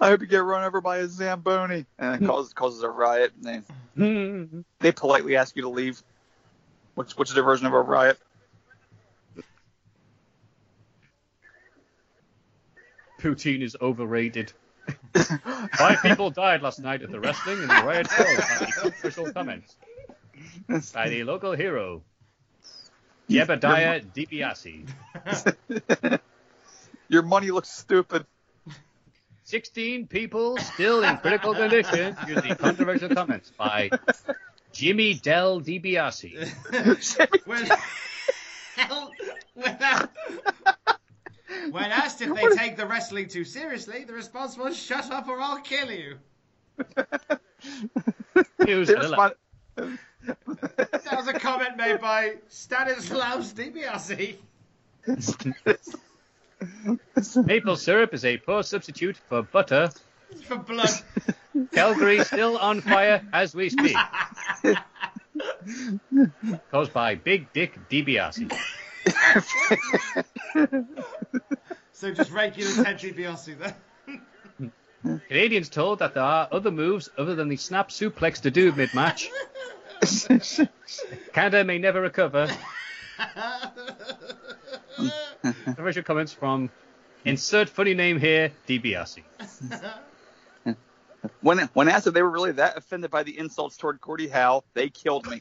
I hope you get run over by a Zamboni. And it causes, causes a riot. And they, they politely ask you to leave, which, which is their version of a riot. Poutine is overrated. Five people died last night at the wrestling and the riot followed by the controversial comments by the local hero, Jebediah DiBiase. Your money looks stupid. 16 people still in critical condition due to the controversial comments by Jimmy Del DiBiase. when, hell, when, a- when asked if they take the wrestling too seriously, the response was, "Shut up, or I'll kill you." News They at respond- That was a comment made by Stanislaus DiBiase. Maple syrup is a poor substitute for butter. For blood. Calgary still on fire as we speak. Caused by Big Dick DiBiase. So just regular Ted DiBiase then. Canadians told that there are other moves other than the snap suplex to do mid-match. Canada may never recover. Official comments from insert funny name here, DiBiase. When when asked if they were really that offended by the insults toward Gordie Howe, they killed me.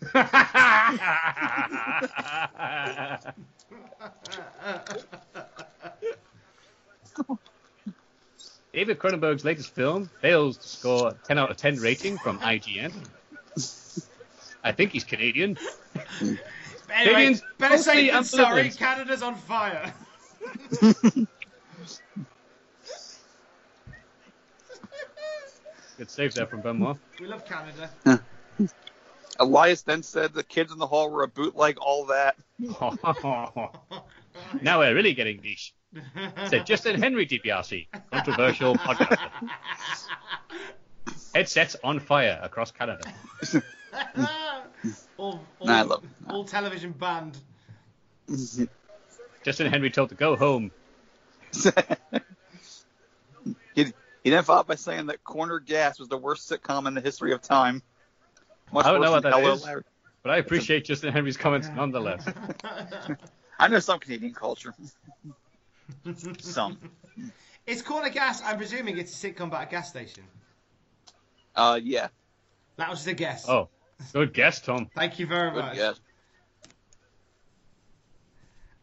David Cronenberg's latest film fails to score a 10 out of 10 rating from IGN. I think he's Canadian. Anyway, Canadians better safe than sorry. Canada's on fire. Good save there from Benoit. We love Canada. Elias then said the kids in the hall were a bootleg all that. now we're really getting niche. Said Justin Henry DiBiase, controversial podcaster. Headsets on fire across Canada. All, all, Nah, I love- all television banned. Justin Henry told to go home. He, he then followed by saying that Corner Gas was the worst sitcom in the history of time. Much I don't know what than that LL is, Larry. but I appreciate Justin Henry's comments nonetheless. I know some Canadian culture. some. It's Corner Gas. I'm presuming it's a sitcom about a gas station. Uh, yeah. That was just a guess. Oh, good guess, Tom. Thank you very Good much. guess.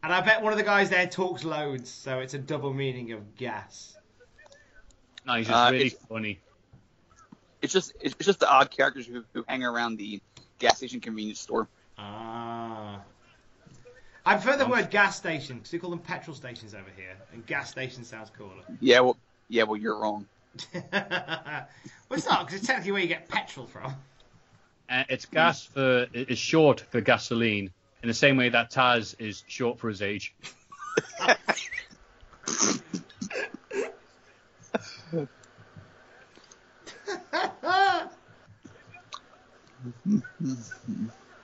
And I bet one of the guys there talks loads, so it's a double meaning of gas. No, he's just Uh, really it's- funny. It's just it's just the odd characters who, who hang around the gas station convenience store. Ah. I prefer the word gas station because we call them petrol stations over here, and gas station sounds cooler. Yeah, well, yeah, well, you're wrong. well, it's not because it's technically where you get petrol from. Uh, it's gas for is short for gasoline, in the same way that Taz is short for his age.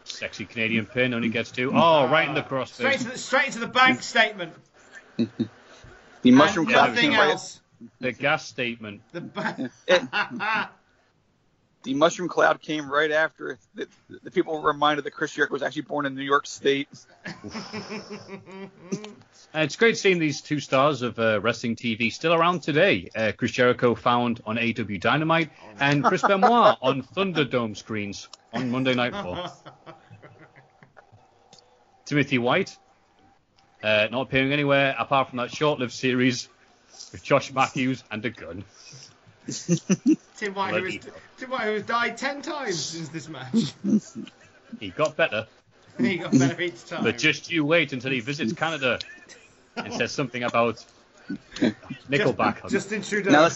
Sexy Canadian pin only gets two. Oh, right in the Straight crossface. to the straight into the bank statement. The mushroom And cloud nothing else. The gas statement. The ba- The mushroom cloud came right after the, the people were reminded that Chris Jericho was actually born in New York State. Uh, it's great seeing these two stars of uh, wrestling TV still around today. Uh, Chris Jericho found on AEW Dynamite, and Chris Benoit on Thunderdome screens on Monday Night Raw. Timothy White, uh, not appearing anywhere apart from that short-lived series with Josh Matthews and a gun. Tim White, who has, Tim White, who has died ten times since this match. He got better, he got better each time. but just you wait until he visits Canada and says something about Nickelback. Just, Justin Trudeau. Now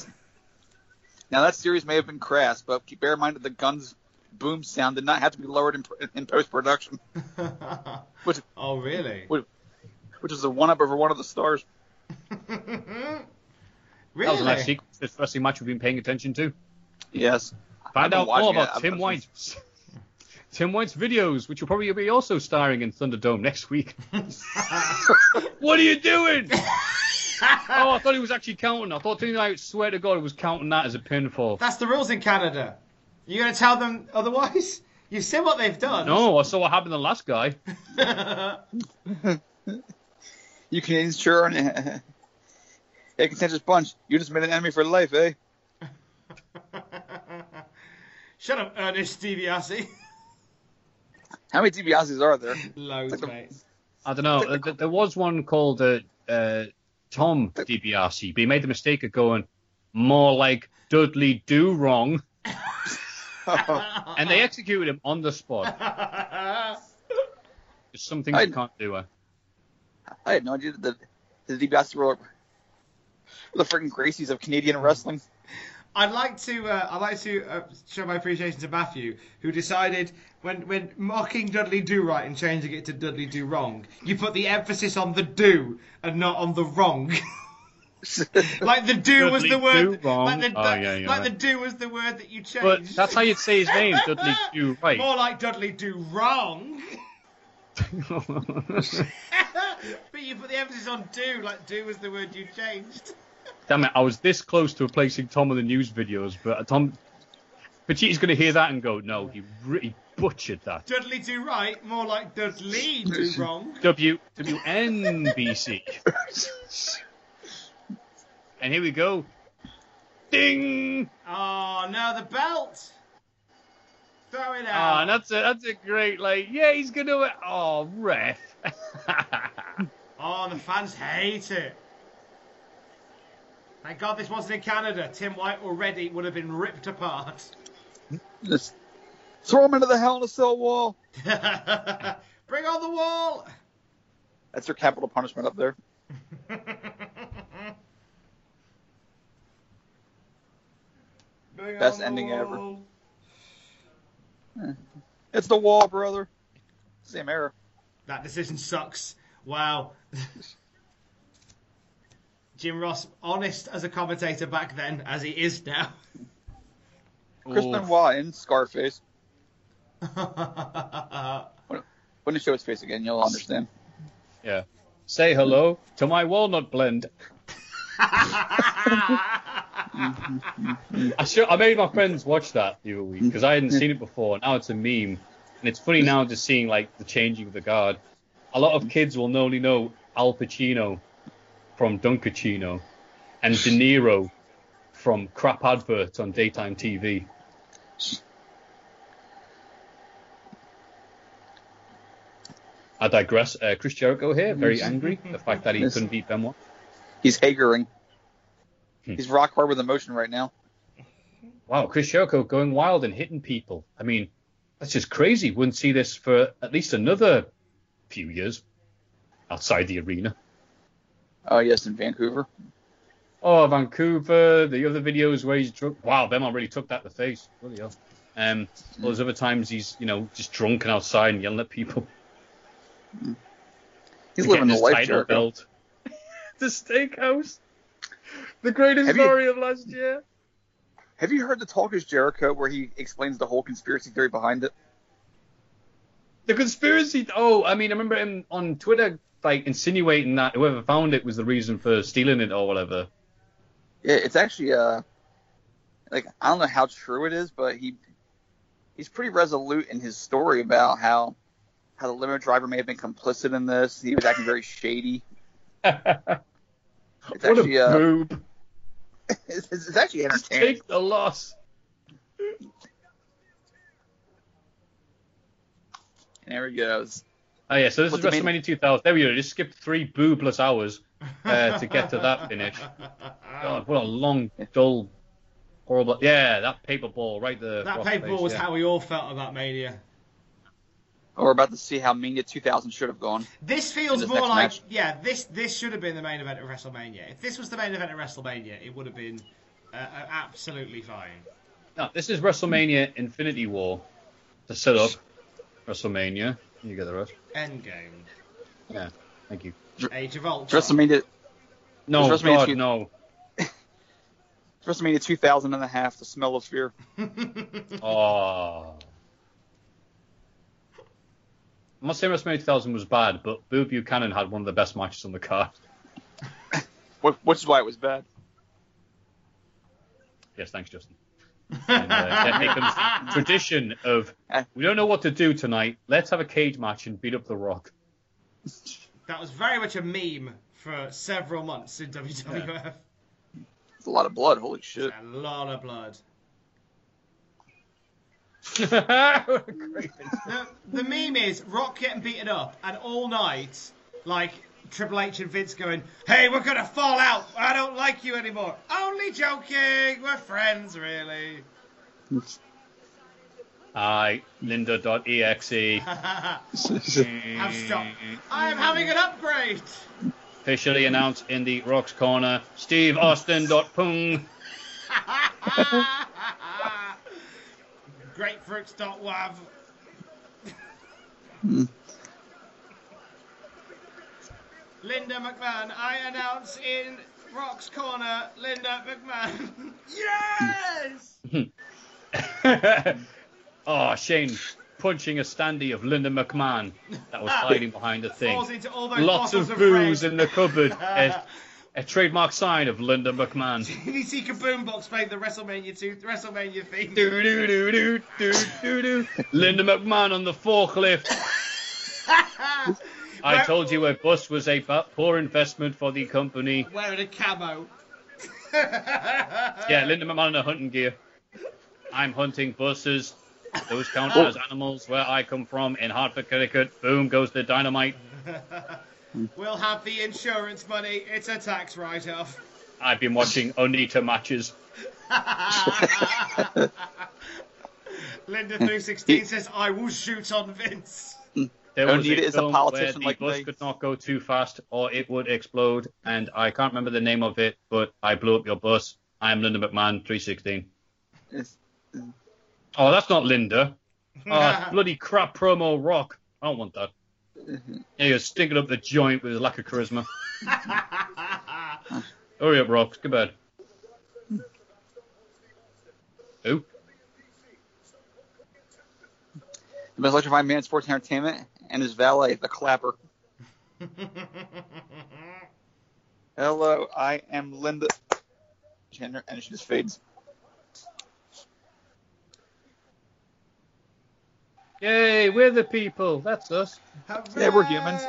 now that series may have been crass, but keep bear in mind that the guns boom sound did not have to be lowered in, in post production, which oh, really? which, which is a one up over one of the stars. That Really? was a nice sequence. This wrestling match we've been paying attention to. Yes. Find out been more watching it. about Tim I've- White's Tim White's videos, which will probably be also starring in Thunderdome next week. what are you doing? oh, I thought he was actually counting. I thought Tim White, swear to God, he was counting that as a pinfall. That's the rules in Canada. You going to tell them otherwise? You've seen what they've done. No, I saw what happened to the last guy. You Canadians sure are an a contentious bunch. You just made an enemy for life, eh? Shut up, Ernest DiBiase. How many DiBiase's are there? Loads, mate. I don't know. uh, There was one called uh, uh, Tom DiBiase, but he made the mistake of going more like Dudley Do Wrong, and they executed him on the spot. It's something I- you can't do. Uh. I had no idea that the, the DiBiase were, were the freaking Gracies of Canadian wrestling. I'd like to. Uh, I'd like to uh, show my appreciation to Matthew, who decided when when mocking Dudley Do Right and changing it to Dudley Do Wrong, you put the emphasis on the do and not on the wrong. like the do was the word. Do Wrong. Like, the, Oh, yeah, you're like right. the do was the word that you changed. But that's how you'd say his name, Dudley Do Right. More like Dudley Do Wrong. but you put the emphasis on do, like do was the word you changed. Damn it, I was this close to replacing Tom in the news videos, but uh, Tom. Pachita's going to hear that and go, no, he really butchered that. Dudley Do Right, more like Dudley Do Wrong. W WNBC. and here we go. Ding! Ah, oh no, the belt. Throw it ah, out. Oh, and that's a that's a great like. Yeah, he's gonna. Oh, ref. Oh, the fans hate it. Thank God this wasn't in Canada. Tim White already would have been ripped apart. This, Throw him into the Hell in a Cell wall. Bring on the wall. That's their capital punishment up there. Best ending ever. Eh. It's the wall, brother. Same error. That decision sucks. Wow. Jim Ross, honest as a commentator back then as he is now. Chris Oof. Benoit in Scarface. That's When you show his face again, you'll understand. Yeah. Say hello to my walnut blend. I sure I made my friends watch that the other week because I hadn't seen it before. Now it's a meme, and it's funny now just seeing like the changing of the guard. A lot of kids will only know Al Pacino from Dunkaccino and De Niro from crap adverts on daytime TV. I digress. Uh, Chris Jericho here, very angry the fact that he Yes. couldn't beat Benoit. He's hagering. Hmm. He's rock hard with emotion right now. Wow, Chris Jericho going wild and hitting people. I mean, that's just crazy. Wouldn't see this for at least another few years outside the arena. Oh yes, in Vancouver. Oh, Vancouver, the other videos where he's drunk. Wow, Benoit really took that to the face. Bloody hell. Um, all those other times he's, you know, just drunk and outside and yelling at people. He's And living the life, title Jericho. belt. the steakhouse. The greatest Have you- story of last year. Have you heard the Talk is Jericho where he explains the whole conspiracy theory behind it? The conspiracy. Oh, I mean, I remember him on Twitter like insinuating that whoever found it was the reason for stealing it or whatever. Yeah, it's actually uh, like I don't know how true it is, but he he's pretty resolute in his story about how how the limo driver may have been complicit in this. He was acting very shady. It's what actually a uh, boob! it's, it's actually entertaining. Take the loss. There he goes. Oh yeah, so this What's is the main- WrestleMania 2000. There we go. Just skipped three boobless hours uh, to get to that finish. God, what a long, dull, horrible. Yeah, that paper ball right there. that paper ball was yeah. how we all felt about Mania. Oh, we're about to see how Mania 2000 should have gone. This feels this more like match. yeah. This this should have been the main event of WrestleMania. If this was the main event of WrestleMania, it would have been uh, uh, absolutely fine. No, this is WrestleMania Infinity War to set up WrestleMania. You get the rest. Endgame, Yeah, thank you. Age of Ultron. WrestleMania, No, It's WrestleMania God, two- no. WrestleMania 2000 and a half, the smell of fear. Ah. Oh. I'm not saying WrestleMania 2000 was bad, but Bull Buchanan had one of the best matches on the card. Which is why it was bad. Yes, thanks, Justin. And, uh, then becomes tradition of we don't know what to do tonight. Let's have a cage match and beat up The Rock. That was very much a meme for several months in WWF. It's a lot of blood. Holy shit. A lot of blood. The, the meme is Rock getting beaten up, and all night, like Triple H and Vince going, "Hey, we're gonna fall out. I don't like you anymore." Only joking. We're friends, really. Aye, Linda.exe. Have stopped. I am having an upgrade. Officially announced in the Rock's Corner. Steve Austin. Pung. Grapefruits.wav. Linda McMahon, I announce in Rock's Corner, Linda McMahon. yes! oh, Shane punching a standee of Linda McMahon that was hiding behind a thing. Falls into all those Lots of of booze red. in the cupboard. a, a trademark sign of Linda McMahon. BBC Kaboom Box played the WrestleMania 2 WrestleMania theme. do do do do do do do. Linda McMahon on the forklift. I told you a bus was a bu- poor investment for the company. Wearing a camo. Yeah, Linda McMahon in a hunting gear. I'm hunting buses. Those count oh. as animals where I come from in Hartford, Connecticut. Boom goes the dynamite. We'll have the insurance money. It's a tax write-off. I've been watching Onita matches. Linda 316 says, I will shoot on Vince. There Don't was need a it as a politician where like the bus me. could not go too fast or it would explode, and I can't remember the name of it, but I blew up your bus. I'm Linda McMahon, 316. It's- Oh, that's not Linda. Oh, bloody crap promo rock. I don't want that. Yeah, you're stinking up the joint with his lack of charisma. Hurry up, Rock. Go bed. Who? The most electrifying man in sports entertainment and his valet, the clapper. Hello, I am Linda. Chandler, and she just fades. Yay, we're the people. That's us. Yeah, we're humans.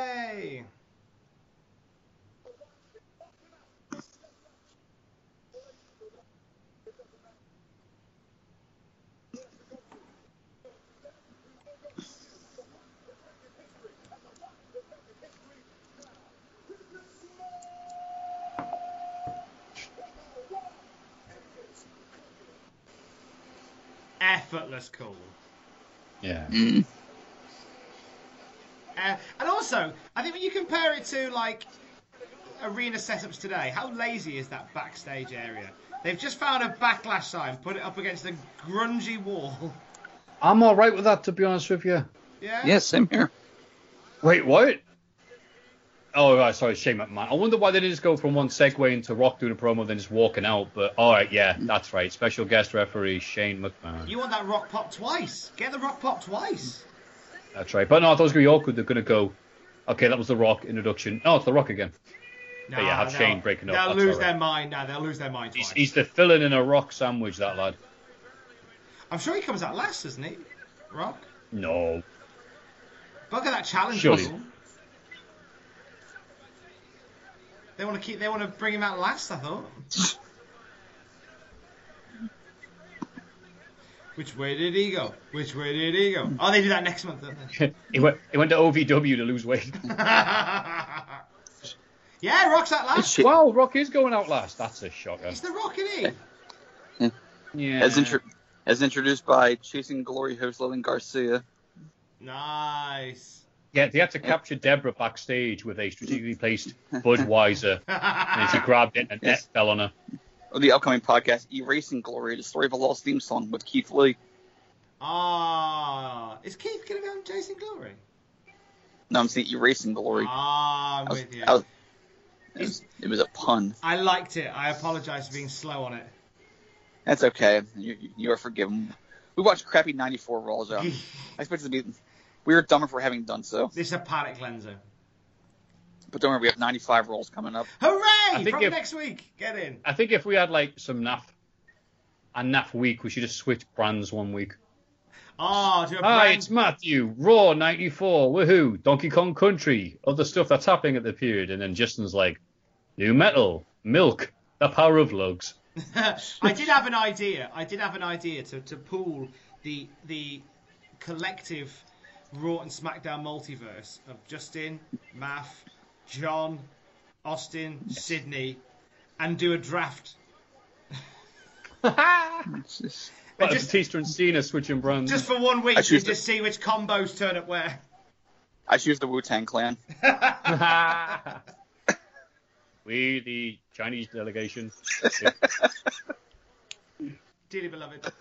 Effortless cool. Yeah. Uh, and also, I think when you compare it to like arena setups today, how lazy is that backstage area? They've just found a backlash sign, put it up against a grungy wall. I'm all right with that, to be honest with you. Yeah. Yeah, same here. Wait, what? Oh, right, sorry, Shane McMahon. I wonder why they didn't just go from one segue into Rock doing a promo, then just walking out. But all right, yeah, mm. that's right. Special guest referee Shane McMahon. You want that rock pop twice? Get the rock pop twice. That's right. But no, I thought it was gonna be awkward. They're gonna go. Okay, that was the Rock introduction. Oh, it's the Rock again. But yeah, have no. Shane breaking up. They'll That's lose all right. their mind. No, they'll lose their mind twice. He's, he's the filling in a Rock sandwich, that lad. I'm sure he comes out last, doesn't he? Rock. No. Look at that challenge. Surely. puzzle. They want to keep. They want to bring him out last. I thought. Which way did he go? Which way did he go? Oh, they do that next month, don't they? he went. He went to OVW to lose weight. yeah, Rock's at last. wow, Rock is going out last. That's a shocker. It's the Rock, isn't he? Yeah. As, intro- as introduced by Chasing Glory host Lillian Garcia. Nice. Yeah, they had to capture Debra backstage with a strategically placed Budweiser, and she grabbed it and net fell on her. Or the upcoming podcast, Erasing Glory, the story of a lost theme song with Keith Lee. Ah, is Keith going to be on Chasing Glory? No, I'm saying Erasing Glory. Ah, I'm was- with you. I was- it, was, it was a pun. I liked it. I apologise for being slow on it. That's okay. You, you are forgiven. We watched crappy 94 Raw, so I expect it to be. We were dumber for having done so. This is a palate cleanser. But don't worry, we have 95 rolls coming up. Hooray! think From if- next week. Get in. I think if we had like some NAF, a NAF week, we should just switch brands one week. Ah, do a Hi, it's Matthew, Raw 94, woohoo, Donkey Kong Country, other stuff that's happening at the period. And then Justin's like, nu metal, milk, the power of lugs. I did have an idea. I did have an idea to, to pool the the collective Raw and SmackDown multiverse of Justin, Math, John, Austin, Sydney, and do a draft. But just- Batista and Cena switching brands. Just for one week, I to just see which combos turn up where. I choose the Wu Tang Clan. we, the Chinese delegation. Dearly beloved.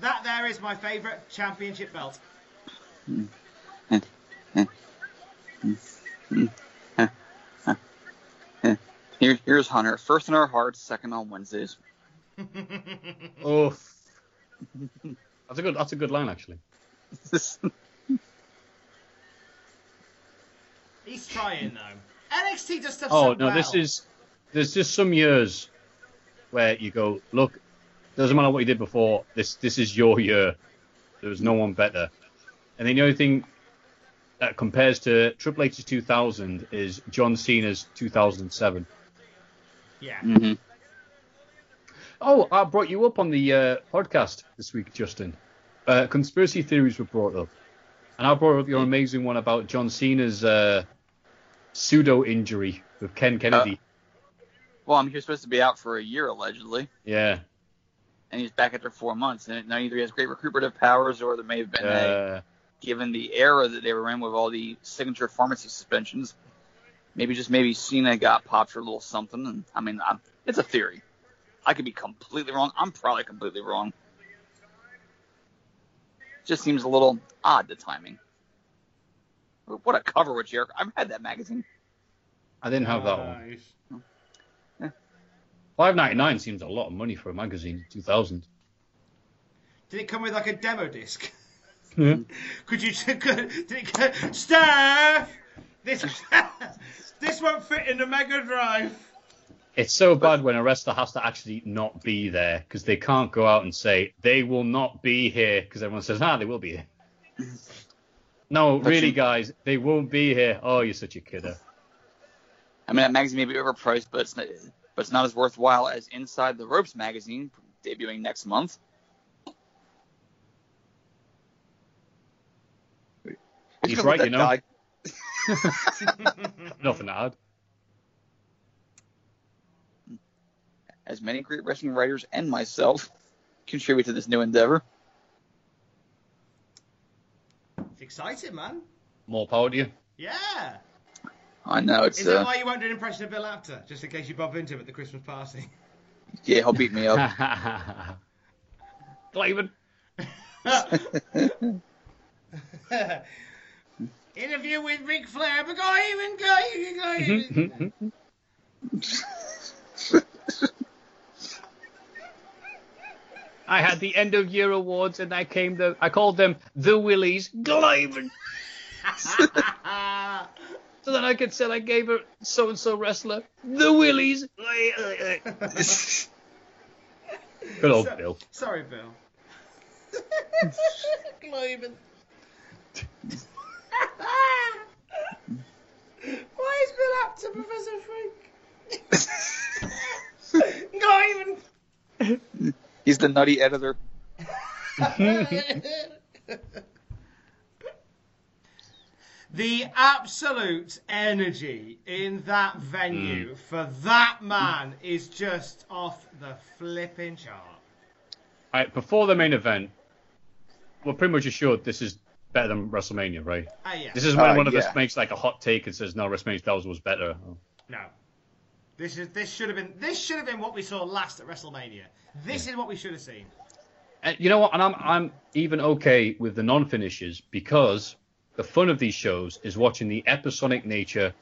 That there is my favourite championship belt. Here, here's Hunter. First in our hearts, second on Wednesdays. oh, that's a good. That's a good line actually. He's trying though. NXT does stuff Oh no, well. this is. There's just some years where you go, look, doesn't matter what you did before. This this is your year. There was no one better. And then the only thing that compares to Triple H's 2000 is John Cena's 2007. Yeah. Mm-hmm. Oh, I brought you up on the uh, podcast this week, Justin. Uh, conspiracy theories were brought up, and I brought up your amazing one about John Cena's uh, pseudo injury with Ken Kennedy. Well, I mean, he was supposed to be out for a year allegedly, Yeah. And he's back after four months. And now either he has great recuperative powers, or there may have been a, Uh, given the era that they were in with all the signature pharmacy suspensions, maybe just maybe Cena got popped for a little something. And I mean, i it's a theory. I could be completely wrong. I'm probably completely wrong. Just seems a little odd the timing. What a cover with Jericho. I've had that magazine. I didn't have that one. Five ninety nine seems a lot of money for a magazine. Two thousand. Did it come with like a demo disc? Yeah. Could you could, did it go, Steph? This this won't fit in the Mega Drive. It's so bad when a wrestler has to actually not be there because they can't go out and say they will not be here because everyone says ah they will be here. No, But really, you- guys, they won't be here. Oh, you're such a kidder. I mean, that magazine may be overpriced, but it's not, but it's not as worthwhile as Inside the Ropes magazine, debuting next month. He's right, you know. Nothing to add. As many great wrestling writers and myself contribute to this new endeavor. It's exciting, man. More power to you. Yeah. I know it's Is that uh, why you won't do an impression of Bill Apter, just in case you bump into him at the Christmas party? yeah, he'll beat me up. Glavin. Interview with Ric Flair, but go even, go even, go even. I had the end of year awards and I came to I called them the Willies Glavin. So then I could say I gave her so and so wrestler the Willies. Good old So- Bill. Sorry, Bill. Glavin. Why is Bill Apter Professor Frink? Glavin. He's the nutty editor. the absolute energy in that venue for that man is just off the flipping chart. All right, before the main event, we're pretty much assured this is better than WrestleMania, right? Ah, yeah. This is when Uh, one of yeah. us makes like a hot take and says, "No, WrestleMania 2000 was better." Oh. No. This is this should have been this should have been what we saw last at WrestleMania. This is what we should have seen. And you know what? And I'm I'm even okay with the non-finishes because the fun of these shows is watching the episodic nature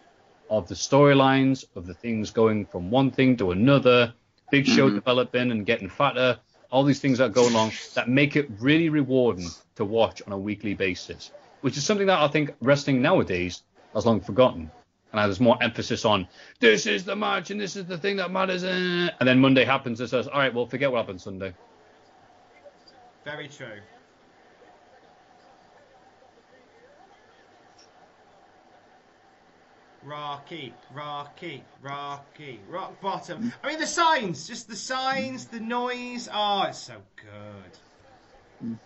of the storylines, of the things going from one thing to another, big show mm-hmm. developing and getting fatter, all these things that go along that make it really rewarding to watch on a weekly basis, which is something that I think wrestling nowadays has long forgotten. And there's more emphasis on this is the match and this is the thing that matters. And then Monday happens and says, all right, well, forget what happened Sunday. Very true. Rocky, Rocky, Rocky, rock bottom. I mean, the signs, just the signs, the noise. Oh, it's so good.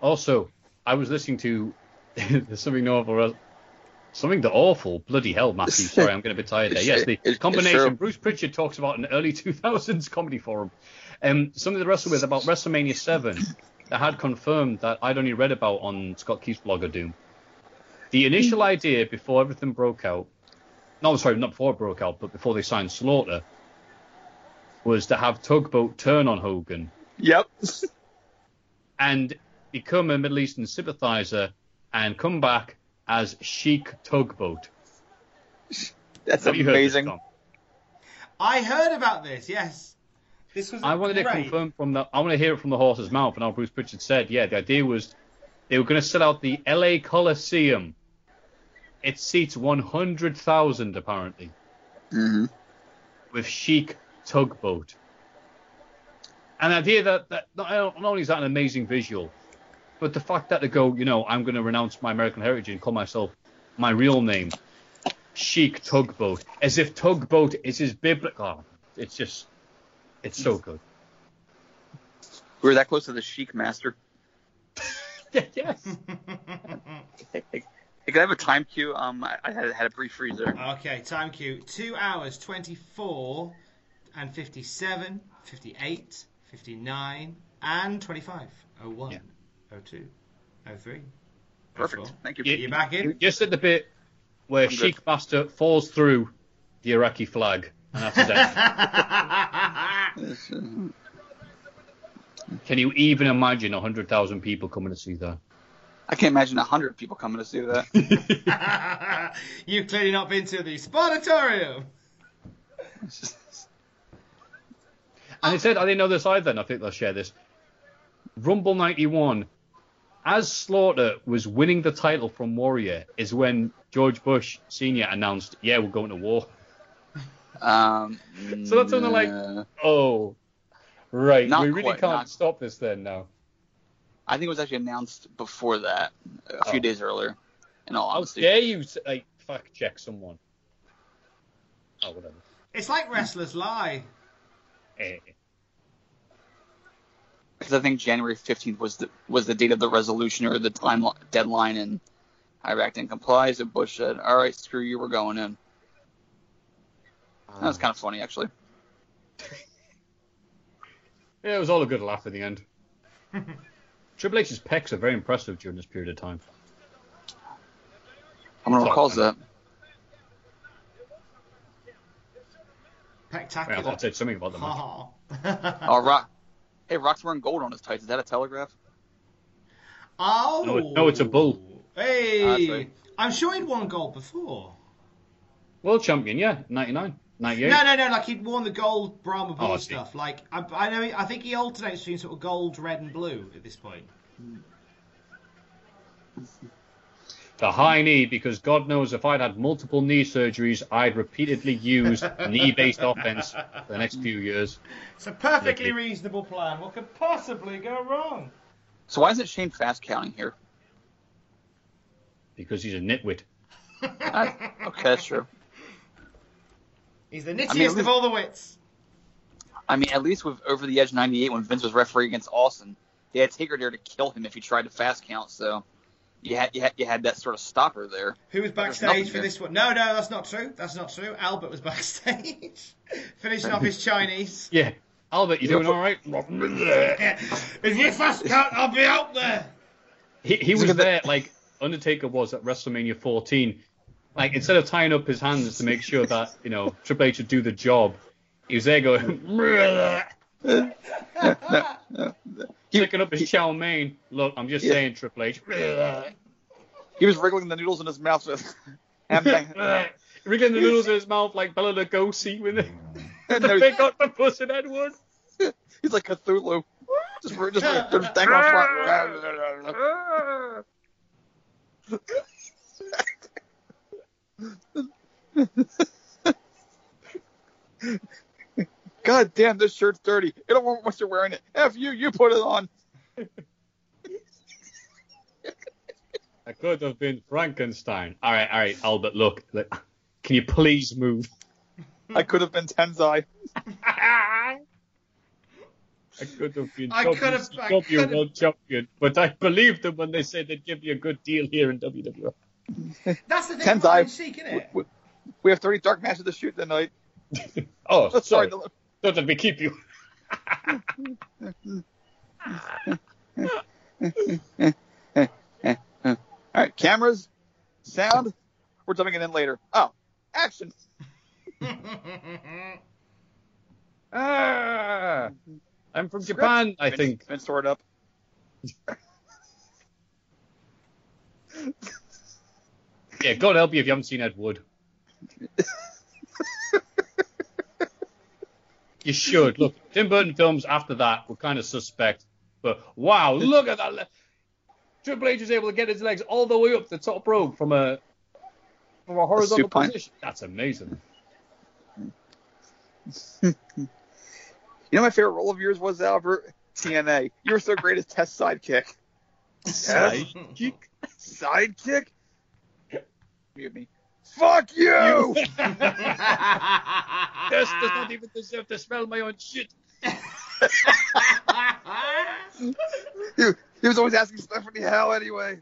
Also, I was listening to something awful, something the awful bloody hell, Matthew. Sorry, I'm getting a bit tired there. Yes, the It's- it's combination. Bruce Prichard talks about an early 2000s comedy forum. Um, something to wrestle with about WrestleMania 7 that had confirmed that I'd only read about on Scott Keith's blog of Doom. The initial mm. idea before everything broke out, no, sorry, not before it broke out, but before they signed Slaughter, was to have Tugboat turn on Hogan Yep. and become a Middle Eastern sympathizer and come back as Sheik Tugboat. That's Have you heard amazing. I heard about this. Yes, this was. I wanted it great. confirmed from the. I want to hear it from the horse's mouth. And how Bruce Prichard said, yeah, the idea was they were going to sell out the L.A. Coliseum. It seats 100,000 apparently hmm with Sheik Tugboat. And the idea that, that not, not only is that an amazing visual, but the fact that they go, you know, I'm going to renounce my American heritage and call myself my real name, Sheik Tugboat, as if Tugboat is his biblical. Oh, it's just, it's so good. We were that close to the Sheik Master. yes. Hey, hey, Hey, Can I have a time cue? Um, I, I had, had a brief freezer. Okay, time cue. 2 hours 24 and 57, 58, 59, and 25. 01, 02, 03. Perfect. 04. Thank you. You're back in? Just at the bit where I'm good. Sheik Master falls through the Iraqi flag, and that's his. Can you even imagine 100,000 people coming to see that? I can't imagine a hundred people coming to see that. You've clearly not been to the Sportatorium. And it said, I didn't know this either, and I think they'll share this. Rumble 91, as Slaughter was winning the title from Warrior, is when George Bush Sr. announced, yeah, we're going to war. Um, So that's when they're like, oh, right, we really quite, can't not- stop this then now. I think it was actually announced before that, a few Oh. days earlier. In all How honesty. dare you like, fact check someone? Oh, whatever. It's like wrestlers lie. Eh. Because I think January 15th was the was the date of the resolution or the time deadline, and Iraq didn't comply. So Bush said, "All right, screw you, we're going in." That was kind of funny, actually. Yeah, it was all a good laugh in the end. Triple H's pecs are very impressive during this period of time. How many Sorry, recalls man. I, mean, I thought I said something about the match. Ha Oh, Rock. Hey, Rock's wearing gold on his tights. Is that a telegraph? Oh. No, no, it's a bull. Hey. Ah, that's right. I'm sure he'd won gold before. World champion, yeah, 99, 98. No, no, no. Like he'd worn the gold Brahma Bull Oh, stuff. Like I, I know. I think he alternates between sort of gold, red, and blue at this point. The high knee, because God knows if I'd had multiple knee surgeries, I'd repeatedly use knee-based offense for the next few years. It's a perfectly reasonable plan. What could possibly go wrong? So why isn't Shane fast counting here? Because he's a nitwit. I- ah, okay, that's true. He's the I mean, nittiest of all the wits. I mean, at least with Over the Edge '98, when Vince was refereeing against Austin, they had Taker there to kill him if he tried to fast count. So you had you had, you had that sort of stopper there. Who was backstage for here. this one? No, no, that's not true. That's not true. Albert was backstage, finishing off his Chinese. Yeah. Albert, you doing all right? if you fast count, I'll be out there. He, he was there like Undertaker was at WrestleMania 14. Like instead of tying up his hands to make sure that you know Triple H would do the job, he was there going picking up his chow mein. Look, I'm just Yeah. saying, Triple H. He was wriggling the noodles in his mouth with. Wriggling the noodles in his mouth like Bela Lugosi when they, And they there's- got the puss in Edward. He's like Cthulhu. Just, just, just, just dang on front. God damn, this shirt's dirty. It don't want once you're wearing it. F you, you put it on. I could have been Frankenstein. All right, all right, Albert. Look, look can you please move? I could have been Tensai. I could have been I could have- I WCW could have- world champion, but I believed them when they said they'd give me a good deal here in WWF. That's the thing Tensai. about Sheik, isn't it? We, we have 30 dark matches to shoot tonight. Oh, Sorry. sorry. the- Don't let me keep you. All right, cameras, sound. We're jumping it in later. Oh, action. Ah, I'm from Japan, I Vince- think. Vince tore it up. Yeah, God help you if you haven't seen Ed Wood. you should. Look, Tim Burton films after that were kind of suspect. But wow, look at that. le- Triple H is able to get his legs all the way up the top rope from a from a horizontal supine. position. That's amazing. You know my favorite role of yours was Albert TNA. You were so great as Test sidekick. Sidekick. Sidekick. Mute me. Fuck you. This does not even deserve to smell my own shit. he, he was always asking Stephanie how anyway.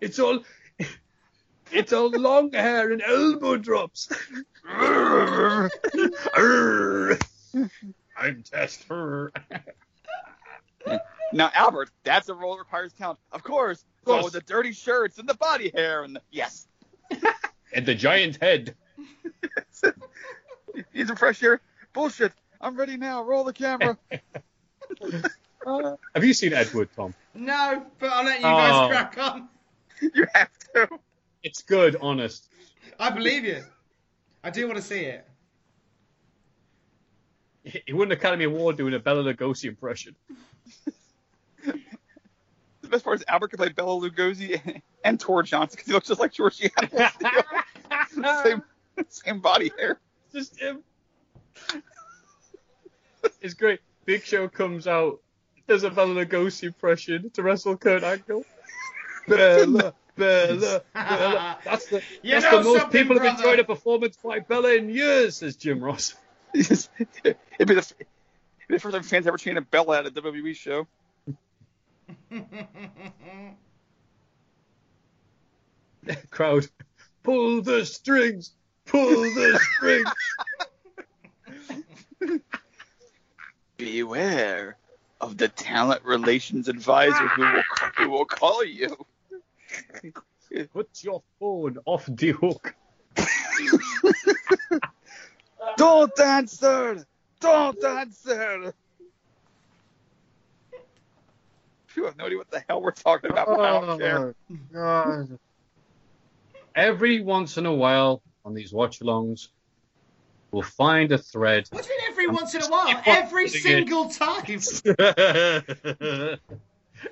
It's all It's all long hair and elbow drops. I'm Tester. Now, Albert, that's a role that requires talent. Of course. course. So with the dirty shirts and the body hair and the, yes. And the giant head. He's a fresh air. Bullshit. I'm ready now. Roll the camera. Uh, have you seen Ed Wood, Tom? No, but I'll let you guys Oh. crack on. you have to. It's good, honest. I believe you. I do want to see it. He he won an Academy Award doing a Bela Lugosi impression. The best part is Albert could play Bela Lugosi and Tor Johnson because he looks just like Georgie Animal. same, same body hair. Just him. It's great. Big Show comes out, does a Bela Lugosi impression to wrestle Kurt Angle. Bella, Bella, Bella. That's the, You that's know the most something, people have enjoyed a performance by Bella in years, says Jim Ross. It'd be the, the first time fans ever chanted Bella at a WWE show. Crowd, pull the strings, pull the strings. Beware of the talent relations advisor who will who will call you. Put your phone off the hook. Don't answer! Don't answer! You have no idea what the hell we're talking about. but I don't oh, care. God. Every once in a while on these watch-alongs, we'll find a thread. What do you mean every once in a while? Every single time.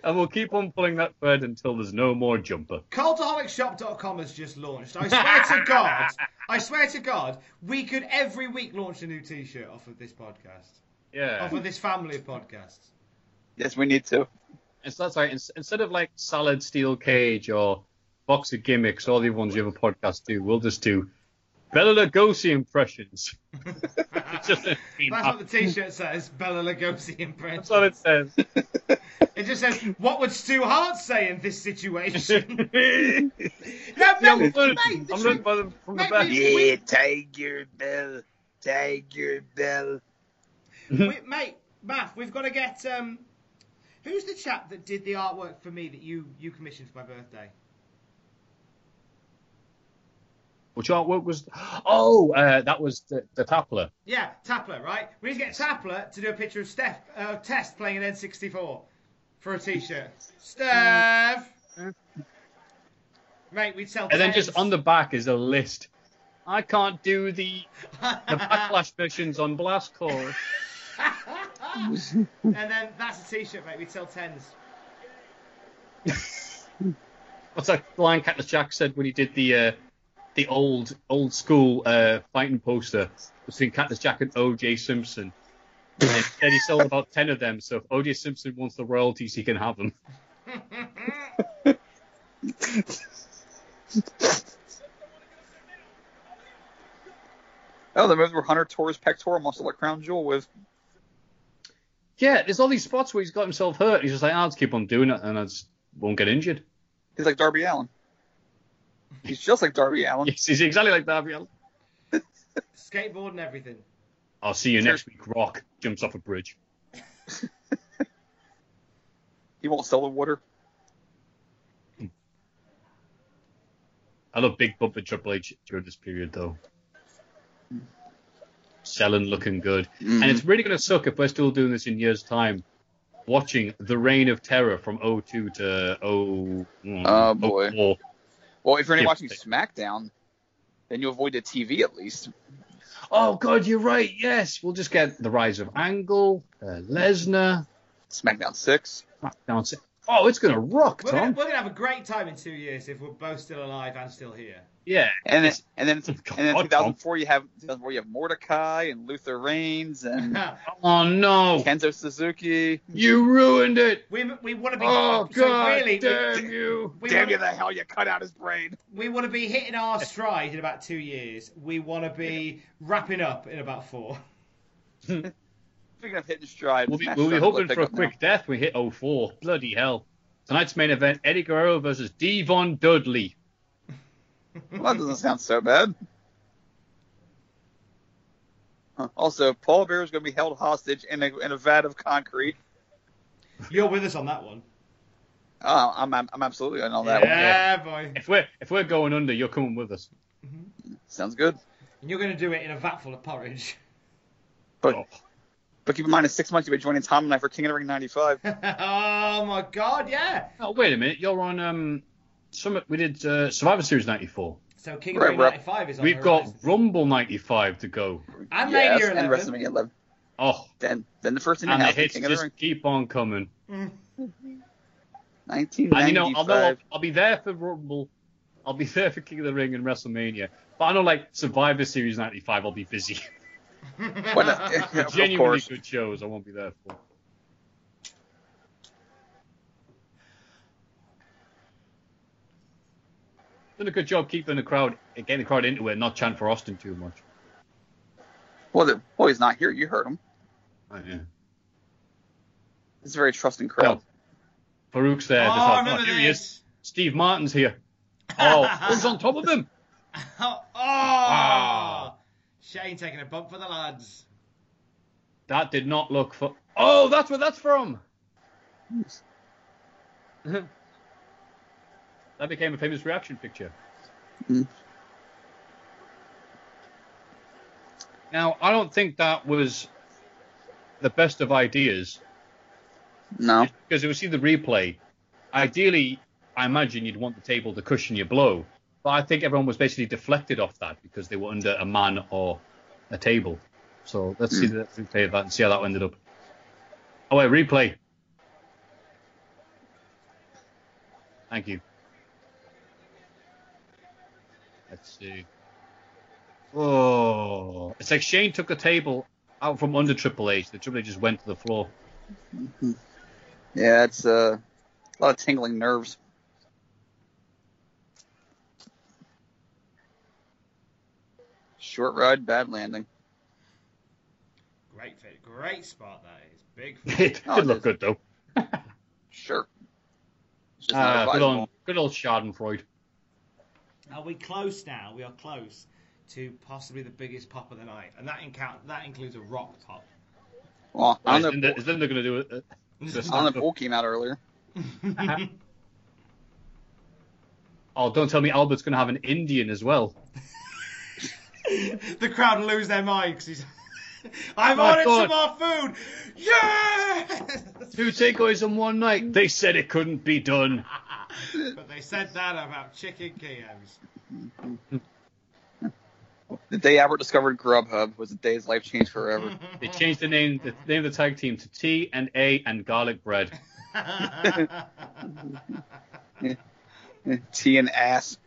and we'll keep on pulling that thread until there's no more jumper. Cultaholicshop.com has just launched. I swear to God, I swear to God, we could every week launch a new T-shirt off of this podcast, Yeah. off of this family of podcasts. Yes, we need to. And so that's right. Instead of like Salad Steel Cage or Box of Gimmicks, all the ones you have a podcast do, we'll just do Bela Lugosi impressions. Just That's what the T-shirt says. Bela Lugosi impressions. That's what it says. It just says, "What would Stu Hart say in this situation?" no, Yeah, I'm mate, looking- mate, the I'm truth- looking by them from the back. Yeah, Tiger Bell. Tiger Bell. we, mate, Math, we've got to get. Um, who's the chap that did the artwork for me that you you commissioned for my birthday? Which artwork was? Oh, uh, that was the, the Tapler. Yeah, Tapler, right? We need to get Tapler to do a picture of Steph uh, Test playing an N64 for a T-shirt. Steph, mate, we'd sell. And then just on the back is a list. I can't do the the backlash missions on Blast Corps. and then that's a T-shirt, mate. We'd sell tens. What's that line Cactus Jack said when he did the uh, the old old school uh, fighting poster between Cactus Jack and O.J. Simpson? And he said he sold about ten of them. So if O.J. Simpson wants the royalties, he can have them. Oh, the moves where Hunter tore his pectoral muscle at Crown Jewel with. Yeah, there's all these spots where he's got himself hurt. He's just like, ah, I'll just keep on doing it, and I just won't get injured. He's like Darby Allin. He's just like Darby Allin. Yes, he's exactly like Darby Allin. Skateboard and everything. I'll see you next week. Rock jumps off a bridge. He won't sell the water. I love Big Bump and Triple H during this period, though. Selling, looking good. Mm-hmm. And it's really going to suck if we're still doing this in years' time, watching The Reign of Terror from 02 to 0. Oh, boy. 04. Well, if you're only watching SmackDown, then you avoid the TV at least. Oh, God, you're right. Yes. We'll just get the rise of Angle, uh, Lesnar, SmackDown 6. SmackDown. si- Oh, it's going to rock, We're gonna, Tom. we're gonna have a great time in two years if we're both still alive and still here. Yeah. And then, and then, and then God, 2004 you have 2004 you have Mordecai and Luther Reigns and Oh, no. Kenzo Suzuki. You ruined it. We we want to be. Oh, so God really, damn we, you. we Damn wanna- you the hell! You cut out his brain. We want to be hitting our stride in about two years. We want to be wrapping up in about four. Speaking of hitting stride, We'll be, we'll be hoping for a pick up quick death. when We hit 04. Bloody hell. Tonight's main event Eddie Guerrero versus Devon Dudley. Well, that doesn't sound so bad. Huh. Also, Paul Bearer is going to be held hostage in a, in a vat of concrete. You're with us on that one. Uh, I'm, I'm I'm absolutely on all that Yeah, boy. If we're if we're going under, you're coming with us. one. Sounds good. And you're going to do it in a vat full of porridge. But but keep in mind, in six months you'll be joining Tom and I for King of the Ring '95. oh my god, yeah. Oh wait a minute, you're on um, some we did uh, Survivor Series '94. So King of the Ring 95 is on We've got horizon. Rumble '95 to go. And yes, Mania and 11. WrestleMania 11. Oh, Then then the first thing you and the have hits King of the just Ring. keep on coming. Mm. 1995. And you know, I'll, know I'll, I'll be there for Rumble. I'll be there for King of the Ring and WrestleMania. But I know, like Survivor Series '95, I'll be busy. Well, uh, of Genuinely course. good shows. I won't be there for. Done a good job keeping the crowd, getting the crowd into it, not chanting for Austin too much. Well, the, well, he's not here. You heard him. Oh, yeah. It's a very trusting crowd. Farouk's there. Oh, I like, remember here he is. Steve Martin's here. Oh, who's on top of him? Oh, Ah. Shane taking a bump for the lads. That did not look for. Oh, that's where that's from. that became a famous reaction picture. Mm. Now, I don't think that was the best of ideas No. because if you see the replay, ideally, I imagine you'd want the table to cushion your blow. But I think everyone was basically deflected off that because they were under a man or a table. So let's see the replay of that and see how that ended up. Oh wait, replay. Thank you. Let's see. Oh, it's like Shane took a table out from under Triple H. The Triple H just went to the floor. Yeah, it's uh, a lot of tingling nerves. Short ride, bad landing. Great fit. Great spot that is. Big it fit. did Oh, look is. good though. Sure. It's just not Ah, good old, good old Schadenfreude. Are we close now? We are close to possibly the biggest pop of the night, and that incount that includes a rock top. Well, I don't know. Linda, is Linda going to do it? Uh, I don't know if Bull came out earlier. oh, don't tell me Albert's going to have an Indian as well. the crowd will lose their mind because he's. I've My ordered some more food. Yeah. Two takeaways in one night. They said it couldn't be done. but they said that about chicken Kios. The day Albert discovered Grubhub was the day his life changed forever. They changed the name, the name of the tag team to T and A and garlic bread. T and ass.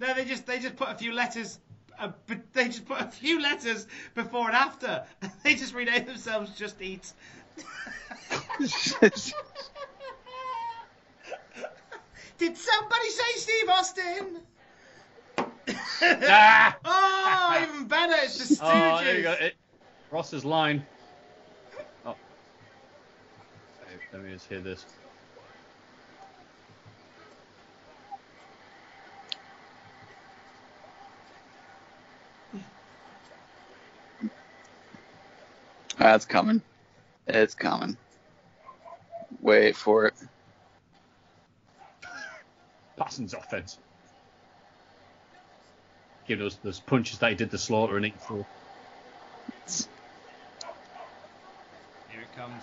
No, they just they just put a few letters. Uh, but they just put a few letters before and after. They just rename themselves Just Eat. Did somebody say Steve Austin? Ah! oh, even better. It's the Stooges. Oh, there you go. It, Ross's line. Oh. Let me just hear this. That's coming. Mm-hmm. It's coming. Wait for it. Parsons offense. Give those those punches that he did the Slaughter in 84. Here it comes.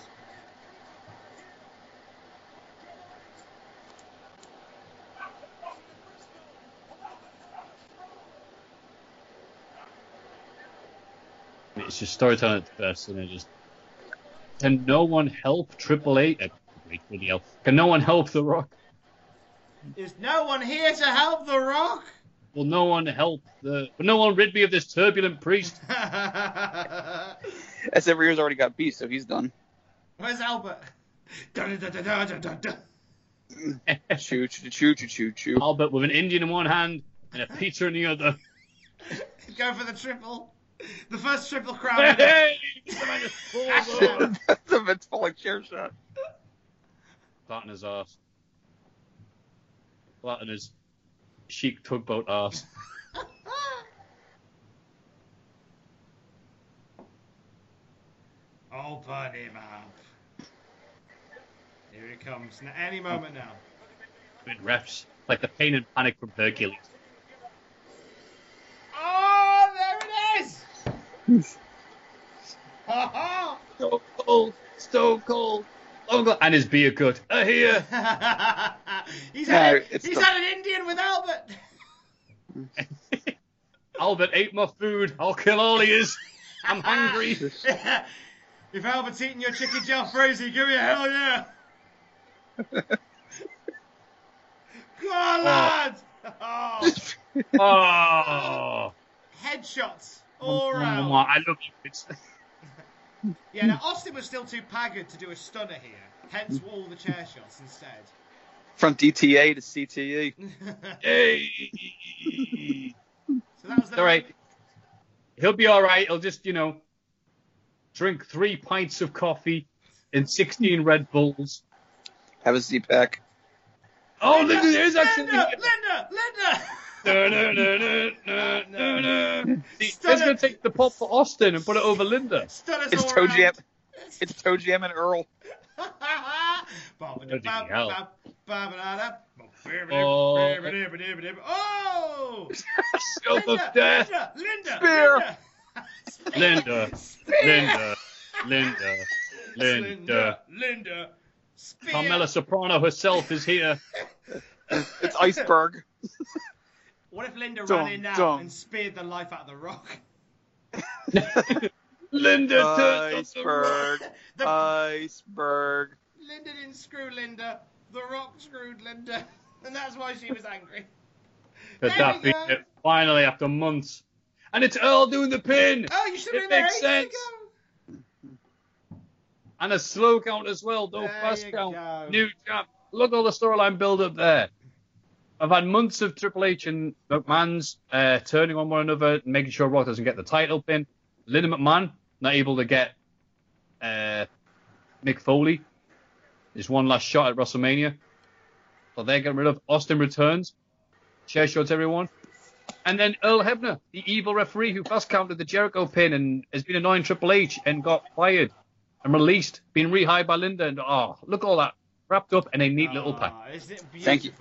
It's just storytelling at its best, and it just. Can no one help Triple H? Uh, wait. Can no one help The Rock? There's no one here to help The Rock. Will no one help the? Will no one rid me of this turbulent priest? Essa Rios already got beat, so he's done. Where's Albert? Dun, dun, dun, choo choo choo choo choo. Albert with an Indian in one hand and a pizza in the other. Go for the triple. The first triple crown. Hey! The man just falls. That's a Vince falling chair shot. Flatten his ass. Flatten his. Sheik Tugboat ass. Open him up. Here it comes. Now, any moment now. With refs, like the pain and panic from Hercules. Oh, there it Stone cold, stone cold. Oh God. And his beer gut. Uh, here. he's No, had, he's had an Indian with Albert. Albert ate my food. I'll kill all he is. I'm hungry. if Albert's eating your chicken jalfrezi, give me a hell yeah. Come on, lads! Oh, Oh. headshots all Mama, round. I love you. It's... Yeah, now Austin was still too pagged to do a stunner here, hence all the chair shots instead. From DTA to. CTE. Hey. So that was the all right. He'll be all right. He'll just, you know, drink three pints of coffee and 16 Red Bulls. Have a Z pack. Oh, look, there's actually. Linda, Linda, Linda! No, no, no, no, no, no, no. See, He's going to take the pop for Austin and put it over Linda. Stunners It's all Toe. Jam. It's Toe Jam and Earl. Oh! Scope of Linda, death. Linda, Linda, Spear. Linda, Linda, Linda, Linda, Linda. Linda, Spear. Carmela Soprano herself is here. It's Iceberg. What if Linda Dum, ran in now dum. and speared the life out of the rock? Linda turns up the Iceberg. The- Iceberg. Linda didn't screw Linda. The rock screwed Linda. And that's why she was angry. Could There that be go. it? Finally, after months. And it's Earl doing the pin. Oh, you should have been there makes ages sense. And a slow count as well, no There fast count. go. New champ. Look at all the storyline build up there. I've had months of Triple H and McMahon's uh, turning on one another, making sure Rock doesn't get the title pin. Linda McMahon not able to get uh, Mick Foley. His one last shot at WrestleMania. So they're getting rid of. Austin returns. Chair shots everyone. And then Earl Hebner, the evil referee who fast counted the Jericho pin and has been annoying Triple H and got fired and released, being rehired by Linda. And oh, look all that wrapped up in a neat little pack. Ah, isn't it beautiful? Thank you.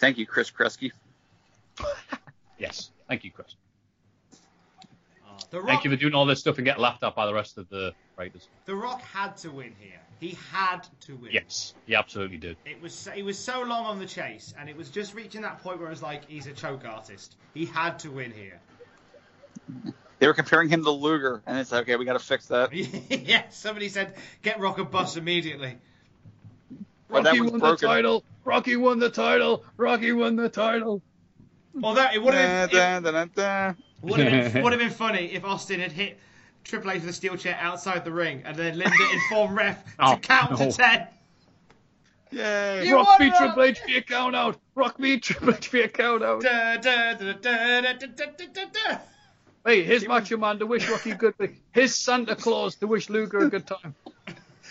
Thank you, Chris Kreski. Yes, thank you, Chris. Uh, the Rock, Thank you for doing all this stuff and get laughed at by the rest of the writers. The Rock had to win here. He had to win. Yes, he absolutely did. It was he was so long on the chase, and it was just reaching that point where it was like he's a choke artist. He had to win here. They were comparing him to Luger, and it's okay. We got to fix that. yeah, somebody said get Rock a bus immediately. Well, that Rocky one's won broken. the title. Rocky won the title. Rocky won the title. Well, that it would have been, would have been, been funny if Austin had hit Triple H with a steel chair outside the ring, and then Linda informed ref to Oh, count no. to ten. Yay. You Rock won, me Rock. Triple H for your count out. Rock me Triple H for your count out. Da, da, da, da, da, da, da, da, da, da. Hey, here's Macho Man to wish Rocky good. Here's Santa Claus to wish Luger a good time.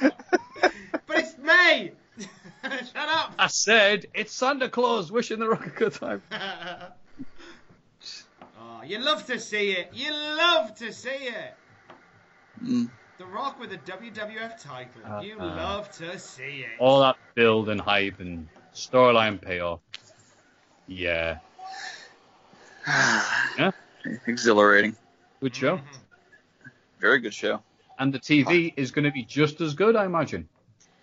But it's May. Shut up. I said it's Santa Claus wishing the Rock a good time. oh, you love to see it. You love to see it. Mm. The Rock with the WWF title. Uh, you uh. love to see it. All that build and hype and storyline payoff. Yeah. yeah. Exhilarating. Good show. Mm-hmm. Very good show. And the TV is going to be just as good, I imagine.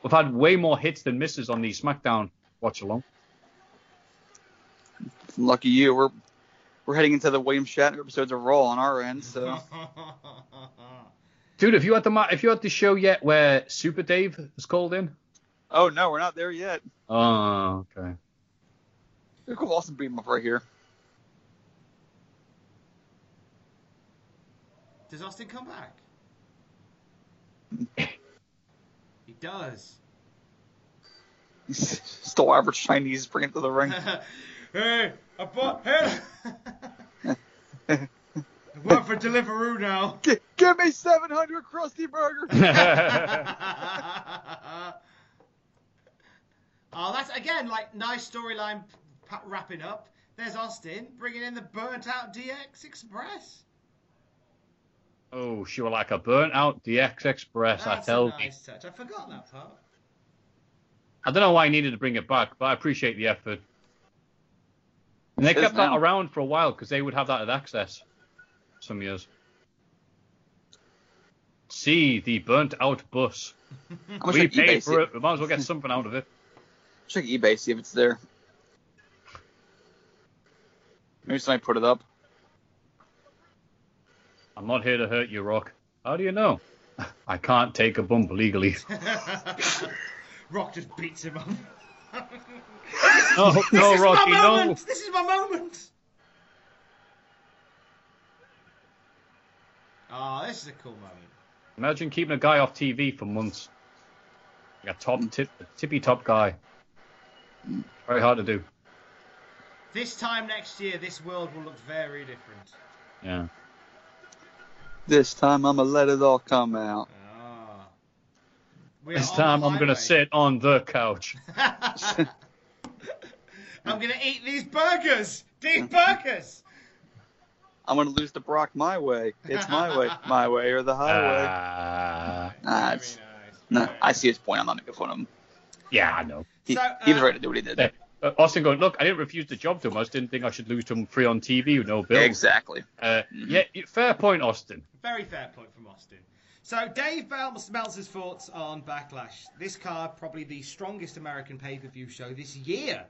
We've had way more hits than misses on the SmackDown watch along. Lucky you. We're we're heading into the William Shatner episodes of Raw on our end. So Dude, have you had the ma- if you had the show yet where Super Dave is called in? oh no, we're not there yet. Oh, okay. Look at Austin beat him up right here. Does Austin come back? he does. Still average Chinese, bring it to the ring. hey, I bought. Hey. I work for Deliveroo now. G- give me 700 Krusty Burger. oh, that's again like nice storyline p- wrapping up. There's Austin bringing in the burnt out DX Express. Oh, she was like a burnt out DX Express, That's I tell a you. nice touch. I forgot that part. I don't know why I needed to bring it back, but I appreciate the effort. And they It is kept that now. around for a while because they would have that at Access some years. See the burnt out bus. We check paid eBay. for it. We might as well get something out of it. check eBay. See if it's there. Maybe somebody put it up. I'm not here to hurt you, Rock. How do you know? I can't take a bump legally. Rock just beats him up. No, this no, is Rocky, my no. moment. This is my moment. Oh, this is a cool moment. Imagine keeping a guy off TV for months. Like a top tip, a tippy top guy. Very hard to do. This time next year, this world will look very different. Yeah. This time I'm gonna let it all come out. Ah. This time I'm gonna highway. sit on the couch. I'm gonna eat these burgers. These burgers. I'm gonna lose to Brock my way. It's my way, my way or the highway. Uh, Nah, it's, no, I see his point. I'm not making fun of him. yeah, I know. He, So, he was uh, right to do what he did. Yeah. Uh, Austin going, look, I didn't refuse the job to him. I just didn't think I should lose to him free on TV with no bill. Exactly. Uh, Yeah, fair point, Austin. Very fair point from Austin. So Dave Bel- Meltzer's thoughts on Backlash. This card, probably the strongest American pay-per-view show this year,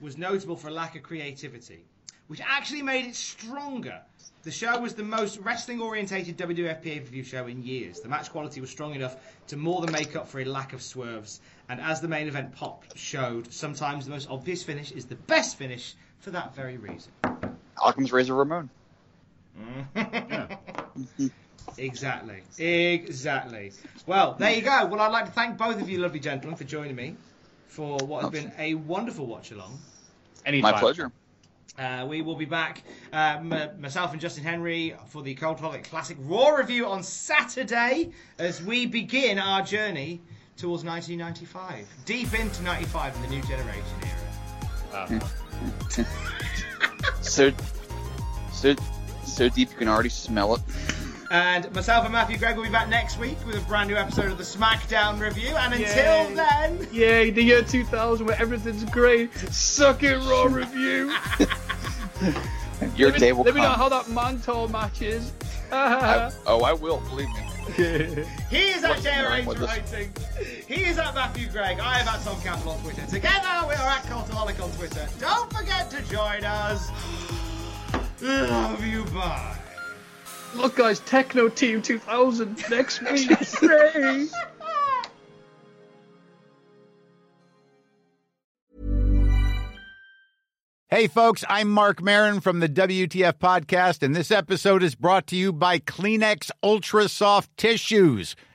was notable for lack of creativity, which actually made it stronger. The show was the most wrestling-orientated WWF pay-per-view show in years. The match quality was strong enough to more than make up for a lack of swerves. And as the main event pop showed, sometimes the most obvious finish is the best finish for that very reason. Occam's Razor Ramon. Exactly. Exactly. Well, there you go. Well, I'd like to thank both of you, lovely gentlemen, for joining me for what has been a wonderful watch along. Anytime. My pleasure. Uh, we will be back, um, myself and Justin Henry, for the Cultaholic Classic Raw review on Saturday as we begin our journey towards 1995, deep into 95 in the new generation era. So, so, so deep you can already smell it. And myself and Matthew Gregg will be back next week with a brand new episode of the SmackDown review. And until Yay. then. Yay, the year 2000 where everything's great. Suck it, Raw review. Your let me, day will Let me know how that Mantle match is. I, oh, I will. Believe me. He is at What's the JRH? Writing. He is at Matthew Gregg. I am at Tom Campbell on Twitter. Together we are at Cultaholic on Twitter. Don't forget to join us. Love you, bye. Look, guys, Techno Team 2000 next week. Yay. Hey, folks, I'm Marc Maron from the WTF Podcast, and this episode is brought to you by Kleenex Ultra Soft Tissues,